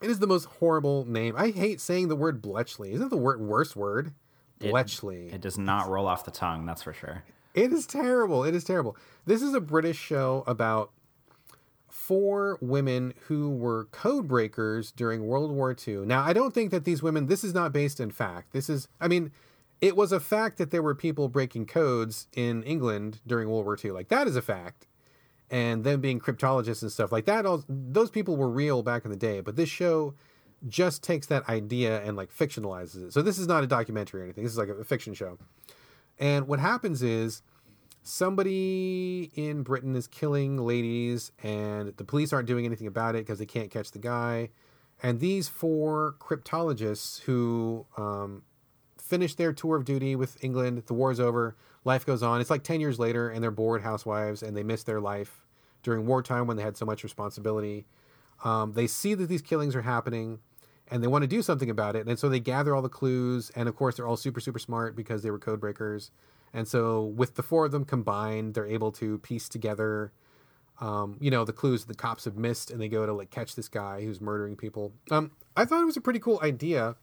It is the most horrible name. I hate saying the word Bletchley. Isn't it the word worst word? Bletchley. It, it does not roll off the tongue. That's for sure. It is terrible. It is terrible. This is a British show about four women who were code breakers during World War II. Now, I don't think that these women, this is not based in fact. This is, I mean, it was a fact that there were people breaking codes in England during World War II. Like, that is a fact. And them being cryptologists and stuff like that, all, those people were real back in the day. But this show just takes that idea and like fictionalizes it. So this is not a documentary or anything. This is like a fiction show. And what happens is somebody in Britain is killing ladies, and the police aren't doing anything about it because they can't catch the guy. And these four cryptologists who um, finish their tour of duty with England, the war's over, life goes on. It's like 10 years later, and they're bored housewives and they miss their life during wartime when they had so much responsibility. Um, they see that these killings are happening and they want to do something about it. And so they gather all the clues. And of course, they're all super, super smart because they were code breakers. And so, with the four of them combined, they're able to piece together, um, you know, the clues that the cops have missed, and they go to like catch this guy who's murdering people. Um, I thought it was a pretty cool idea,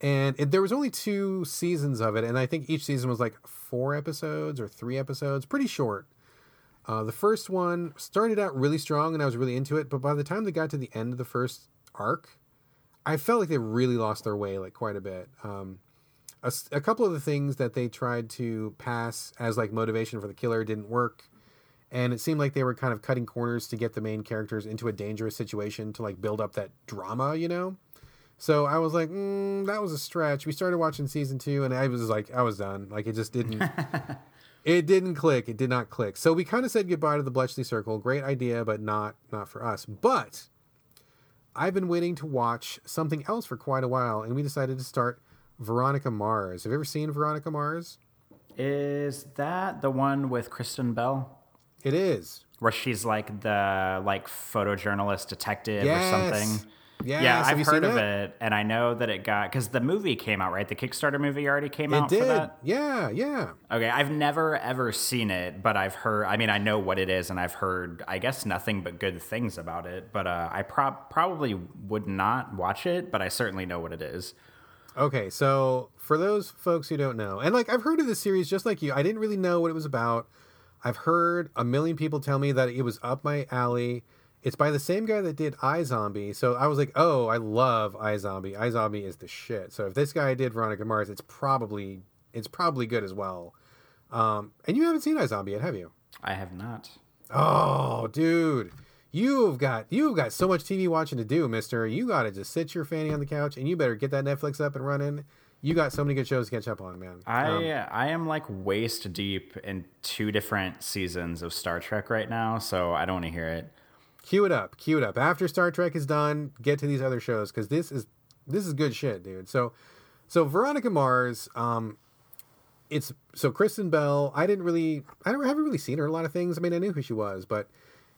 and it, there was only two seasons of it, and I think each season was like four episodes or three episodes, pretty short. Uh, the first one started out really strong, and I was really into it, but by the time they got to the end of the first arc, I felt like they really lost their way like quite a bit. Um, a, a couple of the things that they tried to pass as like motivation for the killer didn't work and it seemed like they were kind of cutting corners to get the main characters into a dangerous situation to like build up that drama you know? So i was like mm, that was a stretch. We started watching season two and i was like i was done. Like it just didn't it didn't click. It did not click. So we kind of said goodbye to the bletchley circle. Great idea but not not for us. But i've been waiting to watch something else for quite a while and we decided to start Veronica Mars. Have you ever seen Veronica Mars? Is that the one with Kristen Bell? It is. Where she's like the like photojournalist detective yes. or something. Yes. Yeah, I've heard of that? it, and I know that it got because the movie came out, right? The Kickstarter movie already came It out did. for that. Yeah, yeah. Okay, I've never ever seen it, but I've heard. I mean, I know what it is, and I've heard, I guess, nothing but good things about it. But uh, I prob probably would not watch it, but I certainly know what it is. Okay, so for those folks who don't know, and like I've heard of this series just like you, I didn't really know what it was about. I've heard a million people tell me that it was up my alley. It's by the same guy that did iZombie, so I was like, "Oh, I love iZombie. iZombie is the shit." So if this guy did Veronica Mars, it's probably it's probably good as well. Um, and you haven't seen iZombie yet, have you? I have not. Oh, dude. You've got you've got so much TV watching to do, mister. You gotta just sit your fanny on the couch and you better get that Netflix up and running. You got so many good shows to catch up on, man. I Um, I am like waist deep in two different seasons of Star Trek right now, so I don't want to hear it. Cue it up, cue it up. After Star Trek is done, get to these other shows because this is this is good shit, dude. So so Veronica Mars, um, it's so Kristen Bell. I didn't really, I don't I haven't really seen her a lot of things. I mean, I knew who she was, but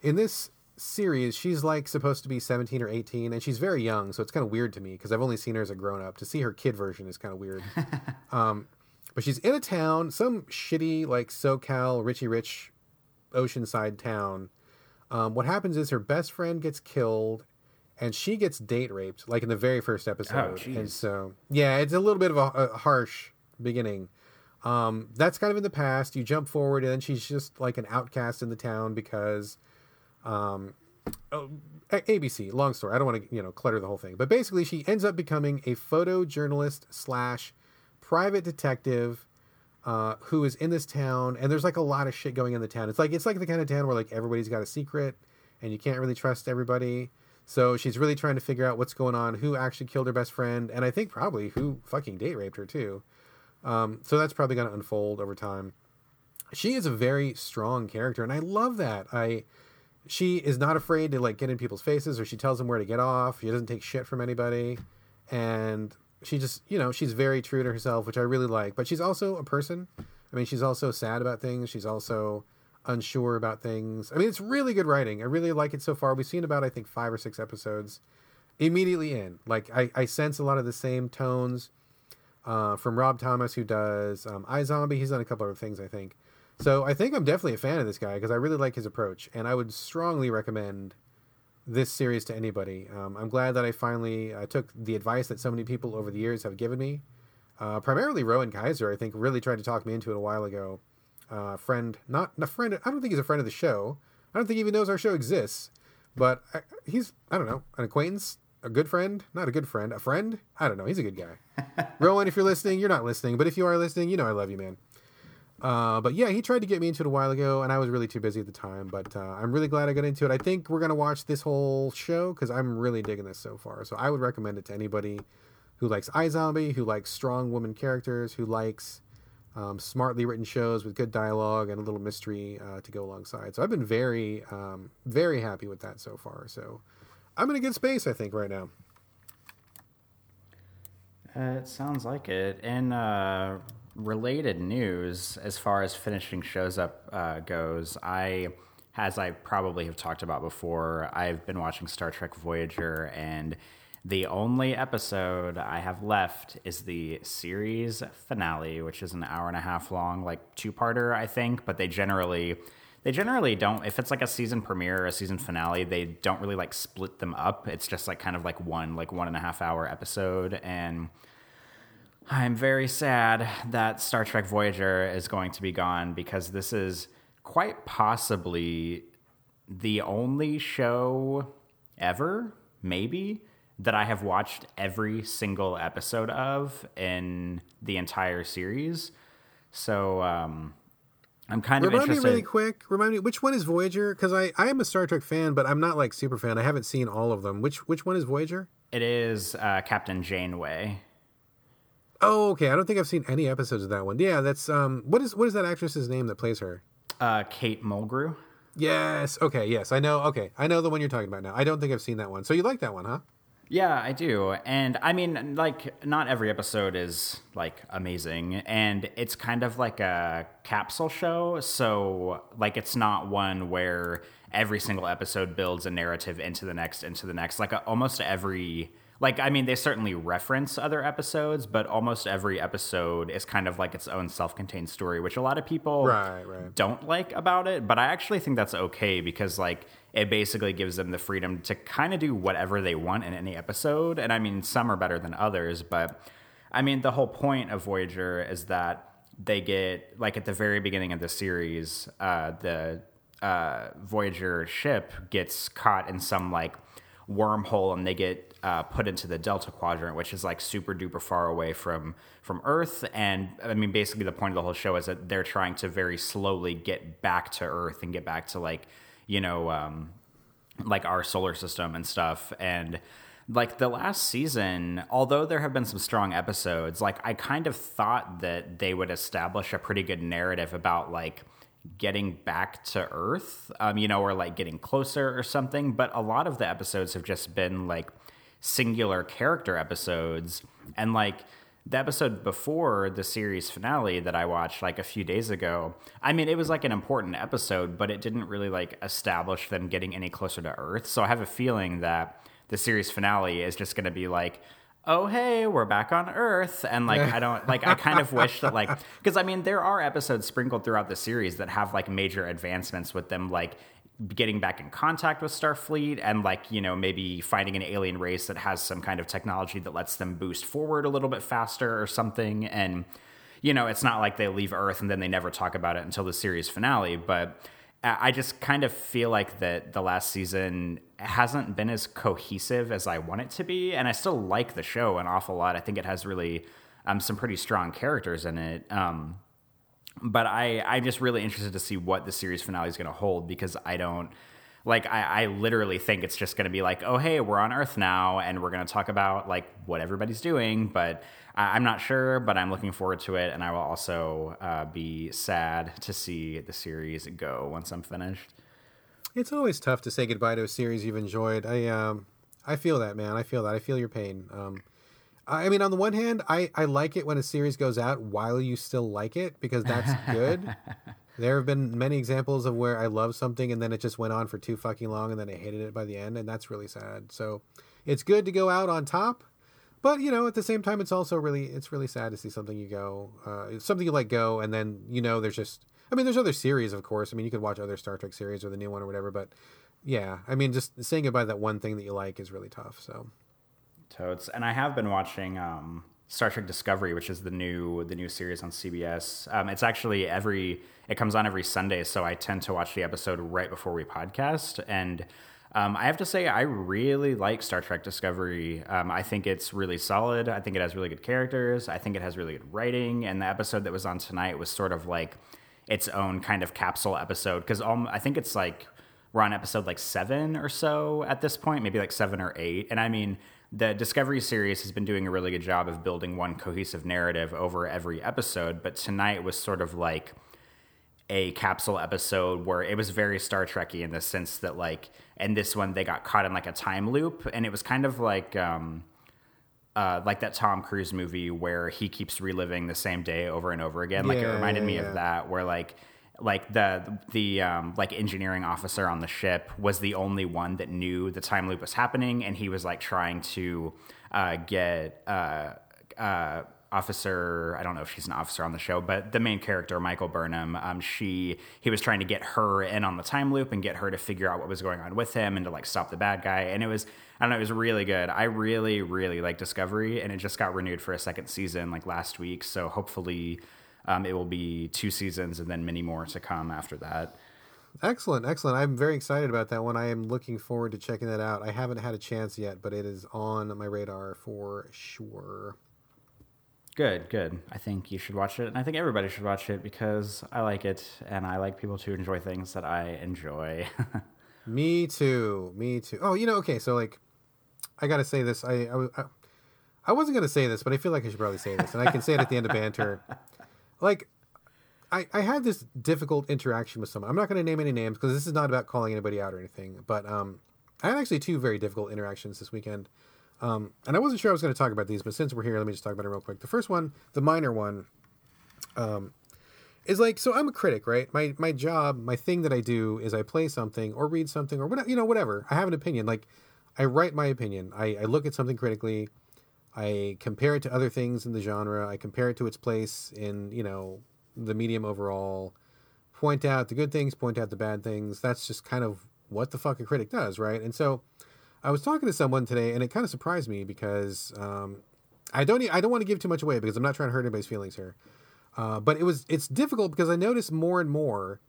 in this series, she's like supposed to be 17 or 18, and she's very young, so it's kind of weird to me because I've only seen her as a grown up. To see her kid version is kind of weird. um, but she's in a town, some shitty like SoCal Richie Rich oceanside town. Um, what happens is her best friend gets killed, and she gets date raped, like in the very first episode. jeez. and so, yeah, it's a little bit of a, a harsh beginning. Um, that's kind of in the past. You jump forward, and then she's just like an outcast in the town because, um, oh, ABC. Long story. I don't want to you know clutter the whole thing, but basically, she ends up becoming a photojournalist slash private detective. Uh, who is in this town and there's like a lot of shit going in the town it's like it's like the kind of town where like everybody's got a secret and you can't really trust everybody so she's really trying to figure out what's going on who actually killed her best friend and i think probably who fucking date raped her too um, so that's probably going to unfold over time. She is a very strong character, and I love that. I she is not afraid to like get in people's faces, or she tells them where to get off. She doesn't take shit from anybody, and she just you know she's very true to herself, which I really like. But she's also a person. I mean, she's also sad about things. She's also unsure about things. I mean, it's really good writing. I really like it so far. We've seen about I think five or six episodes. Immediately in, like I, I sense a lot of the same tones uh, from Rob Thomas, who does um, iZombie. He's done a couple other things, I think. So I think I'm definitely a fan of this guy because I really like his approach, and I would strongly recommend this series to anybody. Um, I'm glad that I finally uh, took the advice that so many people over the years have given me. Uh, primarily Rowan Kaiser, I think, really tried to talk me into it a while ago. Uh, friend, not a friend. I don't think he's a friend of the show. I don't think he even knows our show exists. But I, he's, I don't know, an acquaintance a good friend, not a good friend, a friend. I don't know. He's a good guy. Rowan, if you're listening, you're not listening, but if you are listening, you know I love you, man. Uh, but yeah, he tried to get me into it a while ago, and I was really too busy at the time. But uh, I'm really glad I got into it. I think we're gonna watch this whole show because I'm really digging this so far. So I would recommend it to anybody who likes iZombie, who likes strong woman characters, who likes um, smartly written shows with good dialogue and a little mystery uh, to go alongside. So I've been very, um, very happy with that so far. So I'm in a good space, I think, right now. Uh, it sounds like it. and uh, related news, as far as finishing shows up uh, goes, I, as I probably have talked about before, I've been watching Star Trek Voyager, and the only episode I have left is the series finale, which is an hour and a half long, like two parter, I think, but they generally they generally don't. If it's like a season premiere or a season finale, they don't really like split them up. It's just like kind of like one, like one and a half hour episode. And I'm very sad that Star Trek Voyager is going to be gone because this is quite possibly the only show ever, maybe, that I have watched every single episode of in the entire series. So, um, I'm kind Remind of interested. Remind me really quick. Remind me which one is Voyager? Because I I am a Star Trek fan, but I'm not like super fan. I haven't seen all of them. Which which one is Voyager? It is uh, Captain Janeway. Oh, okay. I don't think I've seen any episodes of that one. Yeah, that's um. What is what is that actress's name that plays her? Uh, Kate Mulgrew. Yes. Okay. Yes, I know. Okay, I know the one you're talking about now. I don't think I've seen that one. So you like that one, huh? Yeah, I do. And I mean, like, not every episode is like amazing. And it's kind of like a capsule show. So, like, it's not one where every single episode builds a narrative into the next, into the next. Like, almost every. Like, I mean, they certainly reference other episodes, but almost every episode is kind of like its own self contained story, which a lot of people right, right. don't like about it. But I actually think that's okay because, like, it basically gives them the freedom to kind of do whatever they want in any episode. And I mean, some are better than others, but I mean, the whole point of Voyager is that they get, like, at the very beginning of the series, uh, the uh, Voyager ship gets caught in some, like, wormhole and they get uh, put into the Delta Quadrant, which is like super duper far away from from Earth. And I mean, basically, the point of the whole show is that they're trying to very slowly get back to Earth and get back to like you know, um, like our solar system and stuff. And like the last season, although there have been some strong episodes, like I kind of thought that they would establish a pretty good narrative about like getting back to Earth, um, you know, or like getting closer or something. But a lot of the episodes have just been like singular character episodes. And like, the episode before the series finale that I watched like a few days ago, I mean, it was like an important episode, but it didn't really like establish them getting any closer to Earth. So I have a feeling that the series finale is just going to be like, oh hey we're back on earth and like i don't like i kind of wish that like because i mean there are episodes sprinkled throughout the series that have like major advancements with them like getting back in contact with Starfleet and like, you know, maybe finding an alien race that has some kind of technology that lets them boost forward a little bit faster or something. And you know, it's not like they leave Earth and then they never talk about it until the series finale. But I just kind of feel like that the last season hasn't been as cohesive as I want it to be, and I still like the show an awful lot. I think it has really um, some pretty strong characters in it. Um, but I, I'm just really interested to see what the series finale is going to hold because I don't like I, I literally think it's just going to be like oh hey we're on earth now and we're going to talk about like what everybody's doing but I, am not sure but i'm looking forward to it. And i will also uh, be sad to see the series go once i'm finished. It's always tough to say goodbye to a series you've enjoyed. I um i feel that man. I feel that. I feel your pain. Um I mean, on the one hand, I, I like it when a series goes out while you still like it because that's good. There have been many examples of where I love something and then it just went on for too fucking long and then I hated it by the end, and that's really sad. So it's good to go out on top, but you know, at the same time, it's also really it's really sad to see something you go, uh, something you let go, and then you know there's just. I mean, there's other series, of course. I mean, you could watch other Star Trek series or the new one or whatever, but yeah, I mean, just saying goodbye to that one thing that you like is really tough. So, totes. And I have been watching um, Star Trek Discovery, which is the new the new series on CBS. Um, it's actually every it comes on every Sunday, so I tend to watch the episode right before we podcast. And um, I have to say, I really like Star Trek Discovery. Um, I think it's really solid. I think it has really good characters. I think it has really good writing. And the episode that was on tonight was sort of like its own kind of capsule episode because I think it's like we're on episode like seven or so at this point, maybe like seven or eight. And I mean, the Discovery series has been doing a really good job of building one cohesive narrative over every episode, but tonight was sort of like a capsule episode where it was very Star Trekky in the sense that like, and this one they got caught in like a time loop, and it was kind of like, um, uh, like that Tom Cruise movie where he keeps reliving the same day over and over again. Like yeah, it reminded yeah, me yeah. of that, where like like the the um, like engineering officer on the ship was the only one that knew the time loop was happening, and he was like trying to uh, get uh, uh, officer. I don't know if she's an officer on the show, but the main character, Michael Burnham, um, she he was trying to get her in on the time loop and get her to figure out what was going on with him and to like stop the bad guy. And it was I don't know, it was really good. I really really like Discovery, and it just got renewed for a second season like last week. So hopefully um, it will be two seasons and then many more to come after that. Excellent, excellent. I'm very excited about that one. I am looking forward to checking that out. I haven't had a chance yet, but it is on my radar for sure. Good, good. I think you should watch it, and I think everybody should watch it because I like it, and I like people to enjoy things that I enjoy. me too. Me too. Oh, you know, okay. So like, I gotta say this. I I, I wasn't gonna say this, but I feel like I should probably say this, and I can say it at the end of banter. like I, I had this difficult interaction with someone. I'm not going to name any names because this is not about calling anybody out or anything. But um, I had actually two very difficult interactions this weekend. Um, and I wasn't sure I was going to talk about these, but since we're here, let me just talk about it real quick. The first one, the minor one, um, is like so. I'm a critic, right? My my job, my thing that I do is I play something or read something or whatever, you know, whatever. I have an opinion. Like I write my opinion. I, I look at something critically. I compare it to other things in the genre. I compare it to its place in, you know, the medium overall. Point out the good things, point out the bad things. That's just kind of what the fuck a critic does, right? And so I was talking to someone today, and it kind of surprised me because um, I don't I don't want to give too much away because I'm not trying to hurt anybody's feelings here. Uh, but it was it's difficult because I notice more and more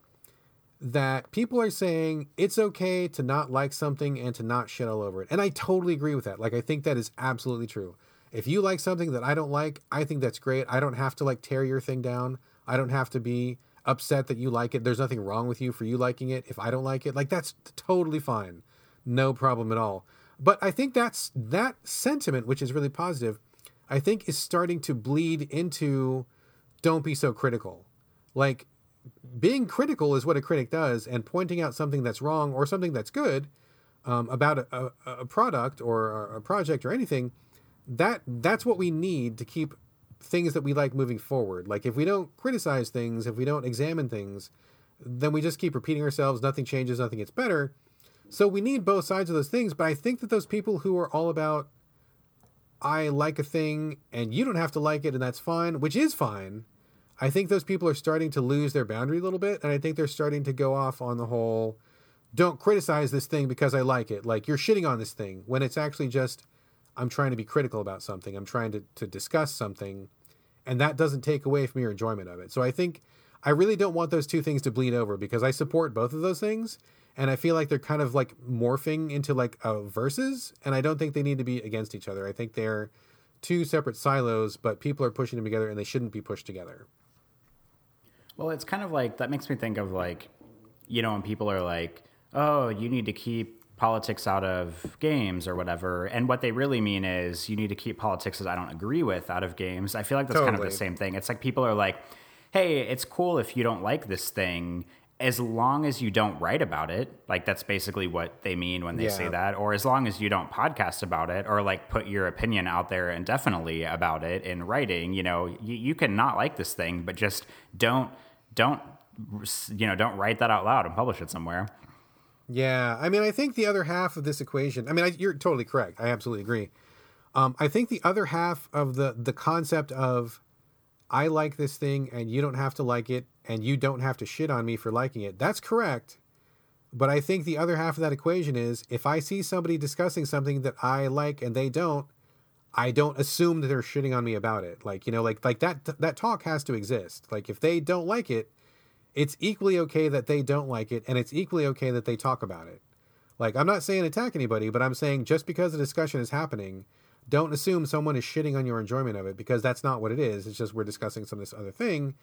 that people are saying it's okay to not like something and to not shit all over it, and I totally agree with that. Like I think that is absolutely true. If you like something that I don't like, I think that's great. I don't have to like tear your thing down. I don't have to be upset that you like it. There's nothing wrong with you for you liking it. If I don't like it, like that's totally fine. No problem at all. But I think that's that sentiment, which is really positive, I think is starting to bleed into don't be so critical. Like being critical is what a critic does, and pointing out something that's wrong or something that's good um, about a, a, a, product or a project or anything that that's what we need to keep things that we like moving forward. Like if we don't criticize things, if we don't examine things, then we just keep repeating ourselves, nothing changes, nothing gets better. So we need both sides of those things, but I think that those people who are all about I like a thing and you don't have to like it and that's fine, which is fine. I think those people are starting to lose their boundary a little bit and I think they're starting to go off on the whole don't criticize this thing because I like it. Like you're shitting on this thing when it's actually just I'm trying to be critical about something. I'm trying to, to discuss something. and that doesn't take away from your enjoyment of it. So I think I really don't want those two things to bleed over because I support both of those things, and I feel like they're kind of like morphing into like a verses, and I don't think they need to be against each other. I think they're two separate silos, but people are pushing them together, and they shouldn't be pushed together. Well, it's kind of like that makes me think of like, you know, when people are like, "Oh, you need to keep politics out of games or whatever," and what they really mean is you need to keep politics that I don't agree with out of games. I feel like that's kind of the same thing. It's like people are like, "Hey, it's cool if you don't like this thing." As long as you don't write about it, like that's basically what they mean when they say that, or as long as you don't podcast about it, or like put your opinion out there indefinitely about it in writing, you know, you, you can not like this thing, but just don't don't you know don't write that out loud and publish it somewhere Yeah, I mean, I think the other half of this equation. I mean, I, you're totally correct. I absolutely agree. Um, I think the other half of the the concept of I like this thing and you don't have to like it and you don't have to shit on me for liking it. That's correct. But I think the other half of that equation is if I see somebody discussing something that I like and they don't, I don't assume that they're shitting on me about it. Like, you know, like like that that talk has to exist. Like if they don't like it, it's equally okay that they don't like it and it's equally okay that they talk about it. Like I'm not saying attack anybody, but I'm saying just because a discussion is happening, don't assume someone is shitting on your enjoyment of it because that's not what it is. It's just we're discussing some of this other thing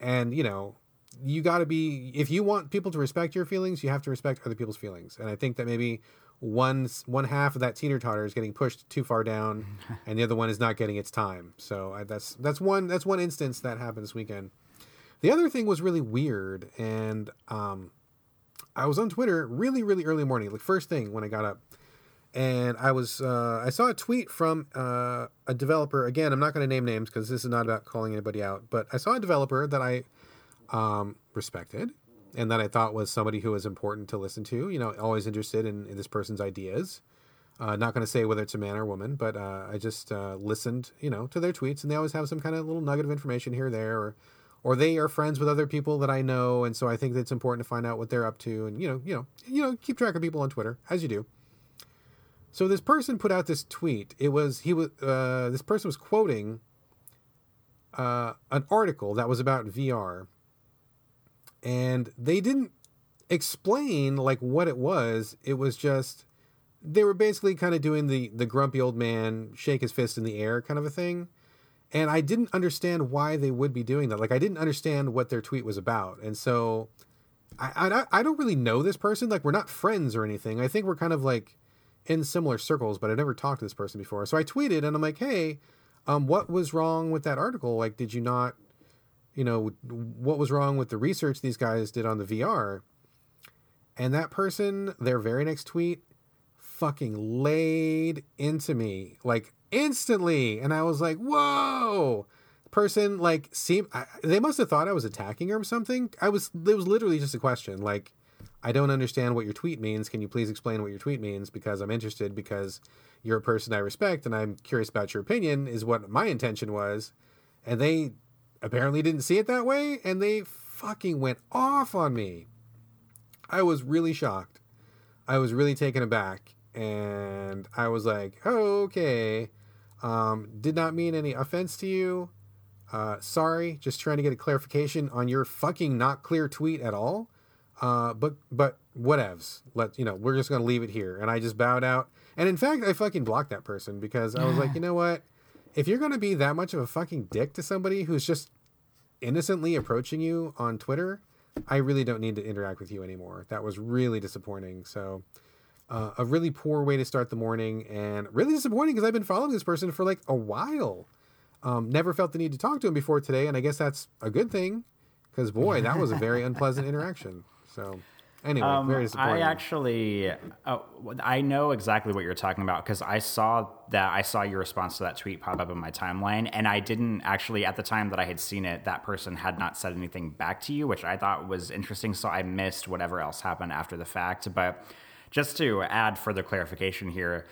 and, you know, you got to be if you want people to respect your feelings, you have to respect other people's feelings. And I think that maybe one one half of that teeter totter is getting pushed too far down, and the other one is not getting its time. So I, that's that's one that's one instance that happened this weekend. The other thing was really weird, and um, I was on Twitter really really early morning, like first thing when I got up, and I was uh, I saw a tweet from uh, a developer. Again, I'm not going to name names because this is not about calling anybody out, but I saw a developer that I um, respected and that I thought was somebody who was important to listen to. You know, always interested in, in this person's ideas. Uh, not going to say whether it's a man or woman, but uh, I just uh, listened, you know, to their tweets, and they always have some kind of little nugget of information here or there, or or they are friends with other people that I know, and so I think it's important to find out what they're up to, and you know, you know, you know, keep track of people on Twitter as you do. So this person put out this tweet. It was he was uh, this person was quoting uh, an article that was about VR, and they didn't explain like what it was. It was just they were basically kind of doing the the grumpy old man shake his fist in the air kind of a thing. And I didn't understand why they would be doing that. Like I didn't understand what their tweet was about, and so I I, I don't really know this person. Like we're not friends or anything. I think we're kind of like in similar circles, but I've never talked to this person before. So I tweeted and I'm like, hey, um, what was wrong with that article? Like, did you not, you know, what was wrong with the research these guys did on the VR? And that person, their very next tweet, fucking laid into me like instantly. And I was like, whoa. Person like seem I, they must have thought I was attacking her or something. I was it was literally just a question like I don't understand what your tweet means. Can you please explain what your tweet means? Because I'm interested because you're a person I respect and I'm curious about your opinion, is what my intention was. And they apparently didn't see it that way and they fucking went off on me. I was really shocked. I was really taken aback and I was like, okay. Um, did not mean any offense to you. Uh, sorry, just trying to get a clarification on your fucking not clear tweet at all. Uh, but but whatevs. Let you know, we're just gonna leave it here. And I just bowed out. And in fact, I fucking blocked that person because I was like, you know what? If you're gonna be that much of a fucking dick to somebody who's just innocently approaching you on Twitter, I really don't need to interact with you anymore. That was really disappointing. So. Uh, a really poor way to start the morning, and really disappointing because I've been following this person for like a while. Um, never felt the need to talk to him before today, and I guess that's a good thing because boy, that was a very unpleasant interaction. So, anyway, Um, very disappointing. I actually, oh, I know exactly what you're talking about because I saw that I saw your response to that tweet pop up in my timeline, and I didn't actually at the time that I had seen it, that person had not said anything back to you, which I thought was interesting. So I missed whatever else happened after the fact. But just to add further clarification here,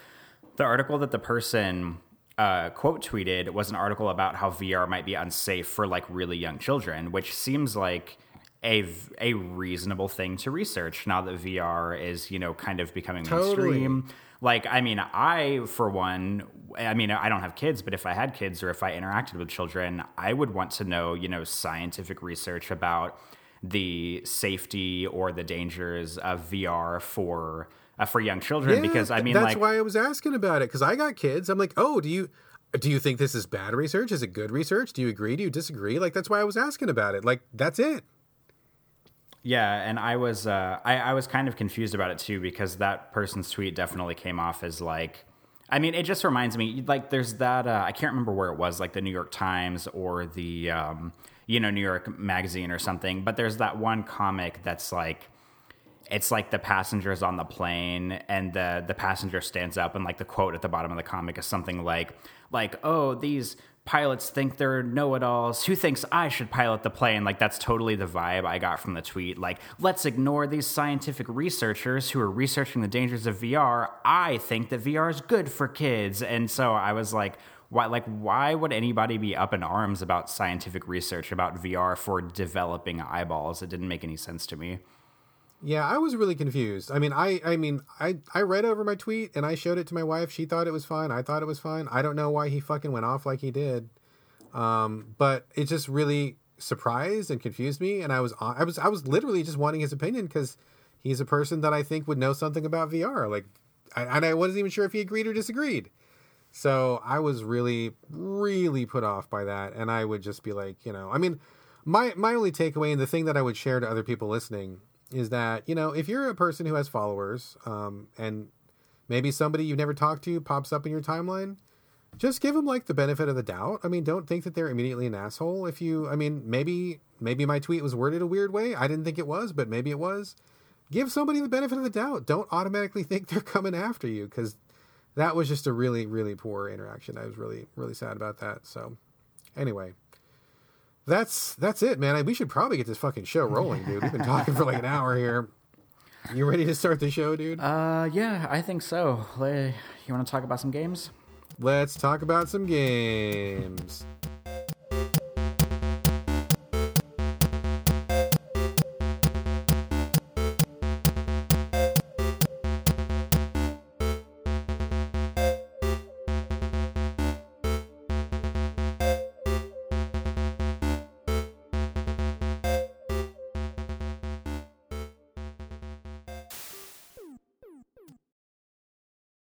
the article that the person uh, quote tweeted was an article about how VR might be unsafe for like really young children, which seems like a a reasonable thing to research now that VR is you know kind of becoming Totally. mainstream. Like, I mean, I for one, I mean, I don't have kids, but if I had kids or if I interacted with children, I would want to know you know scientific research about the safety or the dangers of VR for uh, for young children because I mean, that's like, why I was asking about it because I got kids. I'm like, oh, do you do you think this is bad research? Is it good research? Do you agree? Do you disagree? Like that's why I was asking about it. Like that's it. Yeah, and I was uh, I, I was kind of confused about it too because that person's tweet definitely came off as like I mean it just reminds me like there's that uh, I can't remember where it was like the New York Times or the um, you know New York Magazine or something but there's that one comic that's like it's like the passengers on the plane and the the passenger stands up and like the quote at the bottom of the comic is something like like oh these pilots think they're know-it-alls. Who thinks i should pilot the plane? Like that's totally the vibe i got from the tweet. Like let's ignore these scientific researchers who are researching the dangers of vr i think that vr is good for kids. And so i was like why like why would anybody be up in arms about scientific research about vr for developing eyeballs it didn't make any sense to me Yeah, I was really confused. I mean, I I mean, I I read over my tweet and I showed it to my wife. She thought it was fine. I thought it was fine. I don't know why he fucking went off like he did. Um, but it just really surprised and confused me and I was I was I was literally just wanting his opinion cuz he's a person that I think would know something about VR. Like I, and I wasn't even sure if he agreed or disagreed. So I was really, really put off by that, and I would just be like, you know, I mean, my my only takeaway and the thing that I would share to other people listening is that you know if you're a person who has followers, um, and maybe somebody you've never talked to pops up in your timeline, just give them like the benefit of the doubt. I mean, don't think that they're immediately an asshole. If you, I mean, maybe maybe my tweet was worded a weird way. I didn't think it was, but maybe it was. Give somebody the benefit of the doubt. Don't automatically think they're coming after you because that was just a really really poor interaction. I was really really sad about that. So anyway, that's that's it, man. We should probably get this fucking show rolling, dude. We've been talking for like an hour here. You ready to start the show, dude? Uh, yeah, I think so. You want to talk about some games? Let's talk about some games.